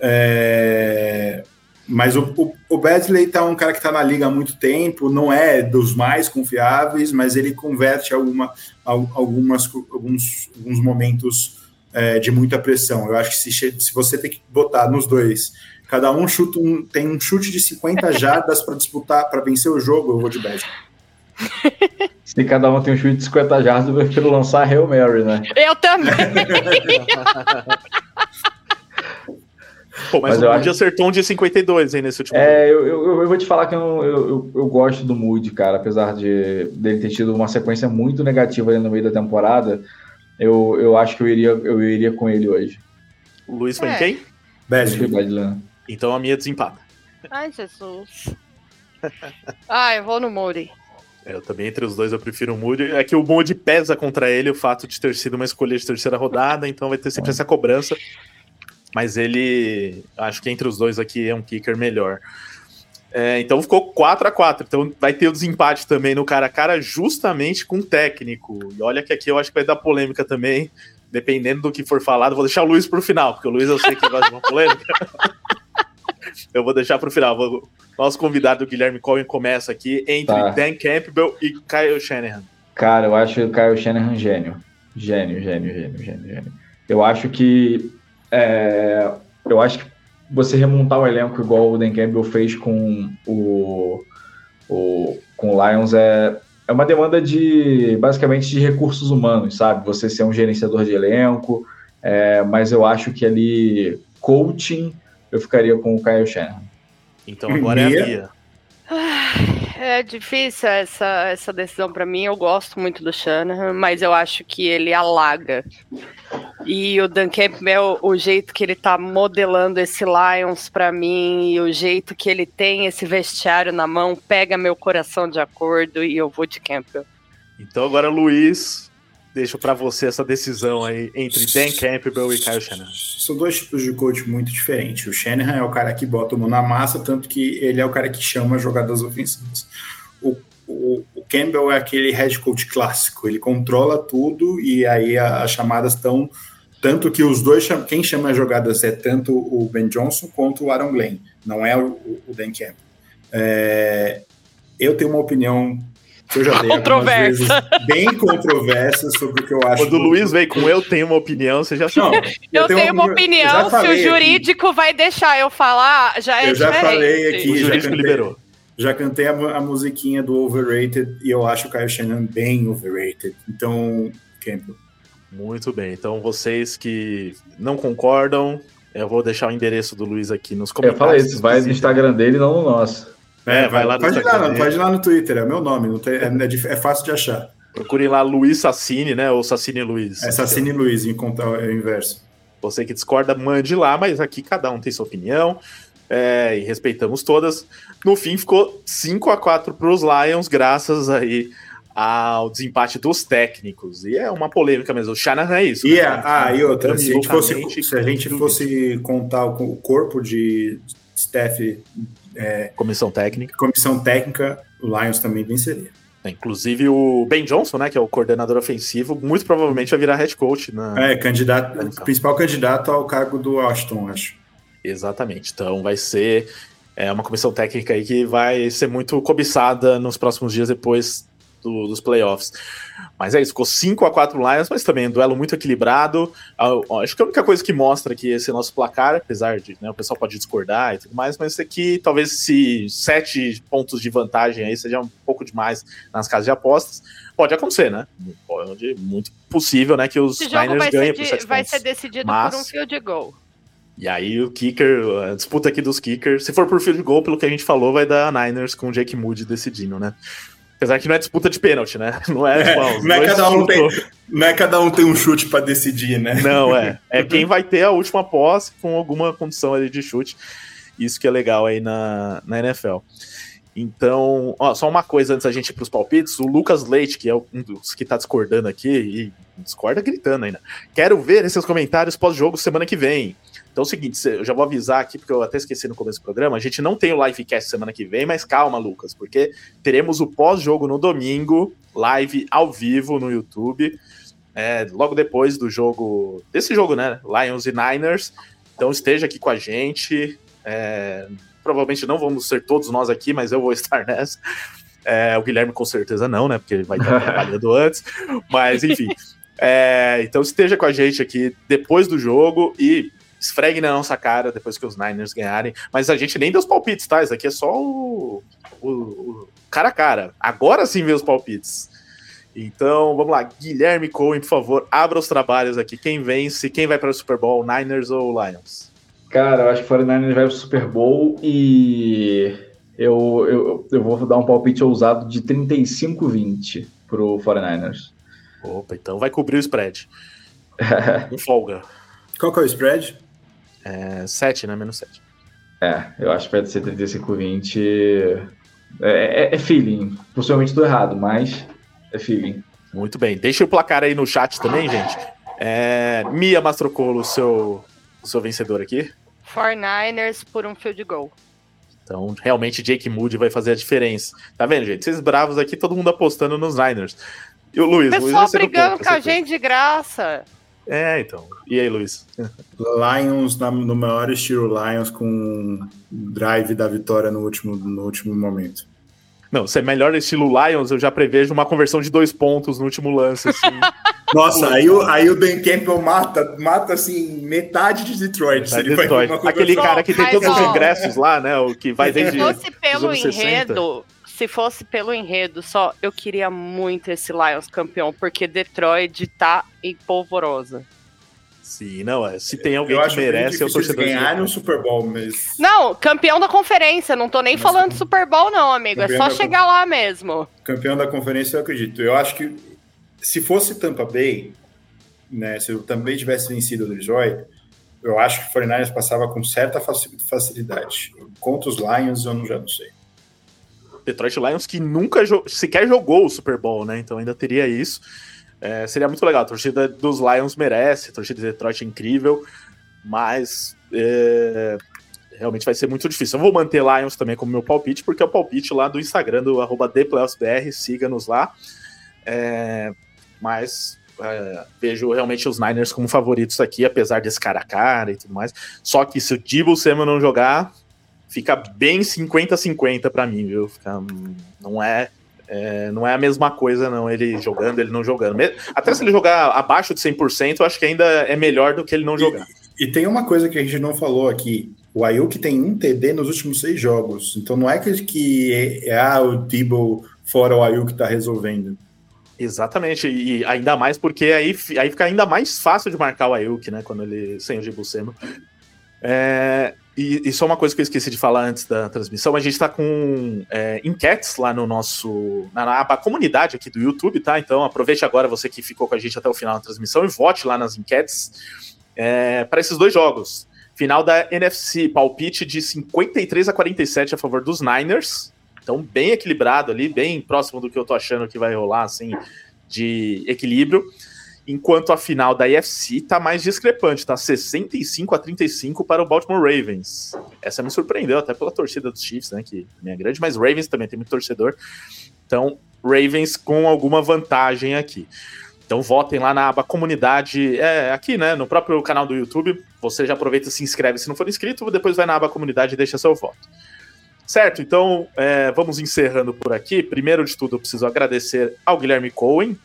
É, mas o, o, o Badley tá um cara que está na liga há muito tempo, não é dos mais confiáveis, mas ele converte alguma, algumas, alguns, alguns momentos é, de muita pressão. Eu acho que se, se você tem que botar nos dois, cada um chuta um, tem um chute de 50 jardas para disputar, para vencer o jogo, eu vou de Badley. (laughs) Se cada um tem um chute de 50 jardas, eu prefiro lançar a Hail Mary, né? Eu também! (laughs) Pô, mas, mas o Moody acho... acertou um de 52 aí nesse último É, eu, eu, eu, vou te falar que eu, eu, eu, gosto do Moody, cara, apesar de dele ter tido uma sequência muito negativa ali no meio da temporada, eu, eu acho que eu iria, eu iria com ele hoje. O Luiz foi é. em quem? Badland. Então a minha desempata. Ai, Jesus. (laughs) ah, eu vou no Moody. É, eu também, entre os dois, eu prefiro o Moody. É que o Moody pesa contra ele o fato de ter sido uma escolha de terceira rodada, então vai ter sempre essa cobrança. Mas ele, acho que entre os dois aqui é um kicker melhor. É, então ficou 4 a 4 Então vai ter o desempate também no cara a cara, justamente com o técnico. E olha que aqui eu acho que vai dar polêmica também, dependendo do que for falado. Vou deixar o Luiz pro final, porque o Luiz eu sei que gosta de uma polêmica. (laughs) eu vou deixar pro final. Vou... Nosso convidado Guilherme Cohen começa aqui entre tá. Dan Campbell e Kyle Shanahan. Cara, eu acho o Kyle Shanahan gênio. Gênio, gênio, gênio, gênio, gênio. Eu acho que. É, eu acho que você remontar o elenco igual o Dan Campbell fez com o, o, com o Lions é, é uma demanda de basicamente de recursos humanos, sabe? Você ser um gerenciador de elenco, é, mas eu acho que ali coaching eu ficaria com o Kyle Shanahan. Então agora é a Bia. É difícil essa, essa decisão para mim. Eu gosto muito do Shanahan, mas eu acho que ele alaga. E o Dan Campbell, o jeito que ele tá modelando esse Lions para mim e o jeito que ele tem esse vestiário na mão pega meu coração de acordo e eu vou de Campbell. Então agora, Luiz, deixo para você essa decisão aí entre Dan Campbell e Kyle Shanahan? São dois tipos de coach muito diferentes. O Shanahan é o cara que bota o mão na massa, tanto que ele é o cara que chama jogadas ofensivas. O, o, o Campbell é aquele head coach clássico, ele controla tudo e aí a, as chamadas estão. Tanto que os dois, quem chama as jogadas é tanto o Ben Johnson quanto o Aaron Glenn, não é o, o Dan Campbell. É, eu tenho uma opinião eu já dei controversa. bem controversa sobre o que eu acho. Quando o Luiz veio com eu tenho uma opinião, você já sabe. eu, eu, tenho uma, uma opinião, se o jurídico aqui. vai deixar eu falar, já é Eu já diferente. falei aqui, o jurídico cantei, liberou. Já cantei a, a, musiquinha do Overrated e eu acho o Kyle Shannon bem overrated. Então, Campbell. Muito bem. Então, vocês que não concordam, eu vou deixar o endereço do Luiz aqui nos comentários. Eu falei isso, vai no Instagram dele, não no nosso. É, é, vai lá no pode, ir lá, pode ir lá no Twitter, é meu nome, tem, é, é, é, fácil de achar. Procurem lá Luiz Sassini, né? Ou Sassini Luiz. É Sassini Luiz, em conta, é o inverso. Você que discorda, mande lá, mas aqui cada um tem sua opinião. É, e respeitamos todas. No fim, ficou 5 a 4 para os Lions, graças aí ao desempate dos técnicos. E é uma polêmica mesmo. O Shanahan é isso. E, né? ah, e outra, se a gente fosse, se a gente fosse contar o corpo de staff é, comissão técnica. Comissão técnica, o Lions também venceria. É, inclusive o Ben Johnson, né, que é o coordenador ofensivo, muito provavelmente vai virar head coach. Na, é, candidato, principal candidato ao cargo do Washington, acho. Exatamente. Então vai ser é, uma comissão técnica aí que vai ser muito cobiçada nos próximos dias depois do, dos playoffs. Mas é isso, ficou 5 a 4 Lions, mas também um duelo muito equilibrado. Acho que a única coisa que mostra que esse nosso placar, apesar de né, o pessoal pode discordar e tudo mais, mas aqui talvez se sete pontos de vantagem aí seja um pouco demais nas casas de apostas. Pode acontecer, né? Pode, muito possível, né, que os Niners ganhem por sete Vai pontos. ser decidido mas... por um field goal. E aí o kicker, a disputa aqui dos kickers, se for por field goal, pelo que a gente falou, vai dar Niners com o Jake Moody decidindo, né? Apesar que não é disputa de pênalti, né? (laughs) Não é, é não, é cada um tem, não é cada um tem um chute para decidir, né? Não, é. (laughs) É quem vai ter a última posse com alguma condição ali de chute. Isso que é legal aí na, na NFL. Então, ó, só uma coisa antes da gente ir para os palpites: o Lucas Leite, que é um dos que está discordando aqui, e discorda gritando ainda. Quero ver esses comentários pós-jogo semana que vem. Então é o seguinte, eu já vou avisar aqui, porque eu até esqueci no começo do programa, a gente não tem o livecast semana que vem, mas calma, Lucas, porque teremos o pós-jogo no domingo, live ao vivo no YouTube, é, logo depois do jogo, desse jogo, né, Lions e Niners, então esteja aqui com a gente, é, provavelmente não vamos ser todos nós aqui, mas eu vou (laughs) estar nessa, é, o Guilherme com certeza não, né, porque ele vai estar (laughs) trabalhando antes, mas enfim... É, então esteja com a gente aqui depois do jogo e esfregue na nossa cara depois que os Niners ganharem. Mas a gente nem deu os palpites, tá? Isso aqui é só o, o, o cara a cara. Agora sim vê os palpites. Então, vamos lá. Guilherme Cohen, por favor, abra os trabalhos aqui. Quem vence? Quem vai para o Super Bowl? Niners ou Lions? Cara, eu acho que o 49ers vai pro Super Bowl e eu, eu, eu vou dar um palpite ousado de 35-20 pro 49ers. Opa, então vai cobrir o spread. (laughs) Com folga. Qual que é o spread? É 7, né? Menos 7. É, eu acho que vai ser 35-20. É, é, é, feeling. Possivelmente do errado, mas é feeling. Muito bem. Deixa o placar aí no chat também, gente. É, Mia Mastrocolo, o seu, o seu vencedor aqui. 49ers por um field goal. Então, realmente, Jake Moody vai fazer a diferença. Tá vendo, gente? Vocês bravos aqui, todo mundo apostando nos Niners. E o Luiz? Pessoal Luiz brigando com a gente de graça. É, então. E aí, Luiz? Lions no maior estilo Lions com drive da vitória no último, no último momento. Não, se é melhor estilo Lions, eu já prevejo uma conversão de dois pontos no último lance. Assim. (laughs) Nossa, aí o, aí o Dan Campbell mata, mata assim, metade de Detroit. Metade de Detroit. Aquele cara que tem todos os ingressos lá, né? O que vai (laughs) desde. Se fosse pelo enredo, 60. Se fosse pelo enredo só, eu queria muito esse Lions campeão, porque Detroit tá em polvorosa. Sim, não, é. Se tem alguém que merece, eu sou torcedor. ganhar no Super Bowl, mas. Não, campeão da conferência. Não tô nem mas, falando de Super Bowl, não, amigo. É só chegar lá mesmo. Campeão da conferência, eu acredito. Eu acho que se fosse Tampa Bay, né? Se Tampa Bay tivesse vencido o Detroit, eu acho que o 49ers passava com certa facilidade. Contra os Lions, eu não, já não sei. Detroit Lions que nunca jo sequer jogou o Super Bowl, né? Então ainda teria isso. É, seria muito legal. A torcida dos Lions merece, a torcida de Detroit é incrível, mas é, realmente vai ser muito difícil. Eu vou manter Lions também como meu palpite, porque é o palpite lá do Instagram do arroba siga-nos lá. É, mas é, vejo realmente os Niners como favoritos aqui, apesar desse cara a cara e tudo mais. Só que se o Debo Samuel não jogar, fica bem 50-50 para mim, viu? Fica, não é é, não é a mesma coisa, não, ele jogando, ele não jogando. Até se ele jogar abaixo de 100%, eu acho que ainda é melhor do que ele não jogar. E, e tem uma coisa que a gente não falou aqui. O Ayuk tem um TD nos últimos seis jogos. Então não é que, que é, é ah, o Debo fora o Ayuk está resolvendo. Exatamente, e ainda mais porque aí, aí fica ainda mais fácil de marcar o Ayuk, né? Quando ele sem o Gibusemo. É, e, e, só uma coisa que eu esqueci de falar antes da transmissão, a gente está com é, enquetes lá no nosso, na, na comunidade aqui do YouTube, tá? Então aproveite agora você que ficou com a gente até o final da transmissão e vote lá nas enquetes é, para esses dois jogos. Final da NFC, palpite de 53 a 47 a favor dos Niners. Então, bem equilibrado ali, bem próximo do que eu tô achando que vai rolar, assim, de equilíbrio enquanto a final da IFC tá mais discrepante, tá 65 a 35 para o Baltimore Ravens. Essa me surpreendeu até pela torcida dos Chiefs, né, que é grande, mas Ravens também tem muito torcedor. Então, Ravens com alguma vantagem aqui. Então votem lá na aba comunidade, é, aqui, né, no próprio canal do YouTube. Você já aproveita e se inscreve se não for inscrito, depois vai na aba comunidade e deixa seu voto. Certo, então é, vamos encerrando por aqui. Primeiro de tudo, eu preciso agradecer ao Guilherme Cohen,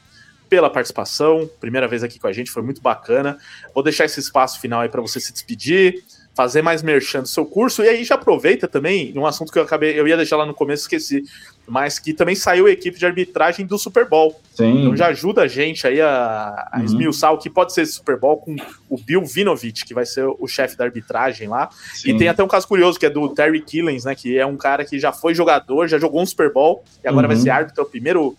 pela participação. Primeira vez aqui com a gente, foi muito bacana. Vou deixar esse espaço final aí para você se despedir, fazer mais merchan do seu curso. E aí já aproveita também um assunto que eu acabei, eu ia deixar lá no começo, esqueci, mas que também saiu a equipe de arbitragem do Super Bowl. Sim. Então já ajuda a gente aí a, a uhum. esmiuçar o que pode ser esse Super Bowl com o Bill Vinovich, que vai ser o chefe da arbitragem lá. Sim. E tem até um caso curioso que é do Terry Killens, né? Que é um cara que já foi jogador, já jogou um Super Bowl e agora uhum. vai ser árbitro, é o primeiro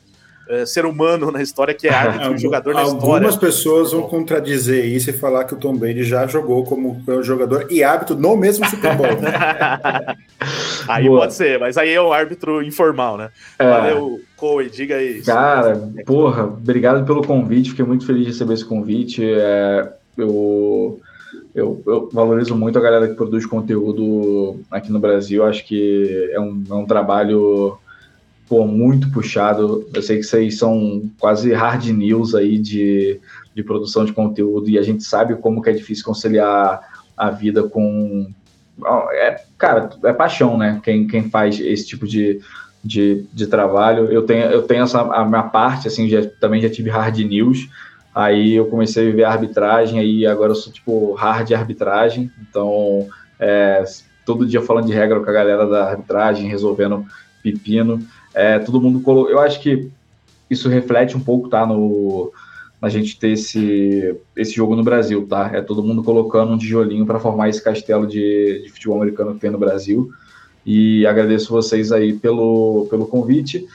é, ser humano na história que é árbitro, um jogador na história. Algumas pessoas vão contradizer isso e falar que o Tom Brady já jogou como jogador e árbitro no mesmo Super Bowl. (laughs) aí Boa. pode ser, mas aí é o árbitro informal, né? É. Valeu, Coe, diga aí. Cara, porra, obrigado pelo convite, fiquei muito feliz de receber esse convite. É, eu, eu, eu, valorizo muito a galera que produz conteúdo aqui no Brasil, acho que é um, é um trabalho pô, muito puxado. Eu sei que vocês são quase hard news aí de, de produção de conteúdo e a gente sabe como que é difícil conciliar a vida com. É, cara, é paixão, né? Quem, quem faz esse tipo de, de, de trabalho. Eu tenho, eu tenho essa a minha parte, assim, já, também já tive hard news. Aí eu comecei a viver a arbitragem, aí agora eu sou tipo hard arbitragem. Então, é, todo dia falando de regra com a galera da arbitragem, resolvendo pepino. É, todo mundo colocou. Eu acho que isso reflete um pouco, tá? No, na gente ter esse, esse jogo no Brasil, tá? É todo mundo colocando um tijolinho para formar esse castelo de, de futebol americano que tem no Brasil. E agradeço vocês aí pelo, pelo convite.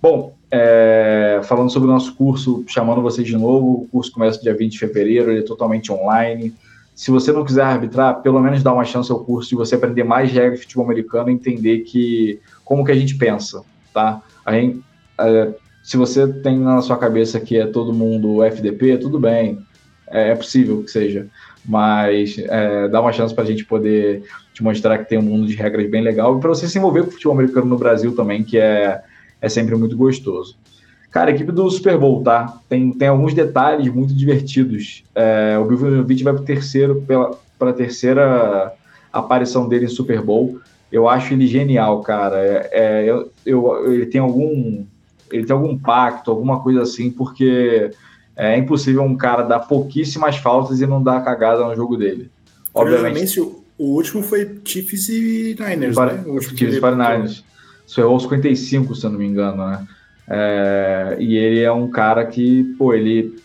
Bom, é, falando sobre o nosso curso, chamando vocês de novo, o curso começa dia 20 de fevereiro, ele é totalmente online. Se você não quiser arbitrar, pelo menos dá uma chance ao curso de você aprender mais regras de futebol americano e entender que como que a gente pensa, tá? A gente, é, se você tem na sua cabeça que é todo mundo FDP, tudo bem, é, é possível que seja, mas é, dá uma chance para a gente poder te mostrar que tem um mundo de regras bem legal e para você se envolver com o futebol americano no Brasil também, que é é sempre muito gostoso. Cara, a equipe do Super Bowl, tá? Tem, tem alguns detalhes muito divertidos. É, o Bill Vinovich vai para para a terceira aparição dele em Super Bowl. Eu acho ele genial, cara. É, é, eu, eu, ele tem algum ele tem algum pacto, alguma coisa assim, porque é impossível um cara dar pouquíssimas faltas e não dar cagada no jogo dele. Obviamente. O, o último foi Chiefs e Niners, para, né? O Chiefs e Niners. Isso é o 55, se eu não me engano, né? É, e ele é um cara que, pô, ele,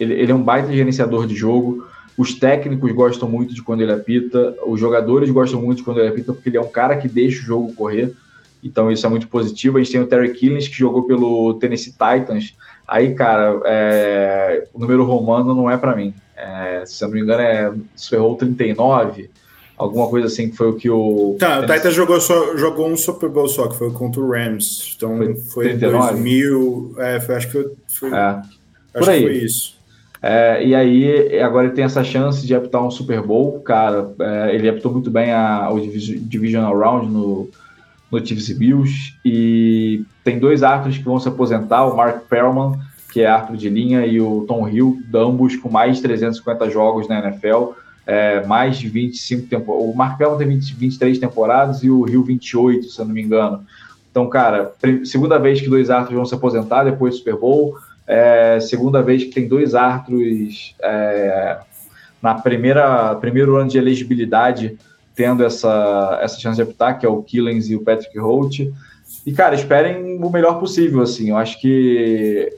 ele, ele é um baita gerenciador de jogo. Os técnicos gostam muito de quando ele apita, os jogadores gostam muito de quando ele apita, porque ele é um cara que deixa o jogo correr. Então isso é muito positivo. A gente tem o Terry Killings, que jogou pelo Tennessee Titans. Aí, cara, é, o número romano não é para mim. É, se eu não me engano, é, isso errou 39 alguma coisa assim que foi o que o. Tá, o Titans jogou, só, jogou um Super Bowl só, que foi contra o Rams. Então foi, em 2000. É, foi, acho que foi. foi é, acho por aí. que foi isso. É, e aí, agora ele tem essa chance de apitar um Super Bowl, cara. É, ele apitou muito bem a, o Divisional Round no, no Chiefs e Bills. E tem dois árbitros que vão se aposentar: o Mark Perlman, que é árbitro de linha, e o Tom Hill, ambos com mais de 350 jogos na NFL é, mais de 25 temporadas. O Mark Bell tem 20, 23 temporadas e o Rio 28, se eu não me engano. Então, cara, segunda vez que dois árbitros vão se aposentar depois do Super Bowl, é, segunda vez que tem dois árbitros é, na primeira primeiro ano de elegibilidade tendo essa, essa chance de apitar, que é o Killens e o Patrick Holt. E, cara, esperem o melhor possível, assim. Eu acho que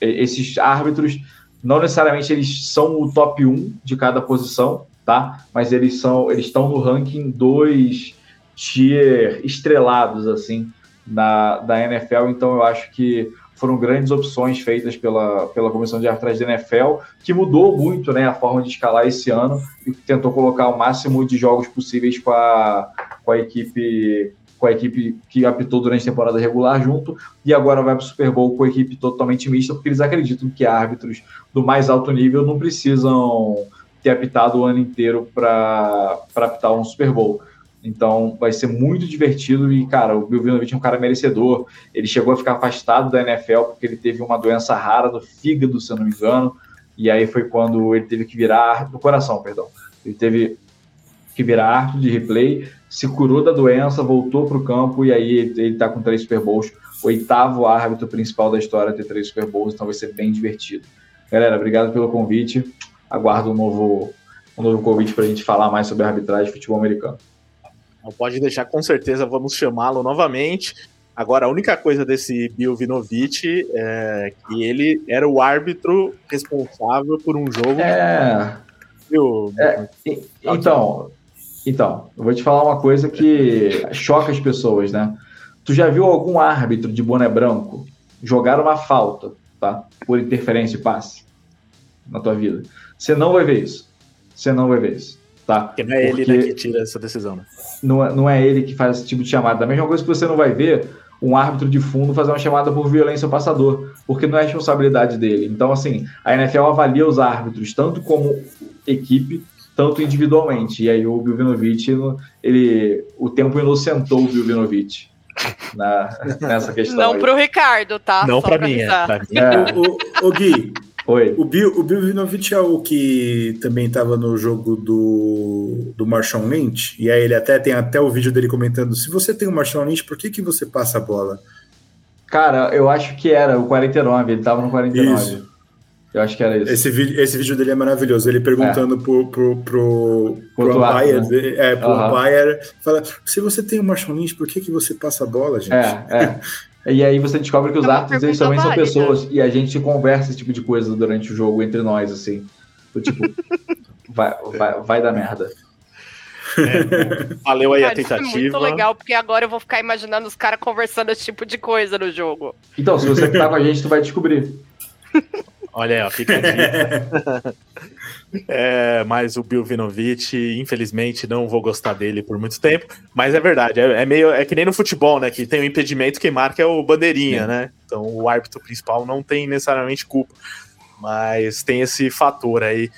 esses árbitros, não necessariamente eles são o top 1 de cada posição, tá? Mas eles são, eles estão no ranking dois tier estrelados assim da, da NFL, então eu acho que foram grandes opções feitas pela, pela comissão de arbitragem da NFL, que mudou muito né, a forma de escalar esse ano e tentou colocar o máximo de jogos possíveis com a, com a equipe com a equipe que apitou durante a temporada regular junto, e agora vai para o Super Bowl com a equipe totalmente mista, porque eles acreditam que árbitros do mais alto nível não precisam ter apitado o ano inteiro para apitar um Super Bowl. Então vai ser muito divertido e, cara, o Bill Vinovich é um cara merecedor. Ele chegou a ficar afastado da NFL porque ele teve uma doença rara do fígado, se eu não me engano. E aí foi quando ele teve que virar do coração, perdão. Ele teve que virar árbitro de replay, se curou da doença, voltou para o campo e aí ele está com três Super Bowls, oitavo árbitro principal da história ter três Super Bowls, então vai ser bem divertido. Galera, obrigado pelo convite aguardo um novo, um novo convite para a gente falar mais sobre arbitragem de futebol americano. Não pode deixar, com certeza vamos chamá-lo novamente. Agora, a única coisa desse Bill Vinovich é que ele era o árbitro responsável por um jogo. É. Viu? é então, então, eu vou te falar uma coisa que choca as pessoas, né? Tu já viu algum árbitro de boné branco jogar uma falta, tá? Por interferência de passe na tua vida? Você não vai ver isso. Você não vai ver isso. Tá? Porque não é Porque ele né, que tira essa decisão. Né? Não, é, não é ele que faz esse tipo de chamada. Da mesma coisa que você não vai ver um árbitro de fundo fazer uma chamada por violência ao passador, porque não é responsabilidade dele. Então, assim, a NFL avalia os árbitros tanto como equipe, tanto individualmente. E aí o Vilvinovich, ele, o tempo inocentou o Vilvinovich. Na, (laughs) nessa questão. Não para o Ricardo, tá? Não para mim. É, mim. É. O, o, o Gui, Oi. O Bill, o Bill Vinovich é o que também estava no jogo do, do Marshawn Lynch, e aí ele até tem até o vídeo dele comentando: se você tem o Marshawn Lynch, por que, que você passa a bola? Cara, eu acho que era o 49, ele estava no 49. Isso. Eu acho que era isso. Esse vídeo, esse vídeo dele é maravilhoso. Ele perguntando é. pro, pro, pro, pro umpire, né? é, pro uhum. umpire, fala: se você tem o Marshall Lynch, por que, que você passa a bola, gente? É, é. (laughs) E aí você descobre que os é árbitros eles também válida. são pessoas. E a gente conversa esse tipo de coisa durante o jogo entre nós, assim. tipo, (laughs) vai, vai, vai dar merda. É, valeu aí Cara, a tentativa. Isso é muito legal, porque agora eu vou ficar imaginando os caras conversando esse tipo de coisa no jogo. Então, se você que tá com a gente, tu vai descobrir. (laughs) Olha aí, ó, fica a dica. (laughs) é, mas o Bill Vinovich, infelizmente, não vou gostar dele por muito tempo. Mas é verdade, é, é, meio. É que nem no futebol, né? Que tem o um impedimento, quem marca é o bandeirinha, né? Então o árbitro principal não tem necessariamente culpa. Mas tem esse fator aí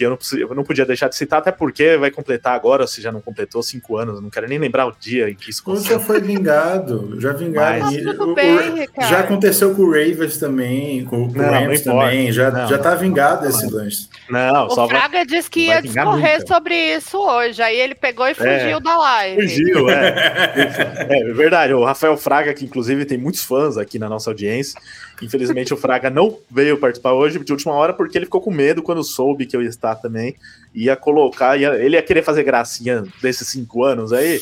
que eu não, eu não podia deixar de citar, até porque vai completar agora, se já não completou, cinco anos. Não quero nem lembrar o dia em que isso aconteceu. Já foi vingado, já vingaram. Mas, o, bem, o, já aconteceu com o Ravens também, com, com o Rams também. Já, não, já tá vingado não, esse lance. Não, o Fraga vai, disse que ia discorrer sobre isso hoje. Aí ele pegou e fugiu é, da live. Fugiu, (laughs) é. é verdade. O Rafael Fraga, que inclusive tem muitos fãs aqui na nossa audiência. Infelizmente o Fraga não veio participar hoje de última hora porque ele ficou com medo quando soube que eu ia estar também. Ia colocar, ia, ele ia querer fazer gracinha desses cinco anos aí.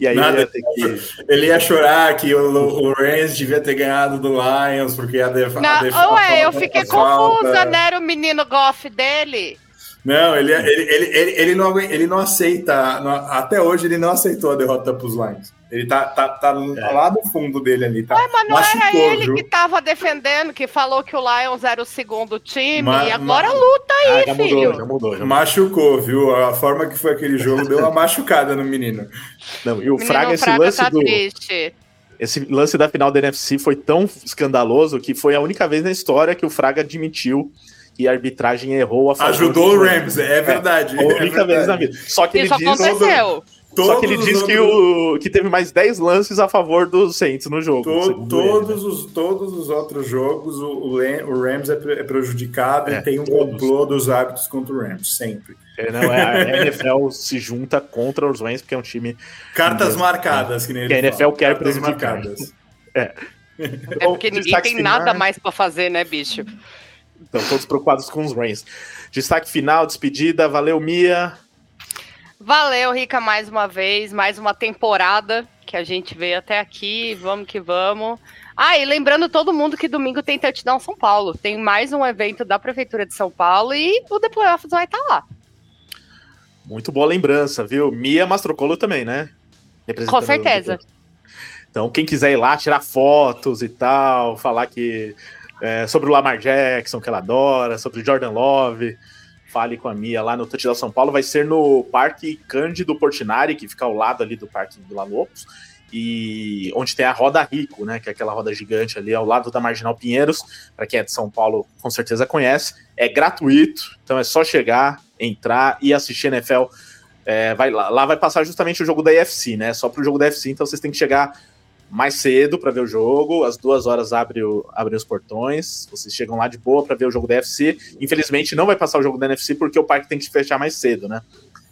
E aí Nada, ia que... ele ia chorar que o, o Rams devia ter ganhado do Lions porque a defesa. Não, ué, eu fiquei confusa, né? Era o menino Goff dele. Não, ele, ele, ele, ele, ele, não, ele não aceita, não, até hoje ele não aceitou a derrota para os Lions. Ele tá, tá, tá é. lá no fundo dele ali. Tá, Ué, mas não machucou, era ele viu? que tava defendendo, que falou que o Lions era o segundo time, ma, e agora ma... luta aí, ah, já filho. Mudou, já mudou, já mudou. Machucou, viu? A forma que foi aquele jogo deu uma machucada no menino. Não, e o menino Fraga, esse Fraga lance tá do... Triste. Esse lance da final da NFC foi tão escandaloso que foi a única vez na história que o Fraga admitiu que a arbitragem errou a favor Ajudou o Rams, é verdade. É, única é vez na vida. Só que Isso ele diz. Aconteceu. Só que ele diz que, o, que teve mais 10 lances a favor dos Saints no jogo. To, todos, os, todos os outros jogos, o, o Rams é, é prejudicado é, e tem um todos. complô dos hábitos contra o Rams, sempre. É, não, é, a (laughs) NFL se junta contra os Rams, porque é um time. Cartas marcadas, que nem ele Que a NFL fala. quer Cartas prejudicar. Marcadas. É. É porque ninguém tem nada mais para fazer, né, bicho? Então, todos preocupados com os Rams. Destaque final, despedida. Valeu, Mia. Valeu, Rica, mais uma vez, mais uma temporada que a gente veio até aqui. Vamos que vamos. Ah, e lembrando todo mundo que domingo tem Touchdown São Paulo. Tem mais um evento da Prefeitura de São Paulo e o The Playoffs vai estar tá lá. Muito boa lembrança, viu? Mia Mastrocolo também, né? Com certeza. Então, quem quiser ir lá tirar fotos e tal, falar que é, sobre o Lamar Jackson, que ela adora, sobre o Jordan Love, fale com a Mia lá no Touchdown São Paulo. Vai ser no Parque Cândido Portinari, que fica ao lado ali do Parque do Lopes, e onde tem a Roda Rico, né, que é aquela roda gigante ali ao lado da Marginal Pinheiros. Para quem é de São Paulo, com certeza conhece. É gratuito, então é só chegar, entrar e assistir NFL. É, vai lá, lá vai passar justamente o jogo da IFC, né? Só para o jogo da IFC, então vocês têm que chegar mais cedo para ver o jogo. Às duas horas abre, o, abre os portões. Vocês chegam lá de boa para ver o jogo da FC. Infelizmente não vai passar o jogo da NFC porque o parque tem que fechar mais cedo, né?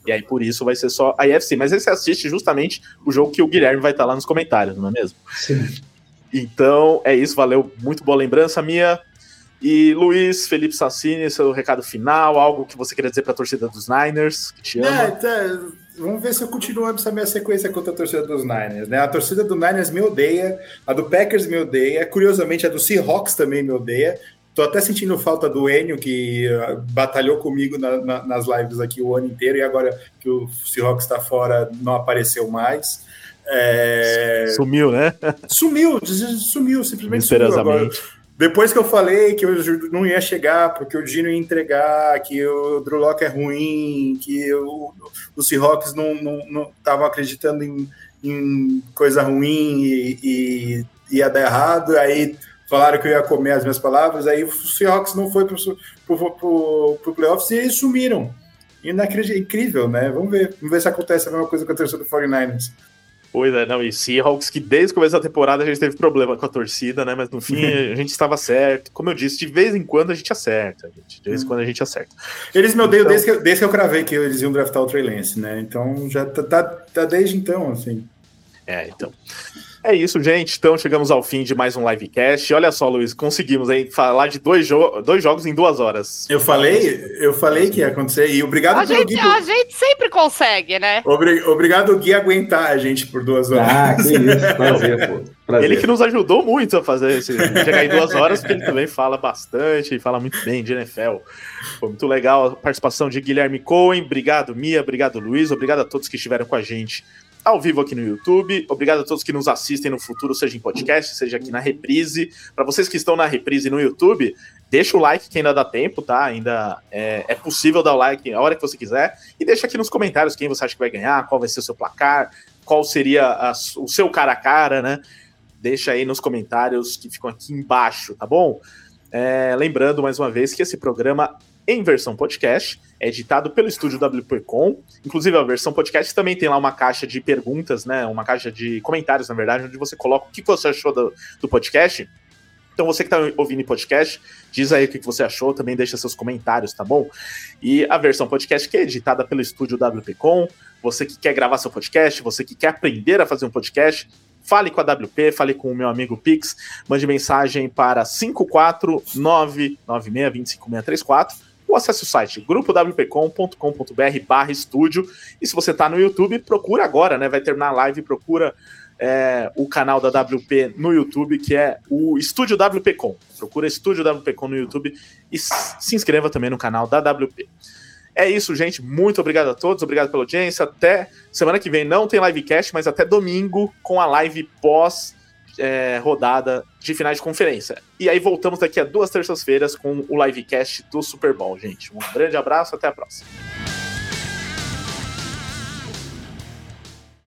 E aí por isso vai ser só a IFC. Mas aí você assiste justamente o jogo que o Guilherme vai estar lá nos comentários, não é mesmo? Sim. Então é isso, valeu. Muito boa lembrança, minha. E Luiz, Felipe Sassini, seu recado final, algo que você queria dizer para a torcida dos Niners, que te ama. É, tá vamos ver se eu continuo essa minha sequência contra a torcida dos Niners, né? A torcida do Niners me odeia, a do Packers me odeia, curiosamente a do Seahawks também me odeia. Tô até sentindo falta do Enio, que uh, batalhou comigo na, na, nas lives aqui o ano inteiro, e agora que o Seahawks está fora, não apareceu mais. É... Sumiu, né? Sumiu, sumiu, simplesmente sumiu agora. Depois que eu falei que eu não ia chegar, porque o Dino ia entregar, que o Drew Locke é ruim, que o, o Seahawks não estavam acreditando em, em, coisa ruim e, e ia dar errado, aí falaram que eu ia comer as minhas palavras, aí o Seahawks não foi para o playoffs e sumiram. Inacreditável, incrível, né? Vamos ver, vamos ver se acontece a mesma coisa com a torcida do 49ers. Pois é, não, e Seahawks que desde o começo da temporada a gente teve problema com a torcida, né? Mas no fim (laughs) a gente estava certo. Como eu disse, de vez em quando a gente acerta, gente. De vez em quando a gente acerta. Eles me odeiam então... desde, que, desde que eu cravei que eles iam draftar o Trey Lance, né? Então já tá, tá, tá desde então, assim. É, então. É isso, gente. Então chegamos ao fim de mais um livecast. Olha só, Luiz, conseguimos aí falar de dois, jo dois jogos em duas horas. Eu falei, eu falei que ia acontecer. E obrigado a pelo gente, Gui. Por... A gente sempre consegue, né? Obri obrigado, Gui, aguentar a gente por duas horas. Ah, que isso, (laughs) prazer, pô. Prazer. Ele que nos ajudou muito a fazer esse chegar em duas horas, porque ele também fala bastante e fala muito bem de NFL. Foi muito legal a participação de Guilherme Cohen. Obrigado, Mia. Obrigado, Luiz. Obrigado a todos que estiveram com a gente ao vivo aqui no YouTube. Obrigado a todos que nos assistem no futuro, seja em podcast, seja aqui na reprise. Para vocês que estão na reprise no YouTube, deixa o like que ainda dá tempo, tá? Ainda é, é, possível dar o like a hora que você quiser. E deixa aqui nos comentários quem você acha que vai ganhar, qual vai ser o seu placar, qual seria a, o seu cara a cara, né? Deixa aí nos comentários que ficam aqui embaixo, tá bom? É, lembrando mais uma vez que esse programa em versão podcast, é editado pelo estúdio WPcom. Inclusive, a versão podcast também tem lá uma caixa de perguntas, né? Uma caixa de comentários, na verdade, onde você coloca o que você achou do, do podcast. Então, você que está ouvindo podcast, diz aí o que você achou, também deixa seus comentários, tá bom? E a versão podcast que é editada pelo estúdio WPcom. Você que quer gravar seu podcast, você que quer aprender a fazer um podcast, fale com a WP, fale com o meu amigo Pix, mande mensagem para 54996256634 ou acesse o site grupowpcom.com.br estúdio. E se você está no YouTube, procura agora, né? Vai terminar a live, procura é, o canal da WP no YouTube, que é o Estúdio WPcom. Procura Estúdio WPcom no YouTube e se inscreva também no canal da WP. É isso, gente. Muito obrigado a todos. Obrigado pela audiência. Até semana que vem não tem livecast, mas até domingo com a live pós é, rodada de finais de conferência. E aí voltamos daqui a duas terças-feiras com o livecast do Super Bowl, gente. Um grande abraço, até a próxima.